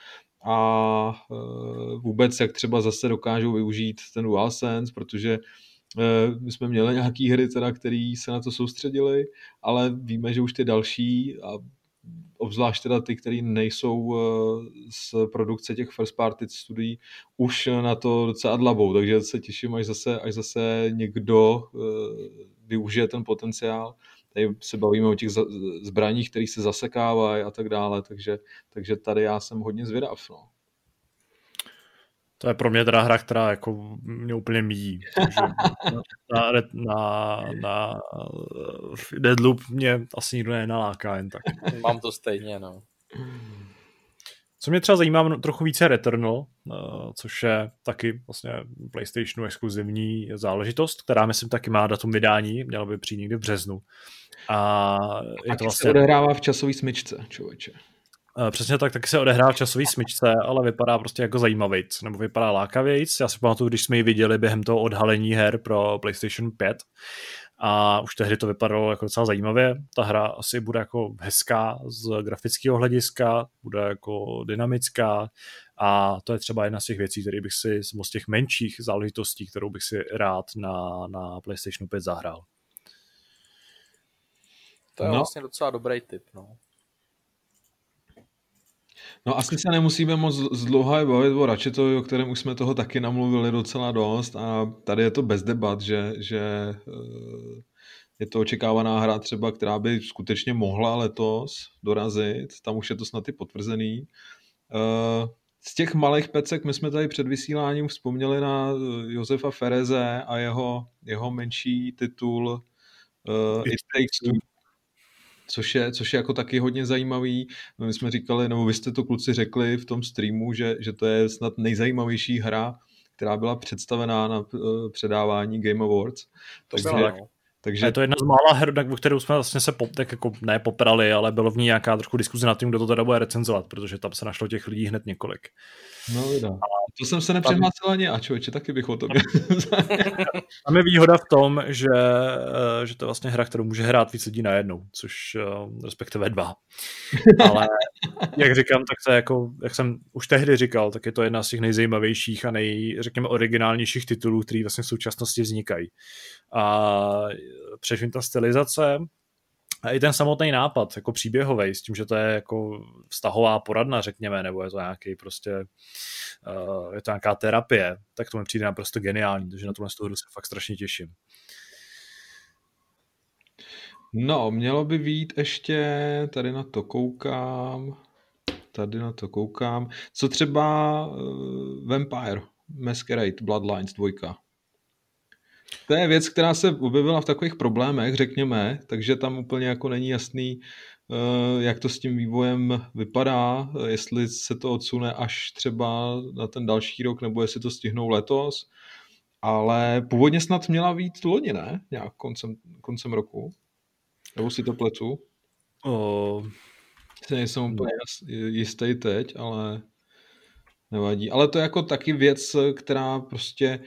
A eh, vůbec jak třeba zase dokážou využít ten DualSense, protože eh, my jsme měli nějaký hry, teda, který se na to soustředili, ale víme, že už ty další a obzvlášť teda ty, které nejsou eh, z produkce těch first party studií, už na to docela dlabou, takže se těším, až zase, až zase někdo eh, využije ten potenciál. Tady se bavíme o těch zbraních, které se zasekávají a tak dále, takže, takže tady já jsem hodně zvědav. No. To je pro mě teda hra, která jako mě úplně míjí. na, na, na, na Deadloop mě asi nikdo nenaláká jen tak. Mám to stejně, no. Co mě třeba zajímá trochu více Returnal, uh, což je taky vlastně PlayStationu exkluzivní záležitost, která myslím taky má datum vydání, měla by přijít někdy v březnu. A je to vlastně... se odehrává v časové smyčce, člověče. Uh, přesně tak, taky se odehrává v časové smyčce, ale vypadá prostě jako zajímavějc, nebo vypadá lákavějc. Já si pamatuju, když jsme ji viděli během toho odhalení her pro PlayStation 5, a už tehdy to vypadalo jako docela zajímavě. Ta hra asi bude jako hezká z grafického hlediska, bude jako dynamická a to je třeba jedna z těch věcí, které bych si z těch menších záležitostí, kterou bych si rád na, na PlayStation 5 zahrál. To je no. vlastně docela dobrý tip, no. No asi se nemusíme moc zdlouha bavit o Ratchetovi, o kterém už jsme toho taky namluvili docela dost. A tady je to bez debat, že, že eh, je to očekávaná hra třeba, která by skutečně mohla letos dorazit, tam už je to snad i potvrzený. Eh, z těch malých pecek my jsme tady před vysíláním vzpomněli na eh, Josefa Fereze a jeho, jeho menší titul uh, It Takes Two což je, což je jako taky hodně zajímavý. No, my jsme říkali, nebo vy jste to kluci řekli v tom streamu, že, že to je snad nejzajímavější hra, která byla představená na uh, předávání Game Awards. To Takže, tak. Takže... Je to jedna z mála her, o kterou jsme vlastně se pop, tak jako ne poprali, ale bylo v ní nějaká trošku diskuze nad tím, kdo to teda bude recenzovat, protože tam se našlo těch lidí hned několik. No, vida. To jsem se nepřihlásil ani a člověče, taky bych o to Tam je výhoda v tom, že, eh, že to je vlastně hra, kterou může hrát víc lidí najednou, což eh, respektive dva. Ale jak říkám, tak to je jako, jak jsem už tehdy říkal, tak je to jedna z těch nejzajímavějších a nej, řekněme, originálnějších titulů, který vlastně v současnosti vznikají. A především ta stylizace, a i ten samotný nápad, jako příběhový, s tím, že to je jako vztahová poradna, řekněme, nebo je to nějaký prostě, uh, je to nějaká terapie, tak to mi přijde naprosto geniální, takže na tuhle hru se fakt strašně těším. No, mělo by být ještě, tady na to koukám, tady na to koukám, co třeba uh, Vampire, Masquerade, Bloodlines 2. To je věc, která se objevila v takových problémech, řekněme, takže tam úplně jako není jasný, eh, jak to s tím vývojem vypadá, jestli se to odsune až třeba na ten další rok, nebo jestli to stihnou letos. Ale původně snad měla být loni, ne? Nějak koncem, koncem roku. Nebo si to pletu? O... Nejsem úplně jistý teď, ale nevadí. Ale to je jako taky věc, která prostě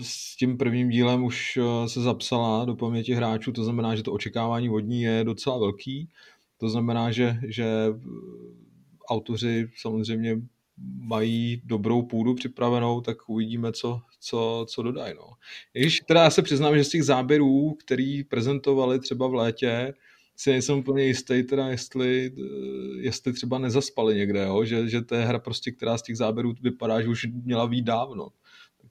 s tím prvním dílem už eh, se zapsala do paměti hráčů, to znamená, že to očekávání vodní je docela velký. To znamená, že, že eh, autoři samozřejmě mají dobrou půdu připravenou, tak uvidíme, co, co, co dodají. No. Když teda já se přiznám, že z těch záběrů, který prezentovali třeba v létě, si nejsem úplně jistý, teda jestli, jestli třeba nezaspali někde, jo? Že, že to je hra prostě, která z těch záběrů vypadá, že už měla být dávno.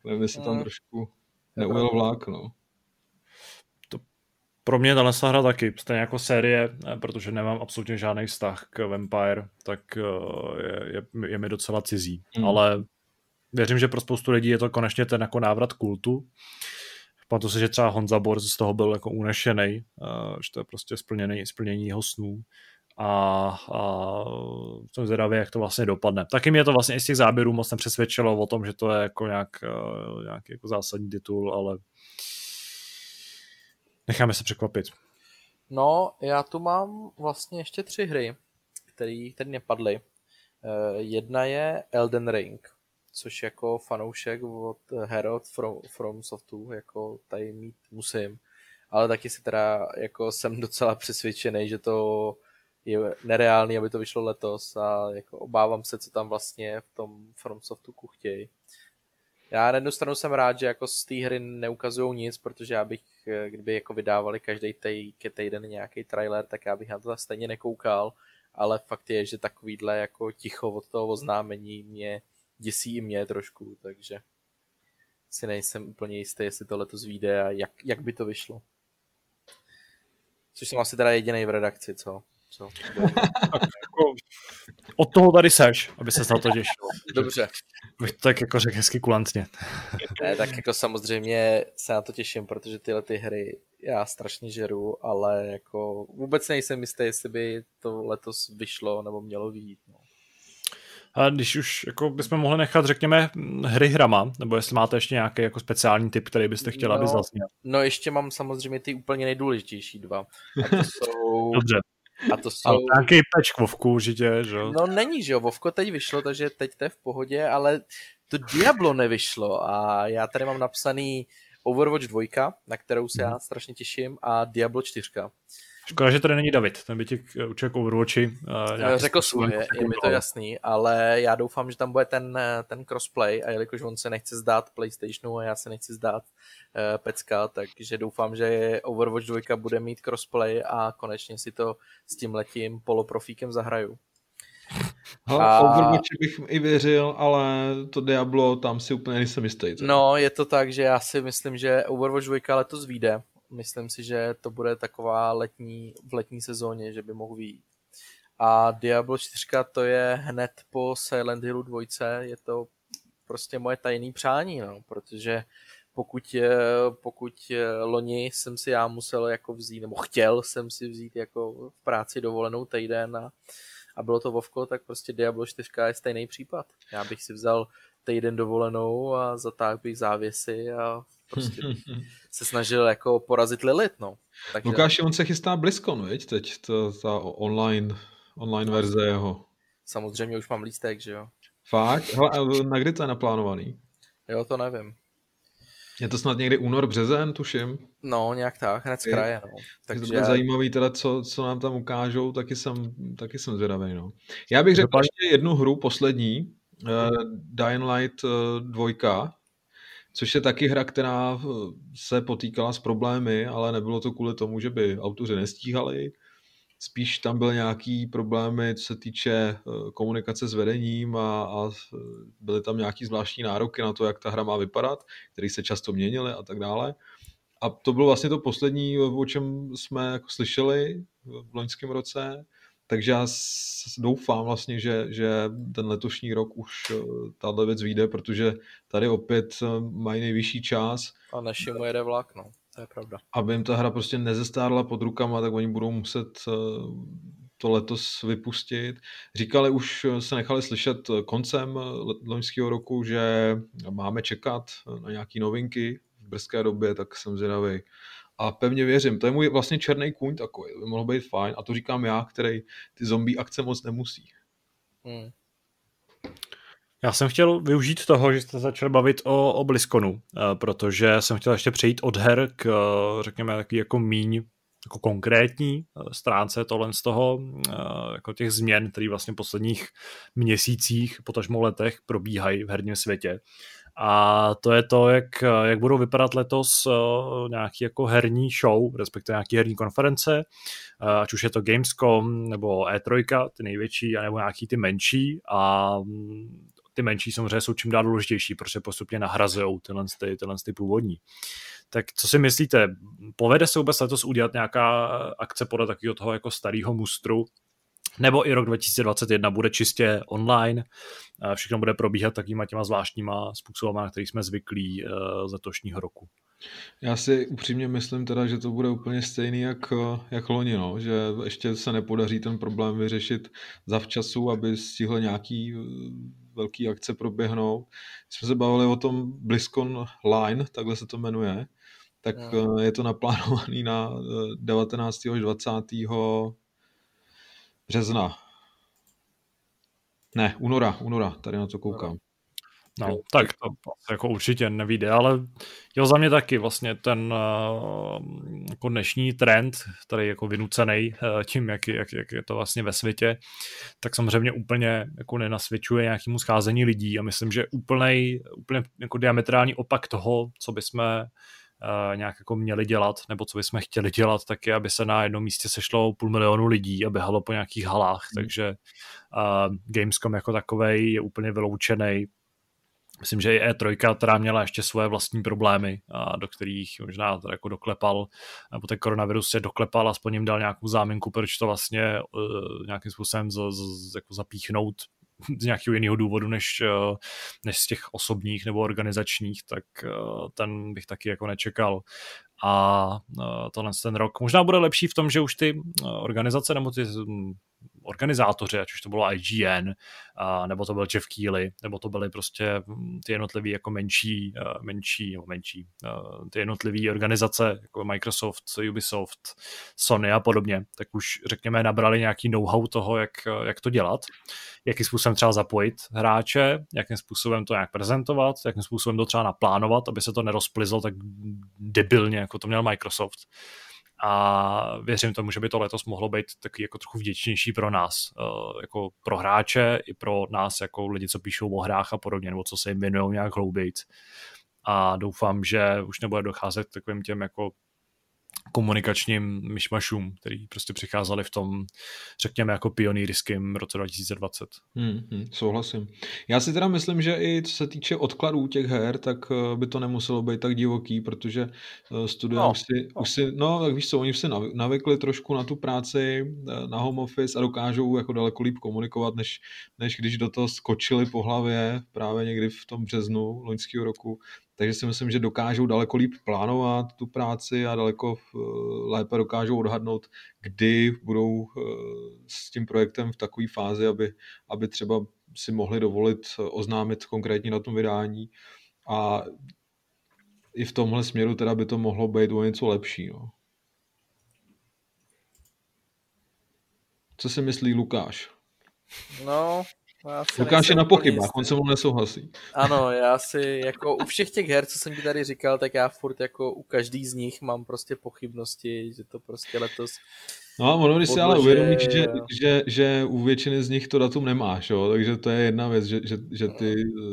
Nevím, jestli tam mm. trošku neujel vlák, no. To pro mě tahle hra taky, stejně jako série, eh, protože nemám absolutně žádný vztah k Vampire, tak eh, je, je, je mi docela cizí. Mm. Ale věřím, že pro spoustu lidí je to konečně ten jako návrat kultu. Pamatuju si, že třeba Honza Borz z toho byl jako unešený, eh, že to je prostě splněný, splnění jeho snů a, a jsem zvědavý, jak to vlastně dopadne. Taky mě to vlastně i z těch záběrů moc nepřesvědčilo o tom, že to je jako nějak, eh, nějaký jako zásadní titul, ale necháme se překvapit. No, já tu mám vlastně ještě tři hry, které tady nepadly. Uh, jedna je Elden Ring, což jako fanoušek od Herod from, from Softu jako tady mít musím. Ale taky si teda jako jsem docela přesvědčený, že to je nereálný, aby to vyšlo letos a jako obávám se, co tam vlastně v tom FromSoftu chtějí. Já na jednu stranu jsem rád, že jako z té hry neukazují nic, protože já bych, kdyby jako vydávali každý týden nějaký trailer, tak já bych na to stejně nekoukal, ale fakt je, že takovýhle jako ticho od toho oznámení mě děsí i mě trošku, takže si nejsem úplně jistý, jestli to letos vyjde a jak, jak by to vyšlo. Což jsem asi teda jediný v redakci, co? Co? jako, od toho tady seš, aby se na to těšil. Dobře. Bych to tak jako řekl hezky kulantně. ne, tak jako samozřejmě se na to těším, protože tyhle ty hry já strašně žeru, ale jako vůbec nejsem jistý, jestli by to letos vyšlo nebo mělo výjít. No. A když už jako bychom mohli nechat, řekněme, hry hrama, nebo jestli máte ještě nějaký jako speciální typ, který byste chtěla, no, aby zazněl. No ještě mám samozřejmě ty úplně nejdůležitější dva. A to jsou... Dobře. A to jsou... A nějaký peč k Vovku určitě, že jo? No není, že jo, Vovko teď vyšlo, takže teď to je v pohodě, ale to Diablo nevyšlo a já tady mám napsaný Overwatch 2, na kterou se já mhm. strašně těším, a Diablo 4. Škoda, že tady není David, ten by ti určitě jako Overwatchi. Uh, Řekl svůj, je, je mi to jasný, ale já doufám, že tam bude ten, ten crossplay a jelikož on se nechce zdát PlayStationu a já se nechci zdát uh, Pecka, takže doufám, že Overwatch 2 bude mít crossplay a konečně si to s tím letím poloprofíkem zahraju. Hele, a... Overwatch bych i věřil, ale to Diablo tam si úplně nejsem jistý. No, je to tak, že já si myslím, že Overwatch 2 letos vyjde Myslím si, že to bude taková letní, v letní sezóně, že by mohl vyjít. A Diablo 4 to je hned po Silent Hillu 2, je to prostě moje tajný přání, no, protože pokud, pokud loni jsem si já musel jako vzít, nebo chtěl jsem si vzít jako v práci dovolenou týden a, a bylo to Vovko, tak prostě Diablo 4 je stejný případ. Já bych si vzal týden dovolenou a zatáhl bych závěsy a prostě se snažil jako porazit Lilith, no. Takže... Lukáši, on se chystá BlizzCon, viď, teď, to, ta online, online verze jeho. Samozřejmě už mám lístek, že jo. Fakt? Hele, na kdy to je naplánovaný? Jo, to nevím. Je to snad někdy únor, březen, tuším. No, nějak tak, hned z kraje, no. Takže to bude zajímavý teda, co, co nám tam ukážou, taky jsem, taky jsem zvědavý, no. Já bych řekl ještě jednu hru, poslední, Dying Light uh, 2, což je taky hra, která eh, se potýkala s problémy, ale nebylo to kvůli tomu, že by autoři nestíhali. Spíš tam byly nějaký problémy, co se týče eh, komunikace s vedením a, a byly tam nějaký zvláštní nároky na to, jak ta hra má vypadat, které se často měnily a tak dále. A to bylo vlastně to poslední, o čem jsme jako slyšeli v loňském roce. Takže já doufám vlastně, že, že ten letošní rok už eh, tahle věc vyjde, protože tady opět eh, mají nejvyšší čas. A mu jede vlak, no. To je pravda. Aby jim ta hra prostě nezestárla pod rukama, tak oni budou muset eh, to letos vypustit. Říkali už, se nechali slyšet koncem loňského roku, že máme čekat na nějaké novinky v brzké době, tak jsem zvědavý, a pevně věřím. To je můj vlastně černý kůň takový, to by mohlo být fajn a to říkám já, který ty zombie akce moc nemusí. Hmm. Já jsem chtěl využít toho, že jste začal bavit o, o BlizzConu, eh, protože jsem chtěl ještě přejít od her k, eh, řekněme, taky jako míň jako konkrétní eh, stránce tohle z toho, jako těch změn, které vlastně v posledních měsících, potažmo letech probíhají v herním světě. A to je to, jak, jak budou vypadat letos uh, nějaký jako herní show, respektive nějaký herní konference, uh, ať už je to Gamescom nebo E3, ty největší, nebo nějaký ty menší. A um, ty menší samozřejmě jsou čím dál důležitější, protože postupně nahrazují tyhle, ty, tyhle ty původní. Tak co si myslíte, povede se vůbec letos udělat nějaká akce podle takového toho jako starého mustru, nebo i rok 2021 bude čistě online, všechno bude probíhat takýma těma zvláštníma způsoby, na který jsme zvyklí eh, z letošního roku. Já si upřímně myslím teda, že to bude úplně stejný jak, jak loni, no. že ještě se nepodaří ten problém vyřešit zavčasu, aby stihl nějaký eh, velký akce proběhnout. Jsme se bavili o tom BlizzCon Line, takhle se to jmenuje, tak no. je to naplánovaný na 19. až 20 března. Ne, února, února, tady na to koukám. No, tak to jako určitě nevíde, ale jo, za mě taky vlastně ten uh, jako dnešní trend, který jako vynucený uh, tím, jak, jak, jak je to vlastně ve světě, tak samozřejmě úplně jako nenasvědčuje nějakému scházení lidí a myslím, že úplnej, úplně jako diametrální opak toho, co bychom nějak jako měli dělat, nebo co bychom chtěli dělat, tak je, aby se na jednom místě sešlo půl milionu lidí a běhalo po nějakých halách, hmm. takže uh, Gamescom jako takovej je úplně vyloučený. Myslím, že i E3, která měla ještě svoje vlastní problémy, a do kterých možná to jako doklepal, nebo ten koronavirus se doklepal, aspoň jim dal nějakou záminku, proč to vlastně uh, nějakým způsobem z, z, jako zapíchnout z nějakého jiného důvodu než, eh, než z těch osobních nebo organizačních, tak eh, ten bych taky jako nečekal. A eh, tohle ten rok možná bude lepší v tom, že už ty organizace nebo ty organizátoři, ať už to bylo IGN, a, nebo to byl Jeff Keighley, nebo to byly prostě hm, ty jednotlivé jako menší, menší, nebo menší, ty jednotlivé organizace, jako Microsoft, Ubisoft, Sony a podobně, tak už řekněme nabrali nějaký know-how toho, jak, jak to dělat, jakým způsobem třeba zapojit hráče, jakým způsobem to nějak prezentovat, jakým způsobem to třeba naplánovat, aby se to nerozplizlo tak debilně, jako to měl Microsoft a věřím tomu, že by to letos mohlo být taky jako trochu vděčnější pro nás, eh, jako pro hráče i pro nás jako lidi, co píšou o hrách a podobně, nebo co se jim věnují nějak hloubějc. A doufám, že už nebude docházet k takovým těm jako komunikačním myšmašům, který prostě přicházeli v tom, řekněme, jako pionýrském roce 2020. Hmm, hmm, souhlasím. Já si teda myslím, že i co se týče odkladů těch her, tak eh, by to nemuselo být tak divoký, protože eh, studia no, už, si, no. už si, no tak víš co, oni už si navykli trošku na tu práci, eh, na home office a dokážou jako daleko líp komunikovat, než, než když do toho skočili po hlavě právě někdy v tom březnu loňského roku, takže si myslím, že dokážou daleko líp plánovat tu práci a daleko eh, lépe dokážou odhadnout, kdy budou eh, s tím projektem v takové fázi, aby, aby třeba si mohli dovolit oznámit konkrétní na tom vydání a i v tomhle směru teda by to mohlo být o něco lepší. No. Co si myslí Lukáš? No, Lukáš je na pochybách, on se mu nesouhlasí. Ano, já si jako u všech těch her, co jsem ti tady říkal, tak já furt jako u každý z nich mám prostě pochybnosti, že to prostě letos No a ono, když si ale uvědomíš, že, že, že u většiny z nich to datum nemáš, jo? takže to je jedna věc, že, že, že ty uh,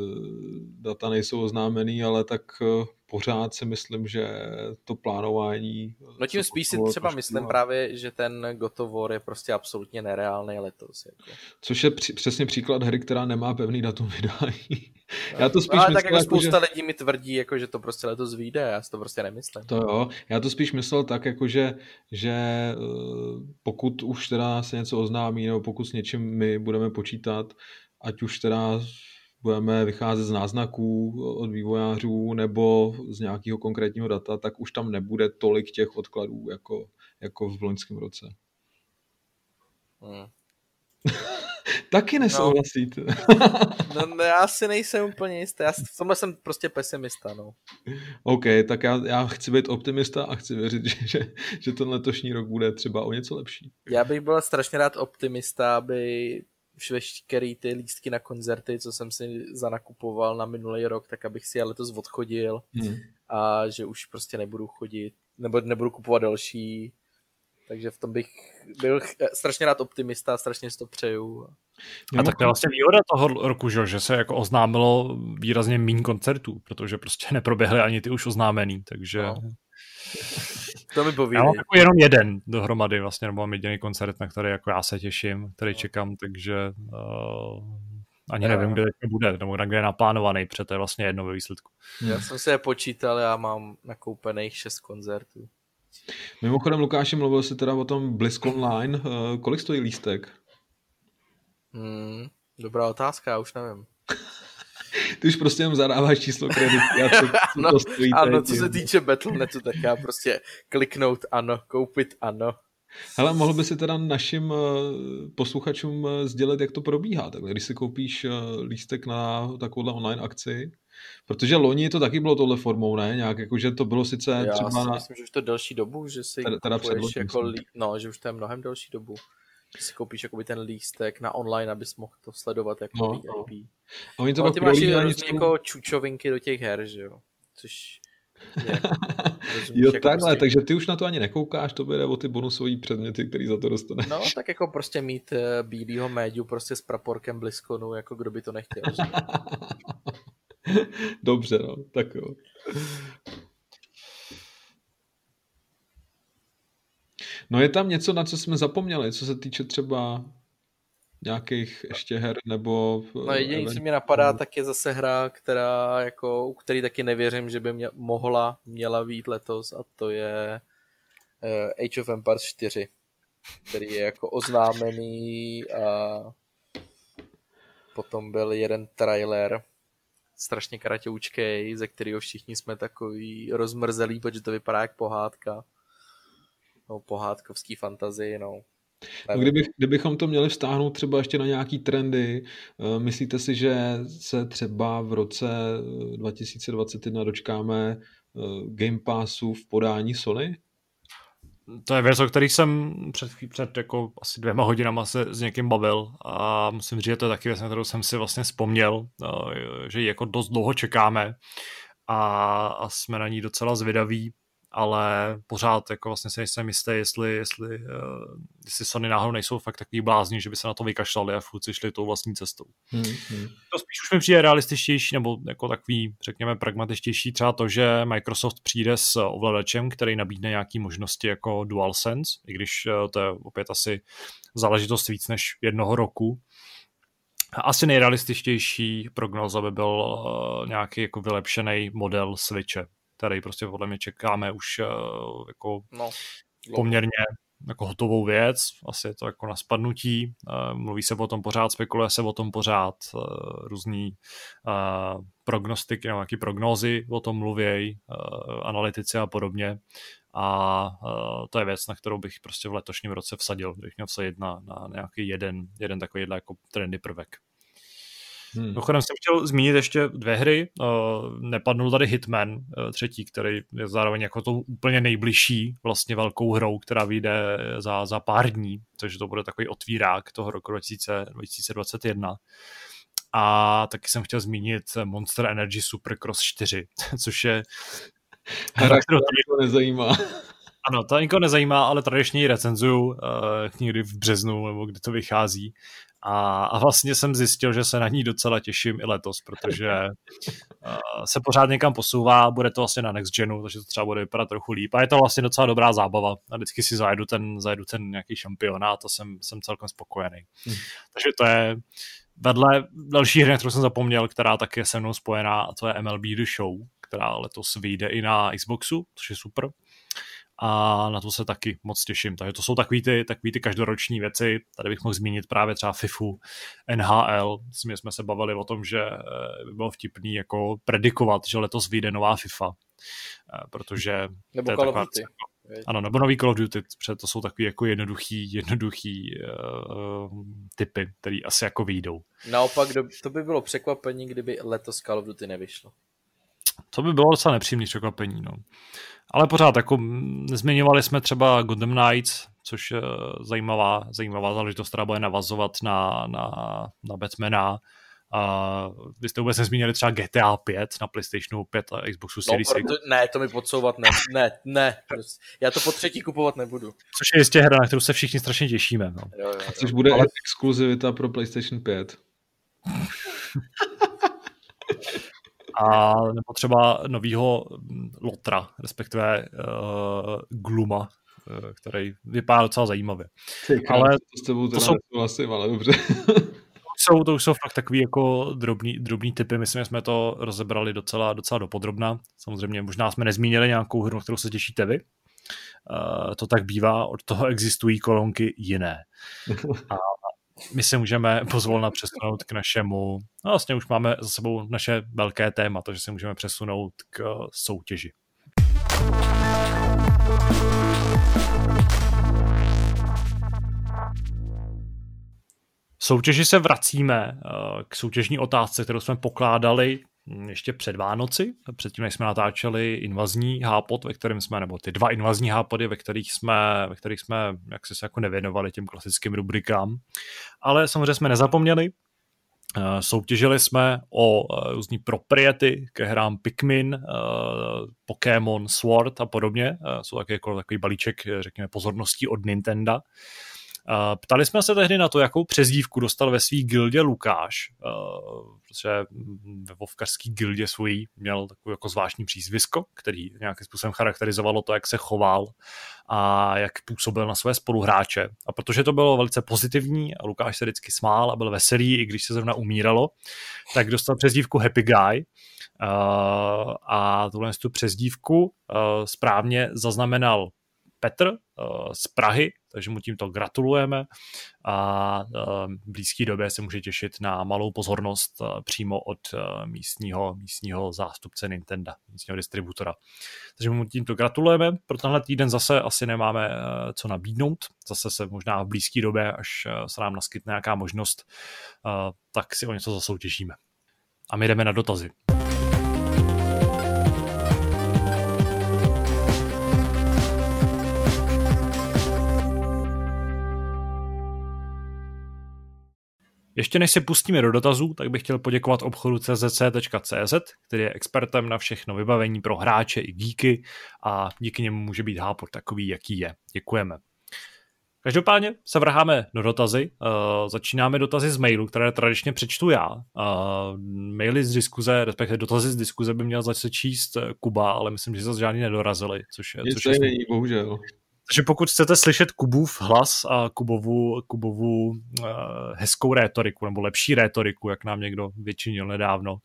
data nejsou oznámený, ale tak uh, pořád si myslím, že to plánování... No tím spíš si třeba myslím právě, že ten God of War je prostě absolutně nereálný letos. Jako. Což je při, přesně příklad hry, která nemá pevný datum vydání. Já to spíš no, ale tak jako, jako spousta že... lidí mi tvrdí, jako, že to prostě letos vyjde, já si to prostě nemyslím. To jo, já to spíš myslel tak, jako, že, že eh, pokud už teda se něco oznámí, nebo pokud s něčím my budeme počítat, ať už teda budeme vycházet z náznaků od vývojářů nebo z nějakého konkrétního data, tak už tam nebude tolik těch odkladů jako, jako v loňském roce. Hmm. Taky nesouhlasíte. No, no, já si nejsem úplně jistý. Já v tomhle jsem prostě pesimista, no. OK, tak já, já chci být optimista a chci věřit, že, že, že ten letošní rok bude třeba o něco lepší. Já bych byl strašně rád optimista, aby veškerý ty lístky na koncerty, co jsem si zanakupoval na minulý rok, tak abych si je letos odchodil hmm. a že už prostě nebudu chodit, nebo nebudu kupovat další, takže v tom bych byl strašně rád optimista, strašně si to přeju. A tak to je vlastně výhoda toho roku, že, že se jako oznámilo výrazně méně koncertů, protože prostě neproběhly ani ty už oznámený, takže... No. To mi povídej. Já mám jako jenom jeden dohromady vlastně, nebo mám jediný koncert, na který jako já se těším, který no. čekám, takže uh, ani já. nevím, kde to bude, nebo kde je naplánovaný, protože to je vlastně jedno ve výsledku. Já jsem se je počítal, já mám nakoupených šest koncertů. Mimochodem, Lukáši, mluvil jsi teda o tom Blisk Online. Uh, kolik stojí lístek? Hmm, dobrá otázka, já už nevím. Ty už prostě jenom zadáváš číslo kreditky a co, co ano, to stojí. Ano, co se týče Battle.netu, tak já prostě kliknout ano, koupit ano. Hele, mohl by si teda našim eh, posluchačům eh, sdělit, jak to probíhá. Tak když si koupíš lístek na takovouhle online akci, protože loni to taky bylo tohle formou, ne? Nějak jako, že to bylo sice Já třeba... Já si myslím, že už to delší dobu, že si teda, teda kupuješ jako... No, že už to je mnohem delší dobu že si koupíš jakoby ten lístek na online, abys mohl to sledovat jako no, VIP. No. A oni to Ale ty máš různě jako čučovinky do těch her, že jo? Což je, jo, jako takhle, prostě... takže ty už na to ani nekoukáš, to bude o ty bonusové předměty, který za to dostane. No, tak jako prostě mít uh, bílýho médiu prostě s praporkem Bliskonu, jako kdo by to nechtěl. Dobře, no, tak jo. No je tam něco, na co jsme zapomněli, co se týče třeba nějakých ještě her nebo... No jediný, co mi napadá, tak je zase hra, která jako, u který taky nevěřím, že by mě, mohla, měla být letos a to je uh, Age of Empires 4, který je jako oznámený a potom byl jeden trailer strašně kratěučkej, ze kterého všichni jsme takový rozmrzelí, protože to vypadá jak pohádka. No, pohádkovský fantazii, no. No, kdybych, kdybychom to měli vztáhnout třeba ještě na nějaký trendy, eh, myslíte si, že se třeba v roce 2021 dočkáme Game Passu v podání Sony? To je věc, o který jsem před, před jako asi dvěma hodinama se s někým bavil a musím říct, že to je taky věc, na kterou jsem si vlastně vzpomněl, že ji jako dost dlouho čekáme a, a jsme na ní docela zvědaví ale pořád jako vlastně si nejsem jistý, jestli, jestli, uh, jestli Sony náhodou nejsou fakt takový blázni, že by se na to vykašlali a furt šli tou vlastní cestou. Hmm, hmm. To spíš už mi přijde realističtější, nebo jako takový, řekněme, pragmatičtější třeba to, že Microsoft přijde s ovladačem, který nabídne nějaké možnosti jako DualSense, i když uh, to je opět asi záležitost víc než jednoho roku. Asi nejrealističtější prognoza by byl uh, nějaký jako vylepšený model Switche, který prostě podle mě čekáme už uh, jako no, poměrně jako hotovou věc, asi je to jako na spadnutí, uh, mluví se o tom pořád, spekuluje se o tom pořád, uh, různý uh, prognostiky, nebo nějaký prognózy o tom mluvějí, uh, analytici a podobně. A uh, to je věc, na kterou bych prostě v letošním roce vsadil, kdybych měl vsadit na, na nějaký jeden, jeden takový jako trendy prvek. Hmm. Mimochodem jsem chtěl zmínit ještě dvě hry. Uh, nepadnul tady Hitman uh, třetí, který je zároveň jako to úplně nejbližší vlastně velkou hrou, která vyjde za, za pár dní, takže to bude takový otvírák toho roku 2000, 2021. A taky jsem chtěl zmínit Monster Energy Supercross 4, což je hra, kterou to nezajímá. Ano, to nikoho nezajímá, ale tradičně ji recenzuju uh, někdy v březnu, nebo kdy to vychází. A, a vlastně jsem zjistil, že se na ní docela těším i letos, protože uh, se pořád někam posouvá, bude to vlastně na Next Genu, takže to třeba bude vypadat trochu líp. A je to vlastně docela dobrá zábava. A vždycky si zajedu ten, zajedu ten nějaký šampionát a jsem, jsem celkem spokojený. Hmm. Takže to je vedle další hry, kterou jsem zapomněl, která taky je se mnou spojená, a to je MLB The Show, která letos vyjde i na Xboxu, což je super a na to se taky moc těším. Takže to jsou takový ty, takový ty každoroční věci. Tady bych mohl zmínit právě třeba FIFU, NHL. My jsme se bavili o tom, že eh, by bylo vtipný jako predikovat, že letos vyjde nová FIFA, eh, protože nebo to je taková, ano, nebo nový Call of Duty, protože to jsou takový jako jednoduchý, jednoduchý uh, typy, které asi jako vyjdou. Naopak, to by bylo překvapení, kdyby letos Call of Duty nevyšlo. To by bylo docela nepříjemný překvapení, no. Ale pořád, jako zmiňovali jsme třeba Gotham Knights, což je zajímavá, zajímavá záležitost, která bude navazovat na, na, na Batmana. A vy jste vůbec nezmínili třeba GTA 5 na PlayStationu 5 a Xboxu Series no, proto, Ne, to mi podsouvat ne, ne, ne. Já to po třetí kupovat nebudu. Což je jistě hra, na kterou se všichni strašně těšíme. No. Jo, jo, jo. Což bude Ale... exkluzivita pro PlayStation 5. a nebo třeba novýho mm, Lotra, respektive uh, Gluma, uh, který vypadá docela zajímavě. Ale to s tebou to jsou, souhlasím, ale dobře. jsou, to už jsou fakt takový jako drobný, drobný typy, myslím, že jsme to rozebrali docela, docela dopodrobna. Samozřejmě možná jsme nezmínili nějakou hru, kterou se těšíte vy. Uh, to tak bývá, od toho existují kolonky jiné. A my se můžeme pozvolna přesunout k našemu, no vlastně už máme za sebou naše velké téma, takže se můžeme přesunout k soutěži. soutěži se vracíme eh, k soutěžní otázce, kterou jsme pokládali ještě před Vánoci, předtím, než jsme natáčeli invazní hápot, ve kterém jsme, nebo ty dva invazní hápody, ve kterých jsme, ve kterých jsme jak se jako nevěnovali těm klasickým rubrikám. Ale samozřejmě jsme nezapomněli, eh, Soutěžili jsme o eh, různý propriety ke hrám Pikmin, Pokémon, Sword a podobně. Jsou taky jako takový balíček, řekněme, pozorností od Nintendo. Ptali jsme se tehdy na to, jakou přezdívku dostal ve svý gildě Lukáš, protože ve Vovkařský gildě svojí měl takový jako zvláštní přízvisko, který nějakým způsobem charakterizovalo to, jak se choval a jak působil na své spoluhráče. A protože to bylo velice pozitivní a Lukáš se vždycky smál a byl veselý, i když se zrovna umíralo, tak dostal přezdívku Happy Guy, a tuhle tu přezdívku správně zaznamenal Petr z Prahy, takže mu tímto gratulujeme a v blízké době se může těšit na malou pozornost přímo od místního, místního zástupce Nintendo, místního distributora. Takže mu tímto gratulujeme. Pro tenhle týden zase asi nemáme co nabídnout. Zase se možná v blízké době, až se nám naskytne nějaká možnost, tak si o něco zasoutěžíme. A my jdeme na dotazy. Ještě než se pustíme do dotazů, tak bych chtěl poděkovat obchodu czc.cz, který je expertem na všechno vybavení pro hráče i díky a díky němu může být hápor takový, jaký je. Děkujeme. Každopádně se vrháme do dotazy. Uh, začínáme dotazy z mailu, které tradičně přečtu já. Uh, maily z diskuze, respektive dotazy z diskuze by měl začít číst Kuba, ale myslím, že zase žádný nedorazili, což je... což je bohužel. Takže pokud chcete slyšet Kubův hlas a Kubovu, Kubovu uh, hezkou rétoriku, nebo lepší rétoriku, jak nám někdo většinil nedávno,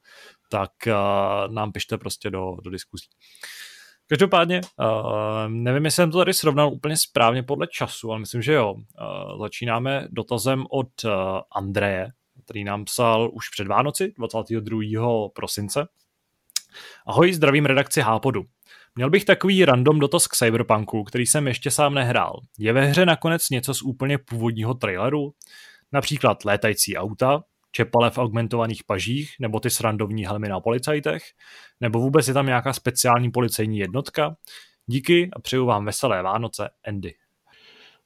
tak uh, nám pište prostě do, do diskuzí. Každopádně, uh, nevím, jestli jsem to tady srovnal úplně správně podle času, ale myslím, že jo. Uh, začínáme dotazem od uh, Andreje, který nám psal už před Vánoci, 22. prosince. Ahoj, zdravím redakci Hápodu. Měl bych takový random dotaz k Cyberpunku, který jsem ještě sám nehrál. Je ve hře nakonec něco z úplně původního traileru? Například létající auta, čepale v augmentovaných pažích, nebo ty srandovní helmy na policajtech, nebo vůbec je tam nějaká speciální policejní jednotka? Díky a přeju vám veselé Vánoce, Andy.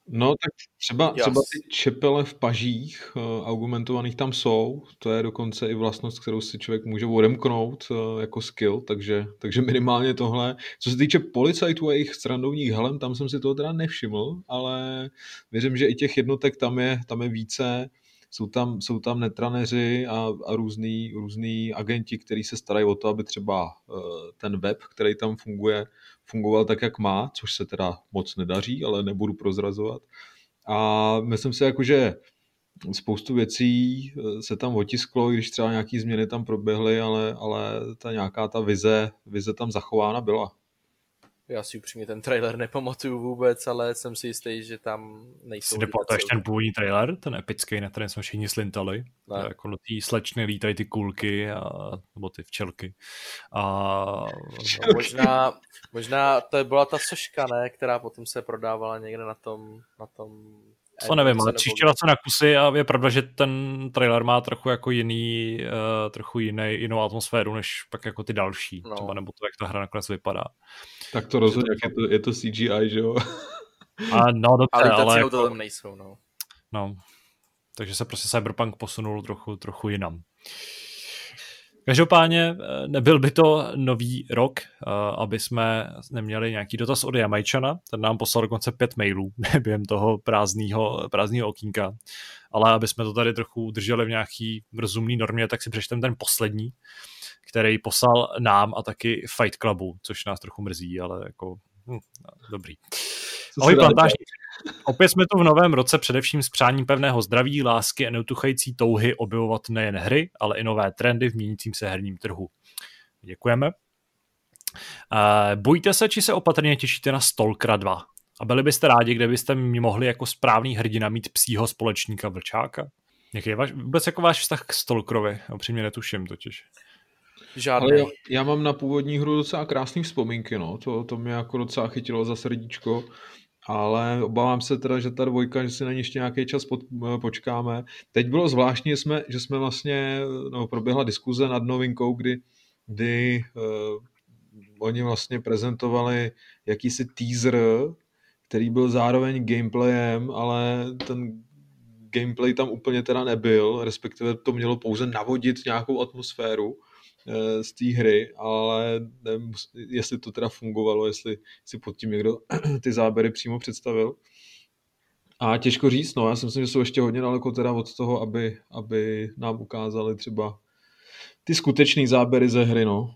No tak třeba, yes. třeba ty čepele v pažích uh, argumentovaných tam jsou, to je dokonce i vlastnost, kterou si člověk může odemknout uh, jako skill, takže, takže minimálně tohle. Co se týče policajtů a jejich strandovních helem, tam jsem si toho teda nevšiml, ale věřím, že i těch jednotek tam je, tam je více jsou tam, jsou tam netraneři a, a různý, různý agenti, kteří se starají o to, aby třeba uh, ten web, který tam funguje, fungoval tak, jak má, což se teda moc nedaří, ale nebudu prozrazovat. A myslím si, jako, že spoustu věcí eh, se tam otisklo, když třeba nějaké změny tam proběhly, ale, ale ta nějaká ta vize, vize tam zachována byla. Já si upřímně ten trailer nepamatuju vůbec, ale jsem si jistý, že tam nejsou... Si nepamatuješ ten původní trailer, ten epický, na kterém jsme všichni slintali? Ne. Jako do té slečny lítají ty kulky, a, nebo ty včelky. A... No, možná, možná to byla ta soška, ne, která potom se prodávala někde na tom, na tom to nevím, ale čistila se na kusy a je pravda, že ten trailer má trochu jako jiný, uh, trochu jiný, jinou atmosféru, než pak jako ty další, no. třeba nebo to, jak ta hra nakonec vypadá. Tak to rozhodně, to... je, to, je to CGI, že jo? A no, dobře, ale... ale jako... tam nejsou, no. No, takže se prostě Cyberpunk posunul trochu, trochu jinam. Každopádně eh, nebyl by to nový rok, eh, aby jsme neměli nějaký dotaz od Jamajčana, ten nám poslal dokonce pět mailů během toho prázdného, prázdného okýnka, ale aby jsme to tady trochu udrželi v nějaký rozumný normě, tak si přečtem ten poslední, který poslal nám a taky Fight Clubu, což nás trochu mrzí, ale jako hm, dobrý. Ahoj plantážníci. Opět jsme tu v novém roce především s přáním pevného zdraví, lásky a neutuchající touhy objevovat nejen hry, ale i nové trendy v měnícím se herním trhu. Děkujeme. Uh, bojíte se, či se opatrně těšíte na Stalkera 2? A byli byste rádi, kdybyste mi mohli jako správný hrdina mít psího společníka vlčáka? Jaký je váš, vůbec jako váš vztah k Stalkerovi? Upřímně netuším totiž. Žádný. Ale já, já, mám na původní hru docela krásné vzpomínky, no. To, to mě jako docela chytilo za srdíčko ale obávám se teda, že ta dvojka, že si na ní ještě nějaký čas pod, eh, počkáme. Teď bylo zvláštní, že jsme, že jsme vlastně, no, proběhla diskuze nad novinkou, kdy, kdy uh, oni vlastně prezentovali jakýsi teaser, který byl zároveň gameplayem, ale ten gameplay tam úplně teda nebyl, respektive to mělo pouze navodit nějakou atmosféru z té hry, ale nevím, jestli to teda fungovalo, jestli si pod tím někdo ty záběry přímo představil. A těžko říct, no, já si myslím, že jsou ještě hodně daleko teda od toho, aby, aby nám ukázali třeba ty skutečné záběry ze hry, no.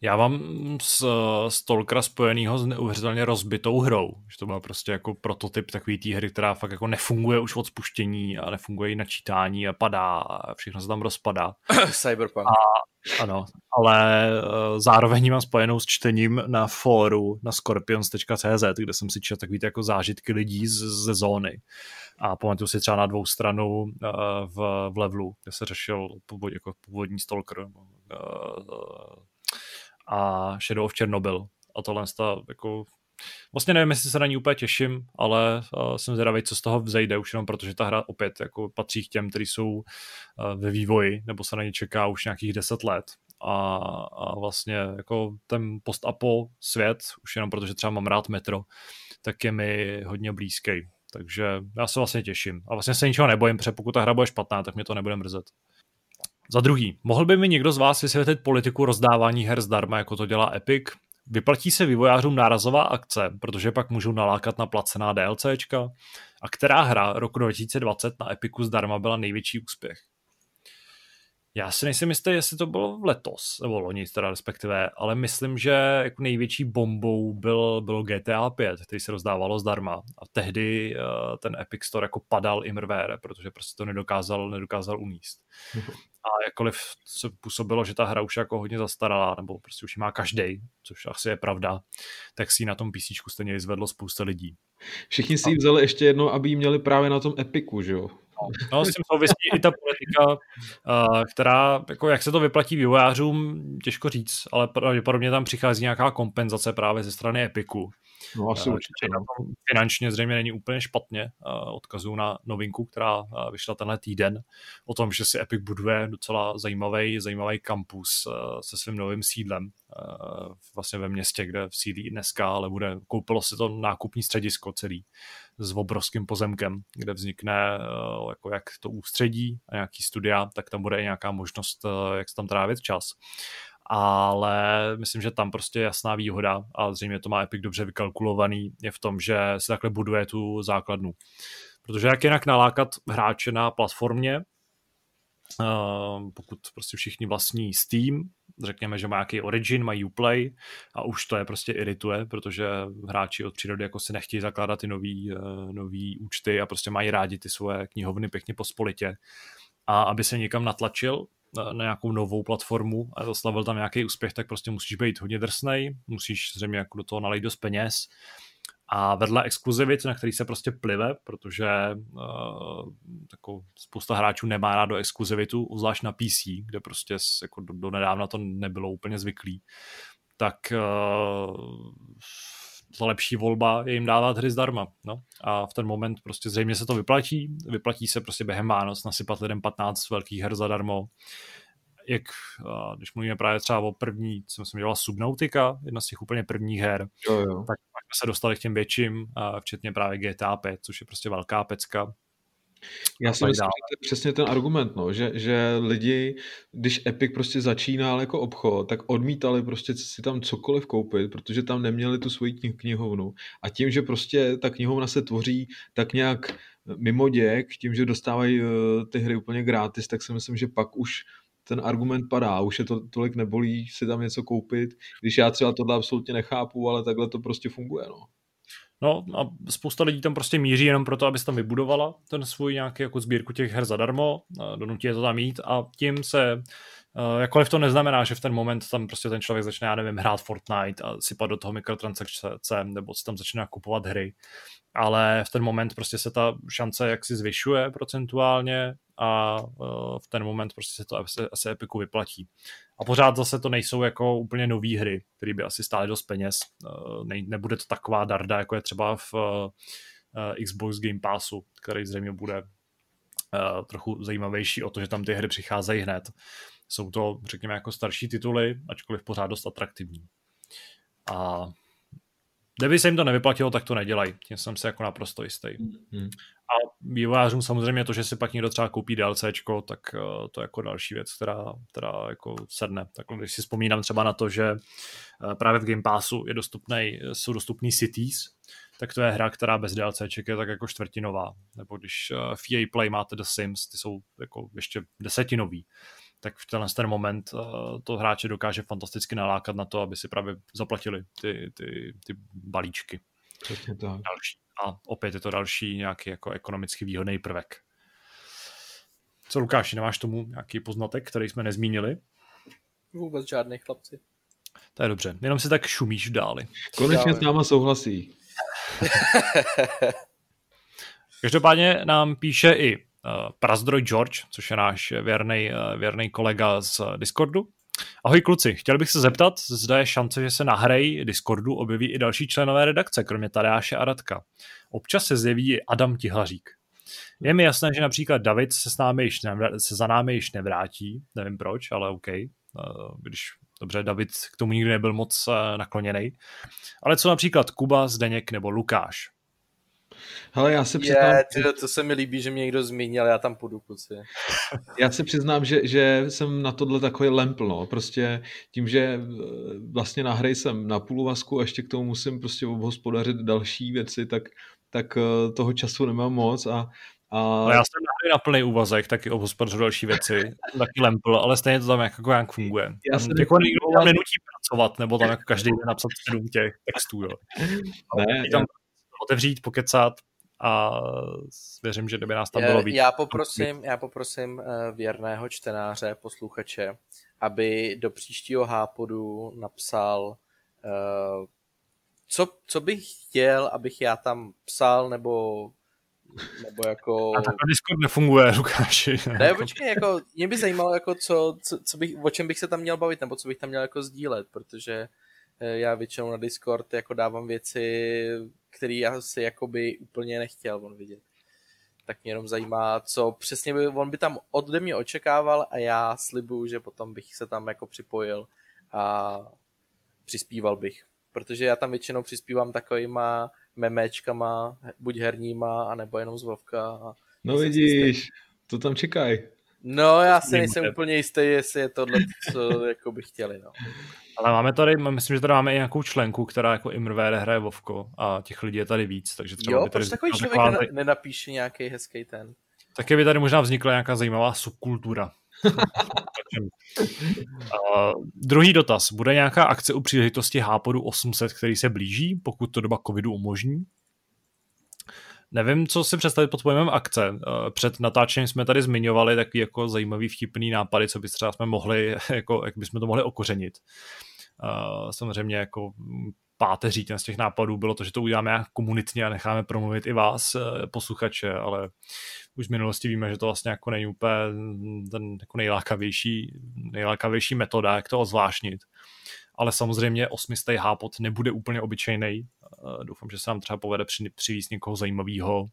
Já mám s Stalkera spojenýho s neuvěřitelně rozbitou hrou, že to byl prostě jako prototyp takový té hry, která fakt jako nefunguje už od spuštění a nefunguje i načítání a padá a všechno se tam rozpadá. Cyberpunk. A, ano, ale uh, zároveň mám spojenou s čtením na fóru na scorpions.cz, kde jsem si četl takový jako zážitky lidí z, ze zóny. A pamatuju si třeba na dvou stranu uh, v, v levelu, kde se řešil původ, jako původní stalker uh, a Shadow of Chernobyl. A tohle sta, jako Vlastně nevím, jestli se na ní úplně těším, ale uh, jsem zvědavý, co z toho vzejde, už jenom protože ta hra opět jako patří k těm, kteří jsou uh, ve vývoji, nebo se na ně čeká už nějakých deset let. A, a vlastně jako ten post-apo svět, už jenom protože třeba mám rád metro, tak je mi hodně blízký. Takže já se vlastně těším. A vlastně se ničeho nebojím, protože pokud ta hra bude špatná, tak mě to nebude mrzet. Za druhý, mohl by mi někdo z vás vysvětlit politiku rozdávání her zdarma, jako to dělá Epic? Vyplatí se vývojářům nárazová akce, protože pak můžou nalákat na placená DLCčka? A která hra roku 2020 na Epiku zdarma byla největší úspěch? Já si nejsem jistý, jestli to bylo v letos, nebo loni teda respektive, ale myslím, že jako největší bombou byl, byl GTA 5, který se rozdávalo zdarma. A tehdy uh, ten Epic Store jako padal imrvére, protože prostě to nedokázal, nedokázal uníst. A jakkoliv se působilo, že ta hra už je jako hodně zastaralá, nebo prostě už ji má každý, což asi je pravda, tak si ji na tom PC stejně zvedlo spousta lidí. Všichni si ji vzali ještě jedno, aby ji měli právě na tom Epiku, že jo? No, s tím souvisí i ta politika, uh, která, jako jak se to vyplatí vývojářům, těžko říct, ale pravděpodobně tam přichází nějaká kompenzace právě ze strany Epiku. No asi uh, určitě. No. Finančně zřejmě není úplně špatně. Uh, odkazu na novinku, která uh, vyšla tenhle týden, o tom, že si Epic buduje docela zajímavý, zajímavý kampus uh, se svým novým sídlem uh, vlastně ve městě, kde sídlí dneska, ale bude, koupilo si to nákupní středisko celý s obrovským pozemkem, kde vznikne uh, jako jak to ústředí a nějaký studia, tak tam bude i nějaká možnost, uh, jak se tam trávit čas ale myslím, že tam prostě jasná výhoda a zřejmě to má Epic dobře vykalkulovaný, je v tom, že se takhle buduje tu základnu. Protože jak jinak nalákat hráče na platformě, Uh, pokud prostě všichni vlastní Steam, řekněme, že má nějaký Origin, mají Uplay a už to je prostě irituje, protože hráči od přírody jako si nechtějí zakládat ty nový, uh, nový účty a prostě mají rádi ty svoje knihovny pěkně pospolitě. A aby se někam natlačil, na, nějakou novou platformu a zaslavil tam nějaký úspěch, tak prostě musíš být hodně drsnej, musíš zřejmě jako do toho nalejt dost peněz. A vedle exkluzivit, na který se prostě plive, protože uh, jako spousta hráčů nemá rád do exkluzivitu, zvlášť na PC, kde prostě jako do, do nedávna to nebylo úplně zvyklý, tak uh, ta lepší volba je jim dávat hry zdarma. No. A v ten moment prostě zřejmě se to vyplatí. Vyplatí se prostě během Vánoc nasypat lidem 15 velkých her zadarmo. Jak, když mluvíme právě třeba o první, co že byla Subnautica, jedna z těch úplně prvních her, jo, jo. tak jsme se dostali k těm větším, včetně právě GTA 5, což je prostě velká pecka. Já si myslím, že to je přesně ten argument, no, že, že lidi, když Epic prostě začínal jako obchod, tak odmítali prostě si tam cokoliv koupit, protože tam neměli tu svoji knihovnu. A tím, že prostě ta knihovna se tvoří tak nějak mimo děk, tím, že dostávají uh, ty hry úplně gratis, tak si myslím, že pak už ten argument padá, už je to tolik nebolí si tam něco koupit, když já třeba tohle absolutně nechápu, ale takhle to prostě funguje, no. No a spousta lidí tam prostě míří jenom proto, aby se tam vybudovala ten svůj nějaký jako sbírku těch her zadarmo, donutí je to tam mít a tím se Uh, jakkoliv to neznamená, že v ten moment tam prostě ten člověk začne, já nevím, hrát Fortnite a sypat do toho mikrotransakce, nebo si tam začne kupovat hry, ale v ten moment prostě se ta šance jaksi zvyšuje procentuálně a uh, v ten moment prostě se to asi, asi Epiku vyplatí. A pořád zase to nejsou jako úplně nové hry, které by asi stály dost peněz. Uh, ne, nebude to taková darda, jako je třeba v uh, Xbox Game Passu, který zřejmě bude trochu zajímavější o to, že tam ty hry přicházejí hned. Jsou to, řekněme, jako starší tituly, ačkoliv pořád dost atraktivní. A Kdyby se jim to nevyplatilo, tak to nedělají. Tím jsem se jako naprosto jistý. Hmm. A vývojářům samozřejmě to, že si pak někdo třeba koupí DLCčko, tak uh, to je jako další věc, která, která jako sedne. Tak když si vzpomínám třeba na to, že uh, právě v Game Passu je dostupný, jsou dostupný Cities, tak to je hra, která bez DLCček je tak jako čtvrtinová. Nebo když uh, v EA Play máte The Sims, ty jsou jako ještě desetinový tak v tenhle ten moment uh, to hráče dokáže fantasticky nalákat na to, aby si právě zaplatili ty, ty, ty balíčky. Přesně tak. Další. A opět je to další nějaký jako ekonomicky výhodný prvek. Co Lukáši, nemáš tomu nějaký poznatek, který jsme nezmínili? Vůbec žádný chlapci. To je dobře, jenom si tak šumíš v dáli. Konečně s náma souhlasí. Každopádně nám píše i Prazdroj George, což je náš věrný, uh, věrný kolega z Discordu. Ahoj kluci, chtěl bych se zeptat, zda je šance, že se na hrej Discordu objeví i další členové redakce, kromě Tadeáše a Radka. Občas se zjeví i Adam Tihlařík. Je mi jasné, že například David se, s námi již nevrátí, se za námi již nevrátí, nevím proč, ale OK. Uh, když dobře, David k tomu nikdy nebyl moc nakloněný. Ale co například Kuba, Zdeněk nebo Lukáš? Hele, já se přiznám... Je, tyjo, to se mi líbí, že mě někdo zmínil, já tam půjdu, kluci. Já se přiznám, že, že jsem na tohle takový lempl, no. Prostě tím, že vlastně na hry jsem na půl a ještě k tomu musím prostě obhospodařit další věci, tak, tak toho času nemám moc a a... No já jsem na, na plný úvazek, taky obhospodařu další věci, taky lempl, ale stejně to tam jako nějak funguje. Já jsem jako nikdo tam nenutí pracovat, nebo tam jako každý den napsat sedm těch textů, jo. Ne, tam otevřít, pokecat a věřím, že kdyby nás tam bylo víc. Já poprosím, já poprosím eh, věrného čtenáře, posluchače, aby do příštího hápodu napsal uh, co, co bych chtěl, abych já tam psal, nebo nebo jako... A takhle Discord nefunguje, Lukáši. Ne, počkej, jako, mě by zajímalo, jako co, co, co bych, o čem bych se tam měl bavit, nebo co bych tam měl jako sdílet, protože eh, já většinou na Discord jako dávám věci, které já si jakoby úplně nechtěl on vidět. Tak mě jenom zajímá, co přesně by, on by tam ode mě očekával a já slibuju, že potom bych se tam jako připojil a přispíval bych. Protože já tam většinou přispívám takovýma memečkama, buď herníma, anebo jenom z Vovka. A no vidíš, to tam čekaj. No, já si nejsem úplně jistý, jestli je tohle, co jako by chtěli. No. Ale máme tady, myslím, že tady máme i nějakou členku, která jako Imrvére hraje Vovko a těch lidí je tady víc, takže třeba jo, by tady proč takový člověk taková... nenapíše nějaký hezký ten? Taky by tady možná vznikla nějaká zajímavá subkultura. uh, druhý dotaz. Bude nějaká akce u příležitosti Hápodu 800, který se blíží, pokud to doba covidu umožní? Nevím, co si představit pod pojmem akce. Před natáčením jsme tady zmiňovali takový jako zajímavý vtipný nápady, co by třeba jsme mohli, jako, jak bychom to mohli okořenit. Samozřejmě jako páteří z těch nápadů bylo to, že to uděláme jak komunitně a necháme promluvit i vás, eh, posluchače, ale už v minulosti víme, že to vlastně jako není úplně ten jako nejlákavější, nejlákavější metoda, jak to ozvláštnit. Ale samozřejmě osmistý hápot nebude úplně obyčejný. Eh, doufám, že se nám třeba povede při, přivízt někoho zajímavého,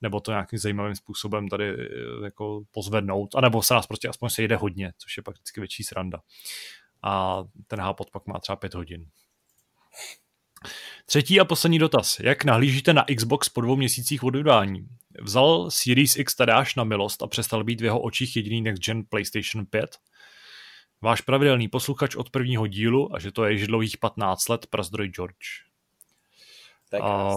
nebo to nějakým zajímavým způsobem tady eh, jako pozvednout, anebo se nás prostě aspoň se jede hodně, což je pak vždycky větší sranda. A ten hápot pak má třeba pět hodin. Třetí a poslední dotaz. Jak nahlížíte na Xbox po dvou měsících od vydání? Vzal Series X až na milost a přestal být v jeho očích jediný next gen PlayStation 5? Váš pravidelný posluchač od prvního dílu a že to je již dlouhých 15 let prazdroj George. Tak a,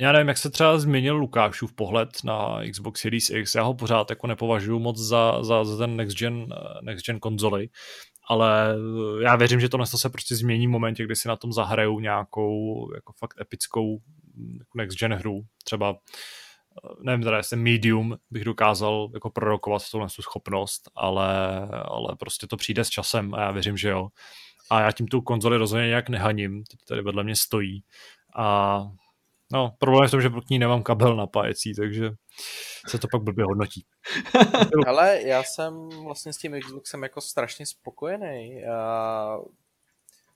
já nevím, jak se třeba změnil Lukášův pohled na Xbox Series X. Já ho pořád jako nepovažuji moc za, za, za ten next gen, next gen konzoli ale já věřím, že tohle se prostě změní v momentě, kdy si na tom zahrajou nějakou jako fakt epickou jako next gen hru, třeba nevím teda, jestli medium bych dokázal jako prorokovat tuhle schopnost, ale, ale prostě to přijde s časem a já věřím, že jo. A já tím tu konzoli rozhodně nějak nehaním, teď tady vedle mě stojí a no, problém je v tom, že proti ní nemám kabel napájecí, takže se to pak blbě hodnotí. Ale já jsem vlastně s tím Xboxem jako strašně spokojený. Já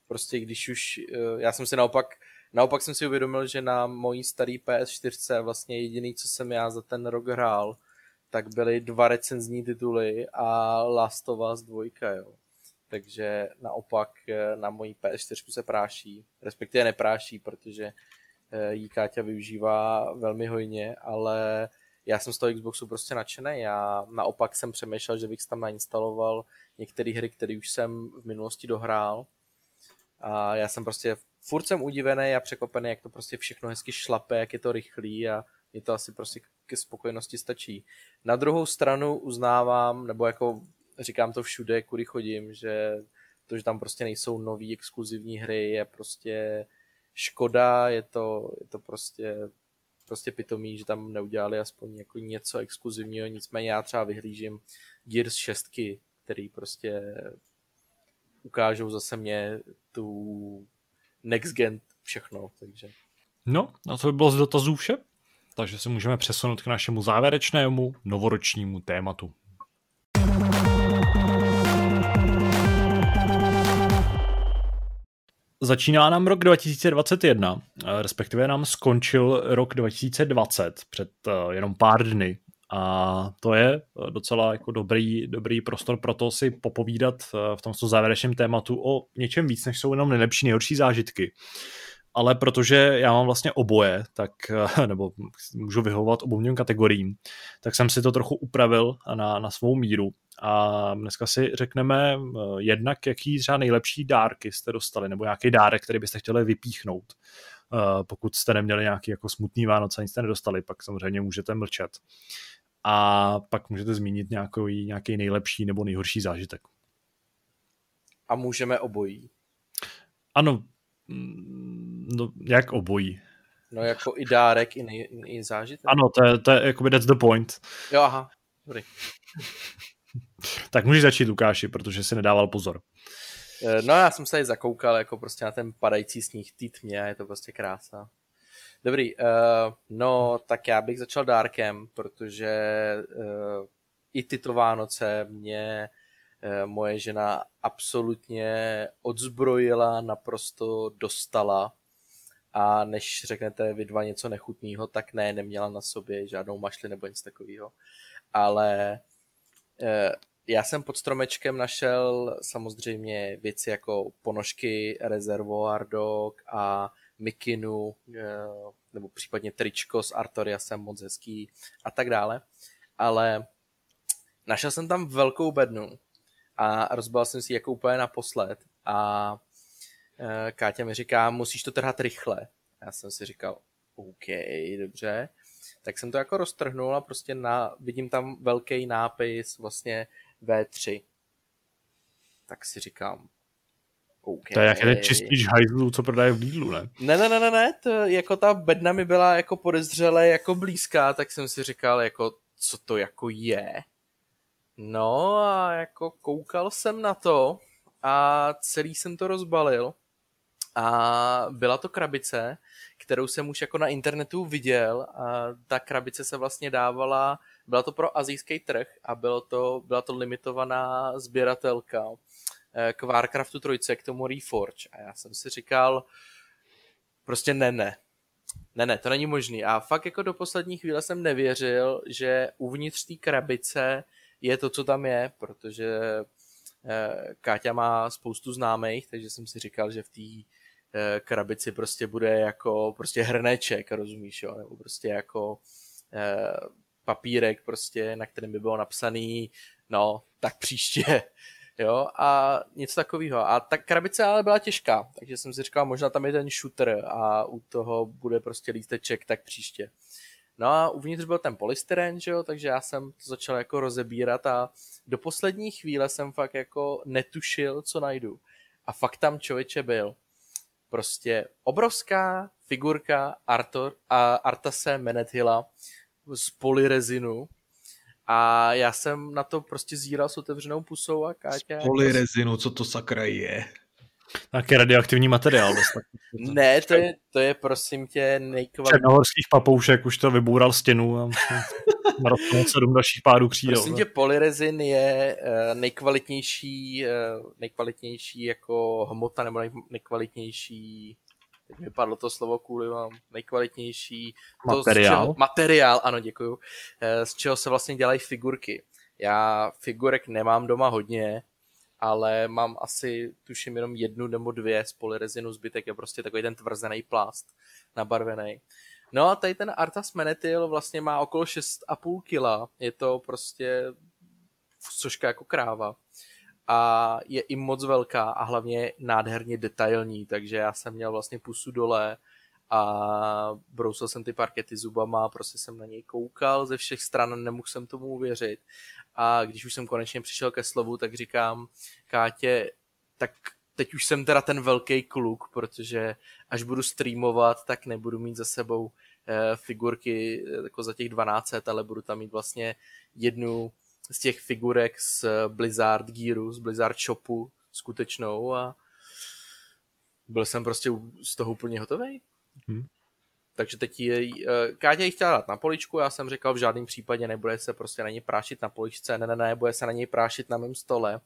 prostě když už, eh, já jsem si naopak, naopak jsem si uvědomil, že na mojí starý PS4 vlastně jediný, co jsem já za ten rok hrál, tak byly dva recenzní tituly a Last of Us 2, jo. Takže naopak eh, na mojí PS4 se práší, respektive nepráší, protože eh, jí Káťa využívá velmi hojně, ale já jsem z toho Xboxu prostě nadšený. Já naopak jsem přemýšlel, že bych tam nainstaloval některé hry, které už jsem v minulosti dohrál. A já jsem prostě furt jsem udivený a překvapený, jak to prostě všechno hezky šlape, jak je to rychlý a mě to asi prostě ke spokojenosti stačí. Na druhou stranu uznávám, nebo jako říkám to všude, kudy chodím, že to, že tam prostě nejsou nové exkluzivní hry, je prostě škoda, je to, je to prostě prostě pitomý, že tam neudělali aspoň jako něco exkluzivního, nicméně já třeba vyhlížím Gears 6, který prostě ukážou zase mě tu next gen všechno, takže. No, a to by bylo z dotazů vše, takže se můžeme přesunout k našemu závěrečnému novoročnímu tématu. Začíná nám rok 2021, eh, respektive nám skončil rok 2020 před eh, jenom pár dny. A to je eh, docela jako dobrý, dobrý prostor pro to si popovídat v tomto závěrečném tématu o něčem víc, než jsou jenom nejlepší, nejhorší zážitky. Ale protože já mám vlastně oboje, tak, nebo můžu vyhovovat obou kategoriím, tak jsem si to trochu upravil na, na svou míru a dneska si řekneme eh, jednak, jaký třeba nejlepší dárky jste dostali, nebo nějaký dárek, který byste chtěli vypíchnout. Eh, pokud jste neměli nějaký jako smutný Vánoce nic jste nedostali, pak samozřejmě můžete mlčet. A pak můžete zmínit nějaký, nějaký nejlepší nebo nejhorší zážitek. A můžeme obojí. Ano, mm, no, jak obojí? No jako i dárek, i, nej, i zážitek. Ano, to je, to je jakoby that's the point. Jo, aha, dobrý. tak můžeš začít, Lukáši, protože si nedával pozor. Eh, no já jsem se tady zakoukal jako prostě na ten padající sníh té tmě a je to prostě krása. Dobrý, uh, no tak já bych začal dárkem, protože uh, i tyto Vánoce mě uh, moje žena absolutně odzbrojila, naprosto dostala a než řeknete vy dva něco nechutného, tak ne, neměla na sobě žádnou mašli nebo nic takového. Ale já jsem pod stromečkem našel samozřejmě věci jako ponožky Reservoir Dog a Mikinu, eh, nebo případně tričko s Artoriasem, moc hezký a tak dále. Ale našel jsem tam velkou bednu a rozbal jsem si jako úplně naposled a eh, Káťa mi říká, musíš to trhat rychle. Já jsem si říkal, OK, dobře tak jsem to jako roztrhnul a prostě na, vidím tam velký nápis vlastně V3. Tak si říkám, Okay. To je jak čistíš hajzlu, co prodaje v Lidlu, ne? Ne, ne, ne, ne, ne, to jako ta bedna mi byla jako podezřele jako blízká, tak jsem si říkal, jako, co to jako je. No a jako koukal jsem na to a celý jsem to rozbalil a byla to krabice, kterou jsem už jako na internetu viděl a ta krabice se vlastně dávala, byla to pro azijský trh a bylo to, byla to limitovaná sběratelka k Warcraftu 3, k tomu Reforge a já jsem si říkal, prostě ne, ne, ne, ne, to není možný. A fakt jako do poslední chvíle jsem nevěřil, že uvnitř té krabice je to, co tam je, protože eh, Káťa má spoustu známých, takže jsem si říkal, že v té Eh, krabici prostě bude jako prostě hrneček, rozumíš, jo? nebo prostě jako eh, papírek prostě, na kterém by bylo napsaný, no, tak příště, jo, a něco takového. A ta krabice ale byla těžká, takže jsem si říkal, možná tam je ten shooter a u toho bude prostě lísteček, tak příště. No a uvnitř byl ten polystyren, že jo, takže já jsem to začal jako rozebírat a do poslední chvíle jsem fakt jako netušil, co najdu. A fakt tam člověče byl prostě obrovská figurka Arthur, a Artase Menethila z polyrezinu a já jsem na to prostě zíral s otevřenou pusou a Káťa... Polyrezinu, co to sakra je? Taky radioaktivní materiál. ne, to je, to je prosím tě nejkvalitnější. Černohorských papoušek už to vyboural stěnu a narostlo sedm dalších pádů křídel. Prosím tě, polyrezin je eh, nejkvalitnější, eh, nejkvalitnější jako hmota nebo nejkvalitnější teď mi padlo to slovo kvůli vám, nejkvalitnější materiál. To, čeho, materiál, ano, děkuju, eh, z čeho se vlastně dělají figurky. Já figurek nemám doma hodně, ale mám asi, tuším, jenom jednu nebo dvě z polyrezinu, zbytek je prostě takový ten tvrzený plast nabarvený. No a tady ten Artas Menetil vlastně má okolo 6,5 kg. Je to prostě cožka jako kráva. A je i moc velká a hlavně nádherně detailní, takže já jsem měl vlastně pusu dole a brousil jsem ty parkety zubama, prostě jsem na něj koukal ze všech stran, nemohl jsem tomu uvěřit. A když už jsem konečně přišel ke slovu, tak říkám, Kátě, tak teď už jsem teda ten velký kluk, protože až budu streamovat, tak nebudu mít za sebou eh, figurky eh, jako za těch 12, ale budu tam mít vlastně jednu z těch figurek z Blizzard Gearu, z Blizzard Shopu skutečnou a byl jsem prostě z toho úplně hotový. Hmm. Takže teď je, eh, Káťa ji chtěla dát na poličku, já jsem říkal, v žádném případě nebude se prostě na něj prášit na poličce, ne, ne, ne, bude se na něj prášit na mém stole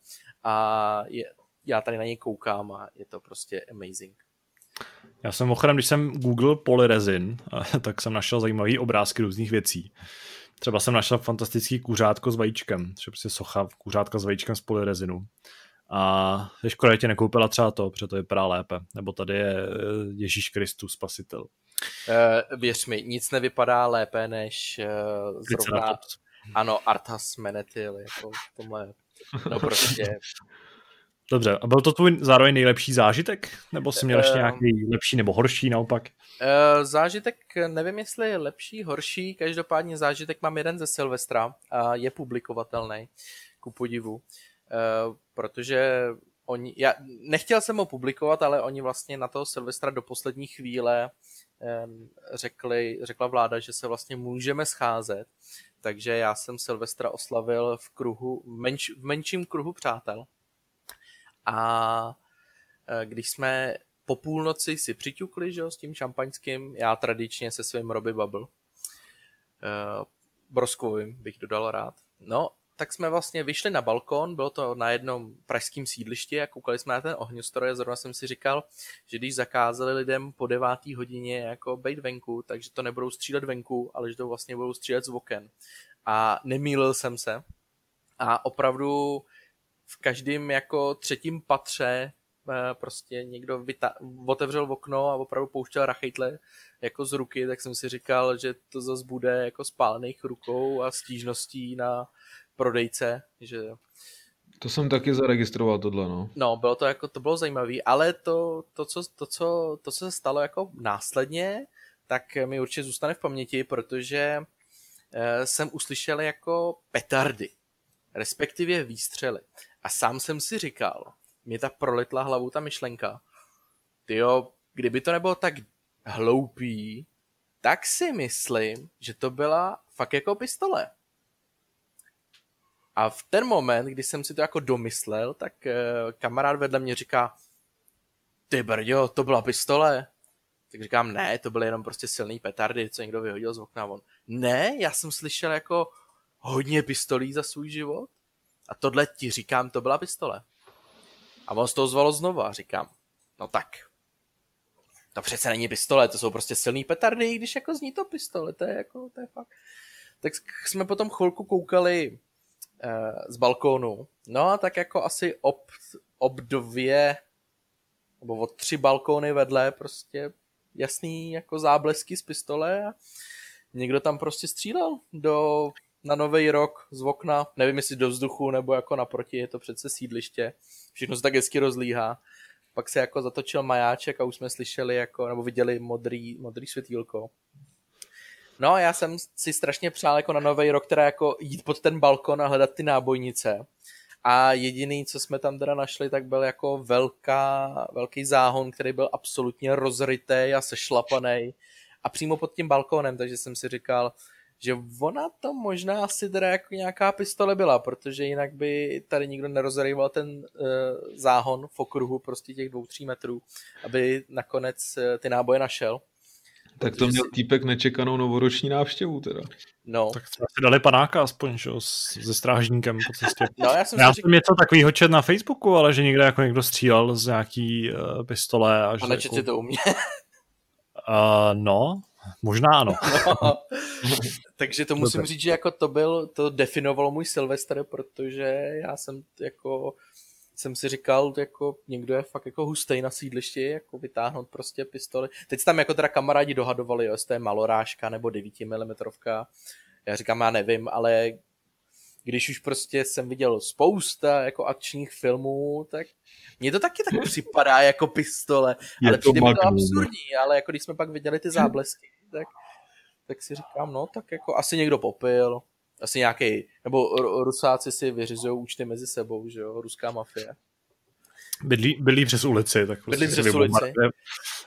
a je, já tady na něj koukám a je to prostě amazing. Já jsem mimochodem, když jsem Google polyresin, tak jsem našel zajímavý obrázky různých věcí. Třeba jsem našel fantastický kuřátko s vajíčkem, třeba prostě socha kuřátka s vajíčkem z polyrezinu. A je škoda, že tě nekoupila třeba to, protože to vypadá lépe. Nebo tady je eh, Ježíš Kristus, spasitel. Uh, věř mi, nic nevypadá lépe než uh, zrovna, ano, Arthas Menetil, jako tomhle, no prostě. Dobře, a byl to tvůj zároveň nejlepší zážitek? Nebo jsi měl ještě nějaký lepší nebo horší naopak? Uh, zážitek, nevím jestli je lepší, horší, každopádně zážitek mám jeden ze Silvestra a je publikovatelný, ku podivu. Uh, protože oni, já nechtěl jsem ho publikovat, ale oni vlastně na toho Silvestra do poslední chvíle řekli, řekla vláda, že se vlastně můžeme scházet, takže já jsem Silvestra oslavil v kruhu, menš, v menším kruhu přátel. A e, když jsme po půlnoci si přiťukli, že, s tím šampaňským, já tradičně se svým Robbie Bubble, uh, broskovým bych dodal rád. No tak jsme vlastně vyšli na balkon, bylo to na jednom pražském sídlišti a koukali jsme na ten ohňostroj a zrovna jsem si říkal, že když zakázali lidem po devátý hodině jako bejt venku, takže to nebudou střílet venku, ale že to vlastně budou střílet z oken. A nemýlil jsem se. A opravdu v každém jako třetím patře eh, prostě někdo vyta- otevřel okno a opravdu pouštěl rachejtle jako z ruky, tak jsem si říkal, že to zase bude jako spálených rukou a stížností na prodejce, že to jsem taky zaregistroval tohle, no. No, bylo to jako, to bylo zajímavé, ale to, to, co, to, co, to, co se stalo jako následně, tak mi určitě zůstane v paměti, protože eh, jsem uslyšel jako petardy, respektive výstřely. A sám jsem si říkal, mě ta prolitla hlavu ta myšlenka, tyjo, kdyby to nebylo tak hloupý, tak si myslím, že to byla fakt jako pistole. A v ten moment, kdy jsem si to jako domyslel, tak uh, kamarád vedle mě říká, ty brďo, to byla pistole. Tak říkám, ne, to byly jenom prostě silný petardy, co někdo vyhodil z okna. On, ne, já jsem slyšel jako hodně pistolí za svůj život a tohle ti říkám, to byla pistole. A on toho zvalo znova a říkám, no tak, to přece není pistole, to jsou prostě silný petardy, když jako zní to pistole, to je jako, to je fakt. Tak jsme potom chvilku koukali Eh, z balkónu. No a tak jako asi ob, ob dvě nebo o tři balkóny vedle prostě jasný jako záblesky z pistole a někdo tam prostě střílel do, na nový rok z okna, nevím jestli do vzduchu nebo jako naproti, je to přece sídliště, všechno se tak hezky rozlíhá. Pak se jako zatočil majáček a už jsme slyšeli jako, nebo viděli modrý, modrý světýlko. No, já jsem si strašně přál jako na nový rok teda jako jít pod ten balkon a hledat ty nábojnice. A jediný, co jsme tam teda našli, tak byl jako velká, velký záhon, který byl absolutně rozrytý a sešlapaný. A přímo pod tím balkonem, takže jsem si říkal, že ona to možná asi teda jako nějaká pistole byla, protože jinak by tady nikdo nerozrýval ten uh, záhon v okruhu prostě těch dvou, tří metrů, aby nakonec uh, ty náboje našel. Tak to měl si... týpek nečekanou novoroční návštěvu teda. No. Tak třeba si dali panáka aspoň, že, se strážníkem po cestě. No, já jsem, já jsem něco takového čet na Facebooku, ale že někde jako někdo střílel z nějaký uh, pistole. A, že a jako... to u mě. uh, no, možná ano. no. Takže to musím Dobře. říct, že jako to byl, to definovalo můj Silvestr, protože já jsem jako jsem si říkal, jako někdo je fakt jako hustej na sídlišti, jako vytáhnout prostě pistoli. Teď tam jako teda kamarádi dohadovali, jestli to je malorážka nebo 9 mm. Já říkám, já nevím, ale když už prostě jsem viděl spousta jako akčních filmů, tak mně to taky tak připadá jako pistole, je ale přijde mi to absurdní, ale jako když jsme pak viděli ty záblesky, tak, tak si říkám, no tak jako asi někdo popil, asi nějaký, nebo Rusáci si vyřizují účty mezi sebou, že jo, ruská mafie. Bydlí, bydlí přes ulici, tak bydlí přes ulici.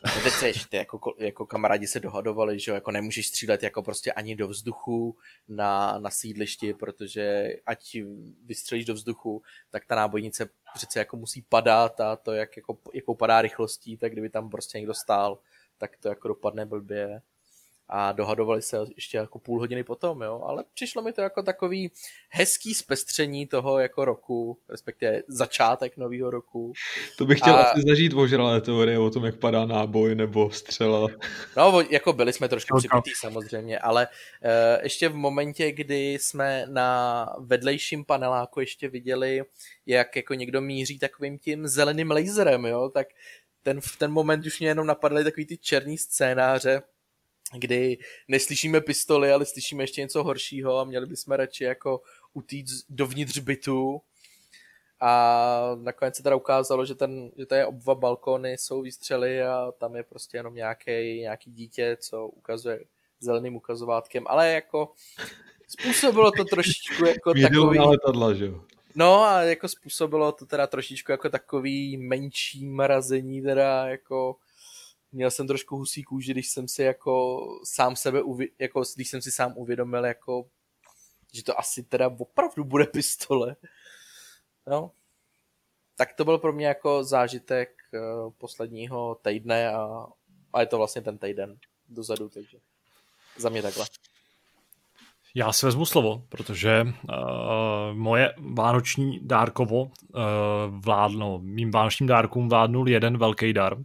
No teď se ještě jako, jako kamarádi se dohadovali, že jako nemůžeš střílet jako prostě ani do vzduchu na, na sídlišti, protože ať vystřelíš do vzduchu, tak ta nábojnice přece jako musí padat a to, jak, jako, jakou padá rychlostí, tak kdyby tam prostě někdo stál, tak to jako dopadne blbě a dohadovali se ještě jako půl hodiny potom, jo, ale přišlo mi to jako takový hezký zpestření toho jako roku, respektive začátek nového roku. To bych chtěl a... asi zažít ožralé teorie o tom, jak padá náboj nebo střela. No, jako byli jsme trošku no, připitý samozřejmě, ale uh, ještě v momentě, kdy jsme na vedlejším paneláku ještě viděli, jak jako někdo míří takovým tím zeleným laserem, jo, tak ten, v ten moment už mě jenom napadly takový ty černý scénáře, kdy neslyšíme pistoli, ale slyšíme ještě něco horšího a měli bychom radši jako utíct dovnitř bytu. A nakonec se teda ukázalo, že, ten, že tady oba balkony jsou výstřely a tam je prostě jenom nějaký, nějaký dítě, co ukazuje zeleným ukazovátkem, ale jako způsobilo to trošičku jako takový... letadla, že jo? No a jako způsobilo to teda trošičku jako takový menší mrazení teda jako měl jsem trošku husí kůži, když jsem si jako sám sebe, uvi, jako když jsem si sám uvědomil, jako, že to asi teda opravdu bude pistole. No. Tak to byl pro mě jako zážitek uh, posledního týdne a, a je to vlastně ten týden dozadu, takže za mě takhle. Já si vezmu slovo, protože uh, moje vánoční dárkovo uh, vládlo, mým vánočním dárkům vládnul jeden velký dar,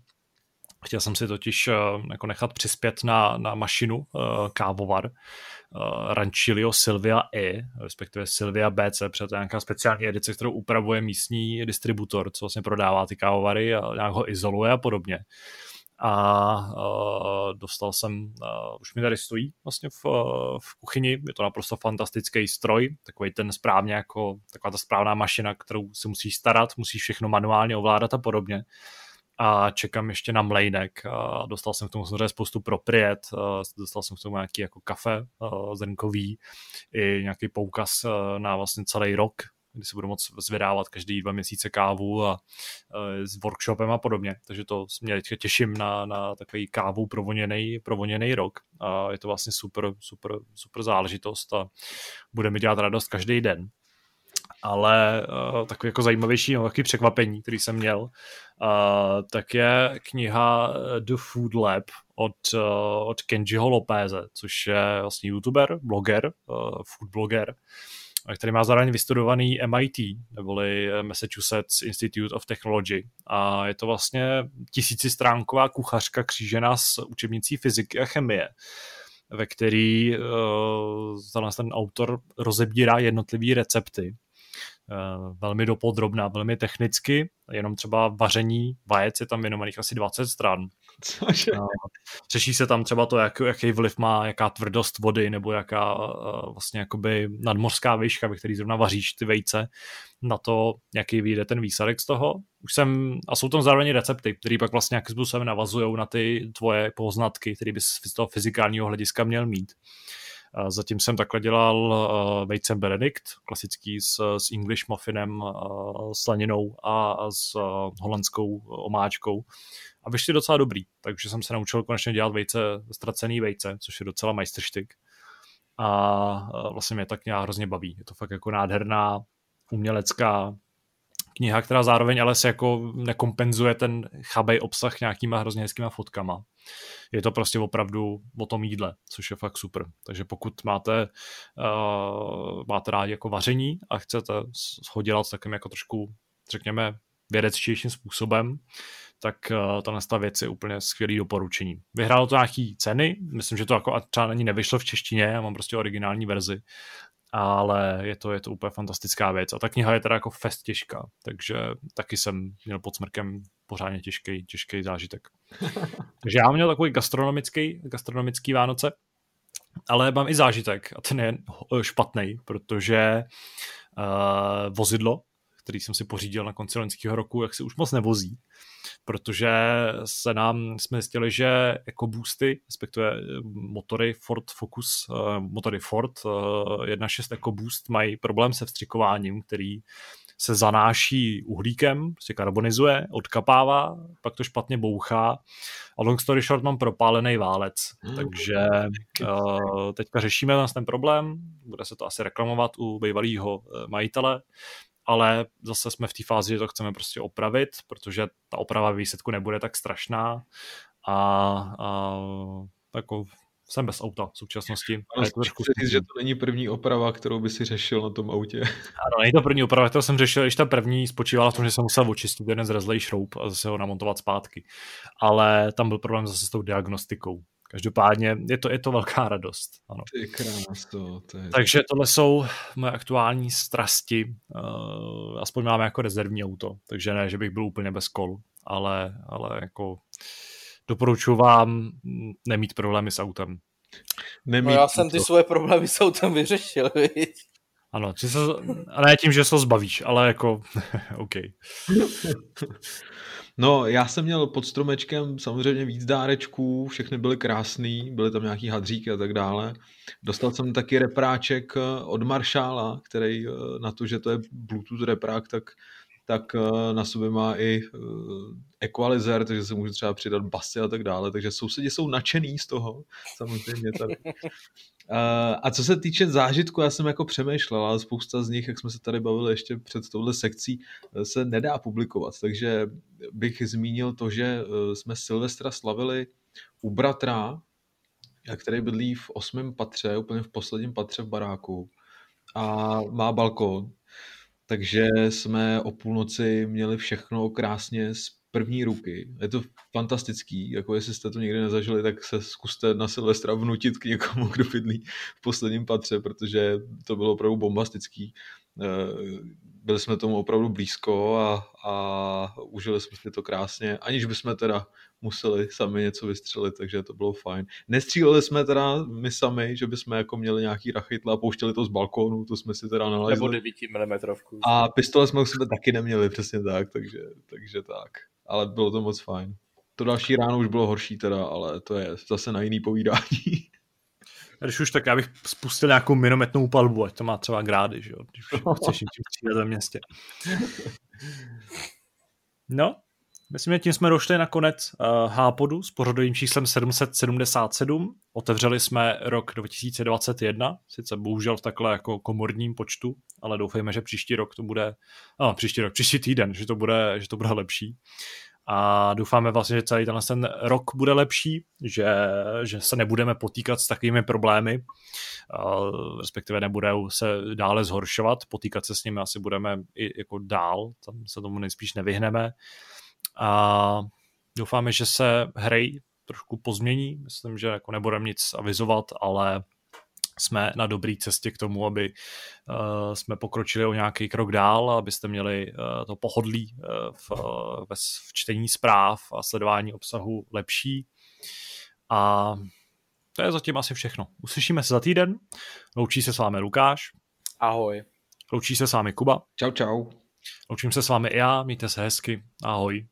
Chtěl jsem si totiž uh, jako nechat přispět na, na mašinu uh, kávovar uh, Ranchilio Silvia E, respektive Silvia BC, protože to je nějaká speciální edice, kterou upravuje místní distributor, co vlastně prodává ty kávovary a nějak ho izoluje a podobně. A uh, dostal jsem, uh, už mi tady stojí vlastně v, uh, v kuchyni, je to naprosto fantastický stroj, takový ten správně jako, taková ta správná mašina, kterou si musíš starat, musíš všechno manuálně ovládat a podobně a čekám ještě na mlejnek. A dostal jsem k tomu samozřejmě spoustu propriet, dostal jsem k tomu nějaký jako kafe zrnkový, i nějaký poukaz na vlastně celý rok, kdy se budu moc zvědávat každý dva měsíce kávu a s workshopem a podobně. Takže to mě teďka těším na, na takový kávu provoněný, provoněný rok. A je to vlastně super, super, super záležitost a bude mi dělat radost každý den ale uh, takový jako zajímavější, no, takový překvapení, který jsem měl, uh, tak je kniha eh, The Food Lab od, uh, od Kenjiho Lopéze, což je vlastně youtuber, bloger, uh, food bloger, který má zároveň vystudovaný MIT, neboli Massachusetts Institute of Technology. A je to vlastně tisícistránková kuchařka křížená s učebnicí fyziky a chemie, ve který uh, ten autor rozebírá jednotlivé recepty velmi dopodrobná, velmi technicky, jenom třeba vaření vajec je tam věnovaných asi 20 stran. Cože? Eh, řeší se tam třeba to, jak, jaký vliv má, jaká tvrdost vody, nebo jaká eh, vlastně jakoby nadmořská výška, ve který zrovna vaříš ty vejce, na to, jaký vyjde ten výsledek z toho. Už jsem, a jsou tam zároveň recepty, které pak vlastně nějakým způsobem navazují na ty tvoje poznatky, které bys z toho fyzikálního hlediska měl mít. Zatím jsem takhle dělal vejcem Benedict, klasický s, s English muffinem, slaninou a, s holandskou omáčkou. A vyšly docela dobrý, takže jsem se naučil konečně dělat vejce, ztracený vejce, což je docela majstrštyk. A vlastně mě tak nějak hrozně baví. Je to fakt jako nádherná umělecká kniha, která zároveň ale se jako nekompenzuje ten chabej obsah nějakýma hrozně hezkýma fotkama. Je to prostě opravdu o tom jídle, což je fakt super. Takže pokud máte, uh, máte rádi jako vaření a chcete ho dělat takovým jako trošku, řekněme, vědečtějším způsobem, tak uh, tahle věc je úplně skvělý doporučení. Vyhrálo to nějaký ceny, myslím, že to jako třeba ani nevyšlo v češtině, já mám prostě originální verzi, ale je to, je to úplně fantastická věc. A ta kniha je teda jako fest těžká, takže taky jsem měl pod smrkem pořádně těžký, těžký zážitek. takže já měl takový gastronomický, gastronomický Vánoce, ale mám i zážitek a ten je špatný, protože uh, vozidlo, který jsem si pořídil na konci loňského roku, jak se už moc nevozí, protože se nám, jsme zjistili, že jako boosty, respektive motory Ford Focus, motory Ford uh, 1.6 EcoBoost mají problém se vstřikováním, který se zanáší uhlíkem, se karbonizuje, odkapává, pak to špatně bouchá. A long story short mám propálený válec, mm. takže uh, teďka řešíme nás ten problém, bude se to asi reklamovat u bývalého eh, majitele, ale zase jsme v té fázi, že to chceme prostě opravit, protože ta oprava výsledku nebude tak strašná. A, a jako jsem bez auta v současnosti. Ano, to trošku... říct, že to není první oprava, kterou by si řešil na tom autě. Ano, není to první oprava, kterou jsem řešil, když ta první spočívala v tom, že jsem musel očistit jeden zrezlej šroub a zase ho namontovat zpátky. Ale tam byl problém zase s tou diagnostikou. Každopádně je to, je to velká radost. Ano. Ty krás to, to je... Takže tohle jsou moje aktuální strasti. Uh, aspoň máme jako rezervní auto, takže ne, že bych byl úplně bez kol, ale, ale jako doporučuji vám nemít problémy s autem. Nemít no já jsem ty to. svoje problémy s autem vyřešil, viď? Ano, či se, a ne tím, že se ho zbavíš, ale jako, OK. No, já jsem měl pod stromečkem samozřejmě víc dárečků, všechny byly krásný, byly tam nějaký hadříky a tak dále. Dostal jsem taky repráček od Maršála, který eh, na to, že to je Bluetooth reprák, tak tak eh, na sobě má i eh, equalizer, takže se může třeba přidat basy a tak dále, takže sousedě jsou nadšený z toho, samozřejmě tady. A co se týče zážitku, já jsem jako přemýšlel, ale spousta z nich, jak jsme se tady bavili ještě před touhle sekcí, se nedá publikovat, takže bych zmínil to, že jsme Silvestra slavili u bratra, který bydlí v osmém patře, úplně v posledním patře v baráku a má balkón takže jsme o půlnoci měli všechno krásně první ruky. Je to fantastický, jako jestli jste to někdy nezažili, tak se zkuste na Silvestra vnutit k někomu, kdo bydlí v posledním patře, protože to bylo opravdu bombastický. Eh, byli jsme tomu opravdu blízko a, a užili jsme si to krásně, aniž bychom teda museli sami něco vystřelit, takže to bylo fajn. Nestříleli jsme teda my sami, že bychom jako měli nějaký rachytle a pouštěli to z balkónu, to jsme si teda nalezli. Nebo 9 mm. A pistole jsme u sebe taky neměli, přesně tak, takže, takže tak. Ale bylo to moc fajn. To další ráno už bylo horší teda, ale to je zase na jiný povídání. Když už tak já bych spustil nějakou minometnou palbu, ať to má třeba grády, že jo, když chceš jít ve městě. No, myslím, že tím jsme došli na konec uh, Hápodu s pořadovým číslem 777. Otevřeli jsme rok 2021, sice bohužel v takhle jako komorním počtu, ale doufejme, že příští rok to bude, no, příští rok, příští týden, že to bude, že to bude lepší a doufáme vlastně, že celý tenhle ten rok bude lepší, že, že se nebudeme potýkat s takovými problémy, respektive nebudou se dále zhoršovat, potýkat se s nimi asi budeme i jako dál, tam se tomu nejspíš nevyhneme. A doufáme, že se hry trošku pozmění, myslím, že jako nebudeme nic avizovat, ale jsme na dobré cestě k tomu, aby uh, jsme pokročili o nějaký krok dál, abyste měli uh, to pohodlí uh, v, uh, v čtení zpráv a sledování obsahu lepší. A to je zatím asi všechno. Uslyšíme se za týden. Loučí se s vámi Lukáš. Ahoj. Loučí se s vámi Kuba. Čau, čau. Loučím se s vámi i já, mějte se hezky. Ahoj.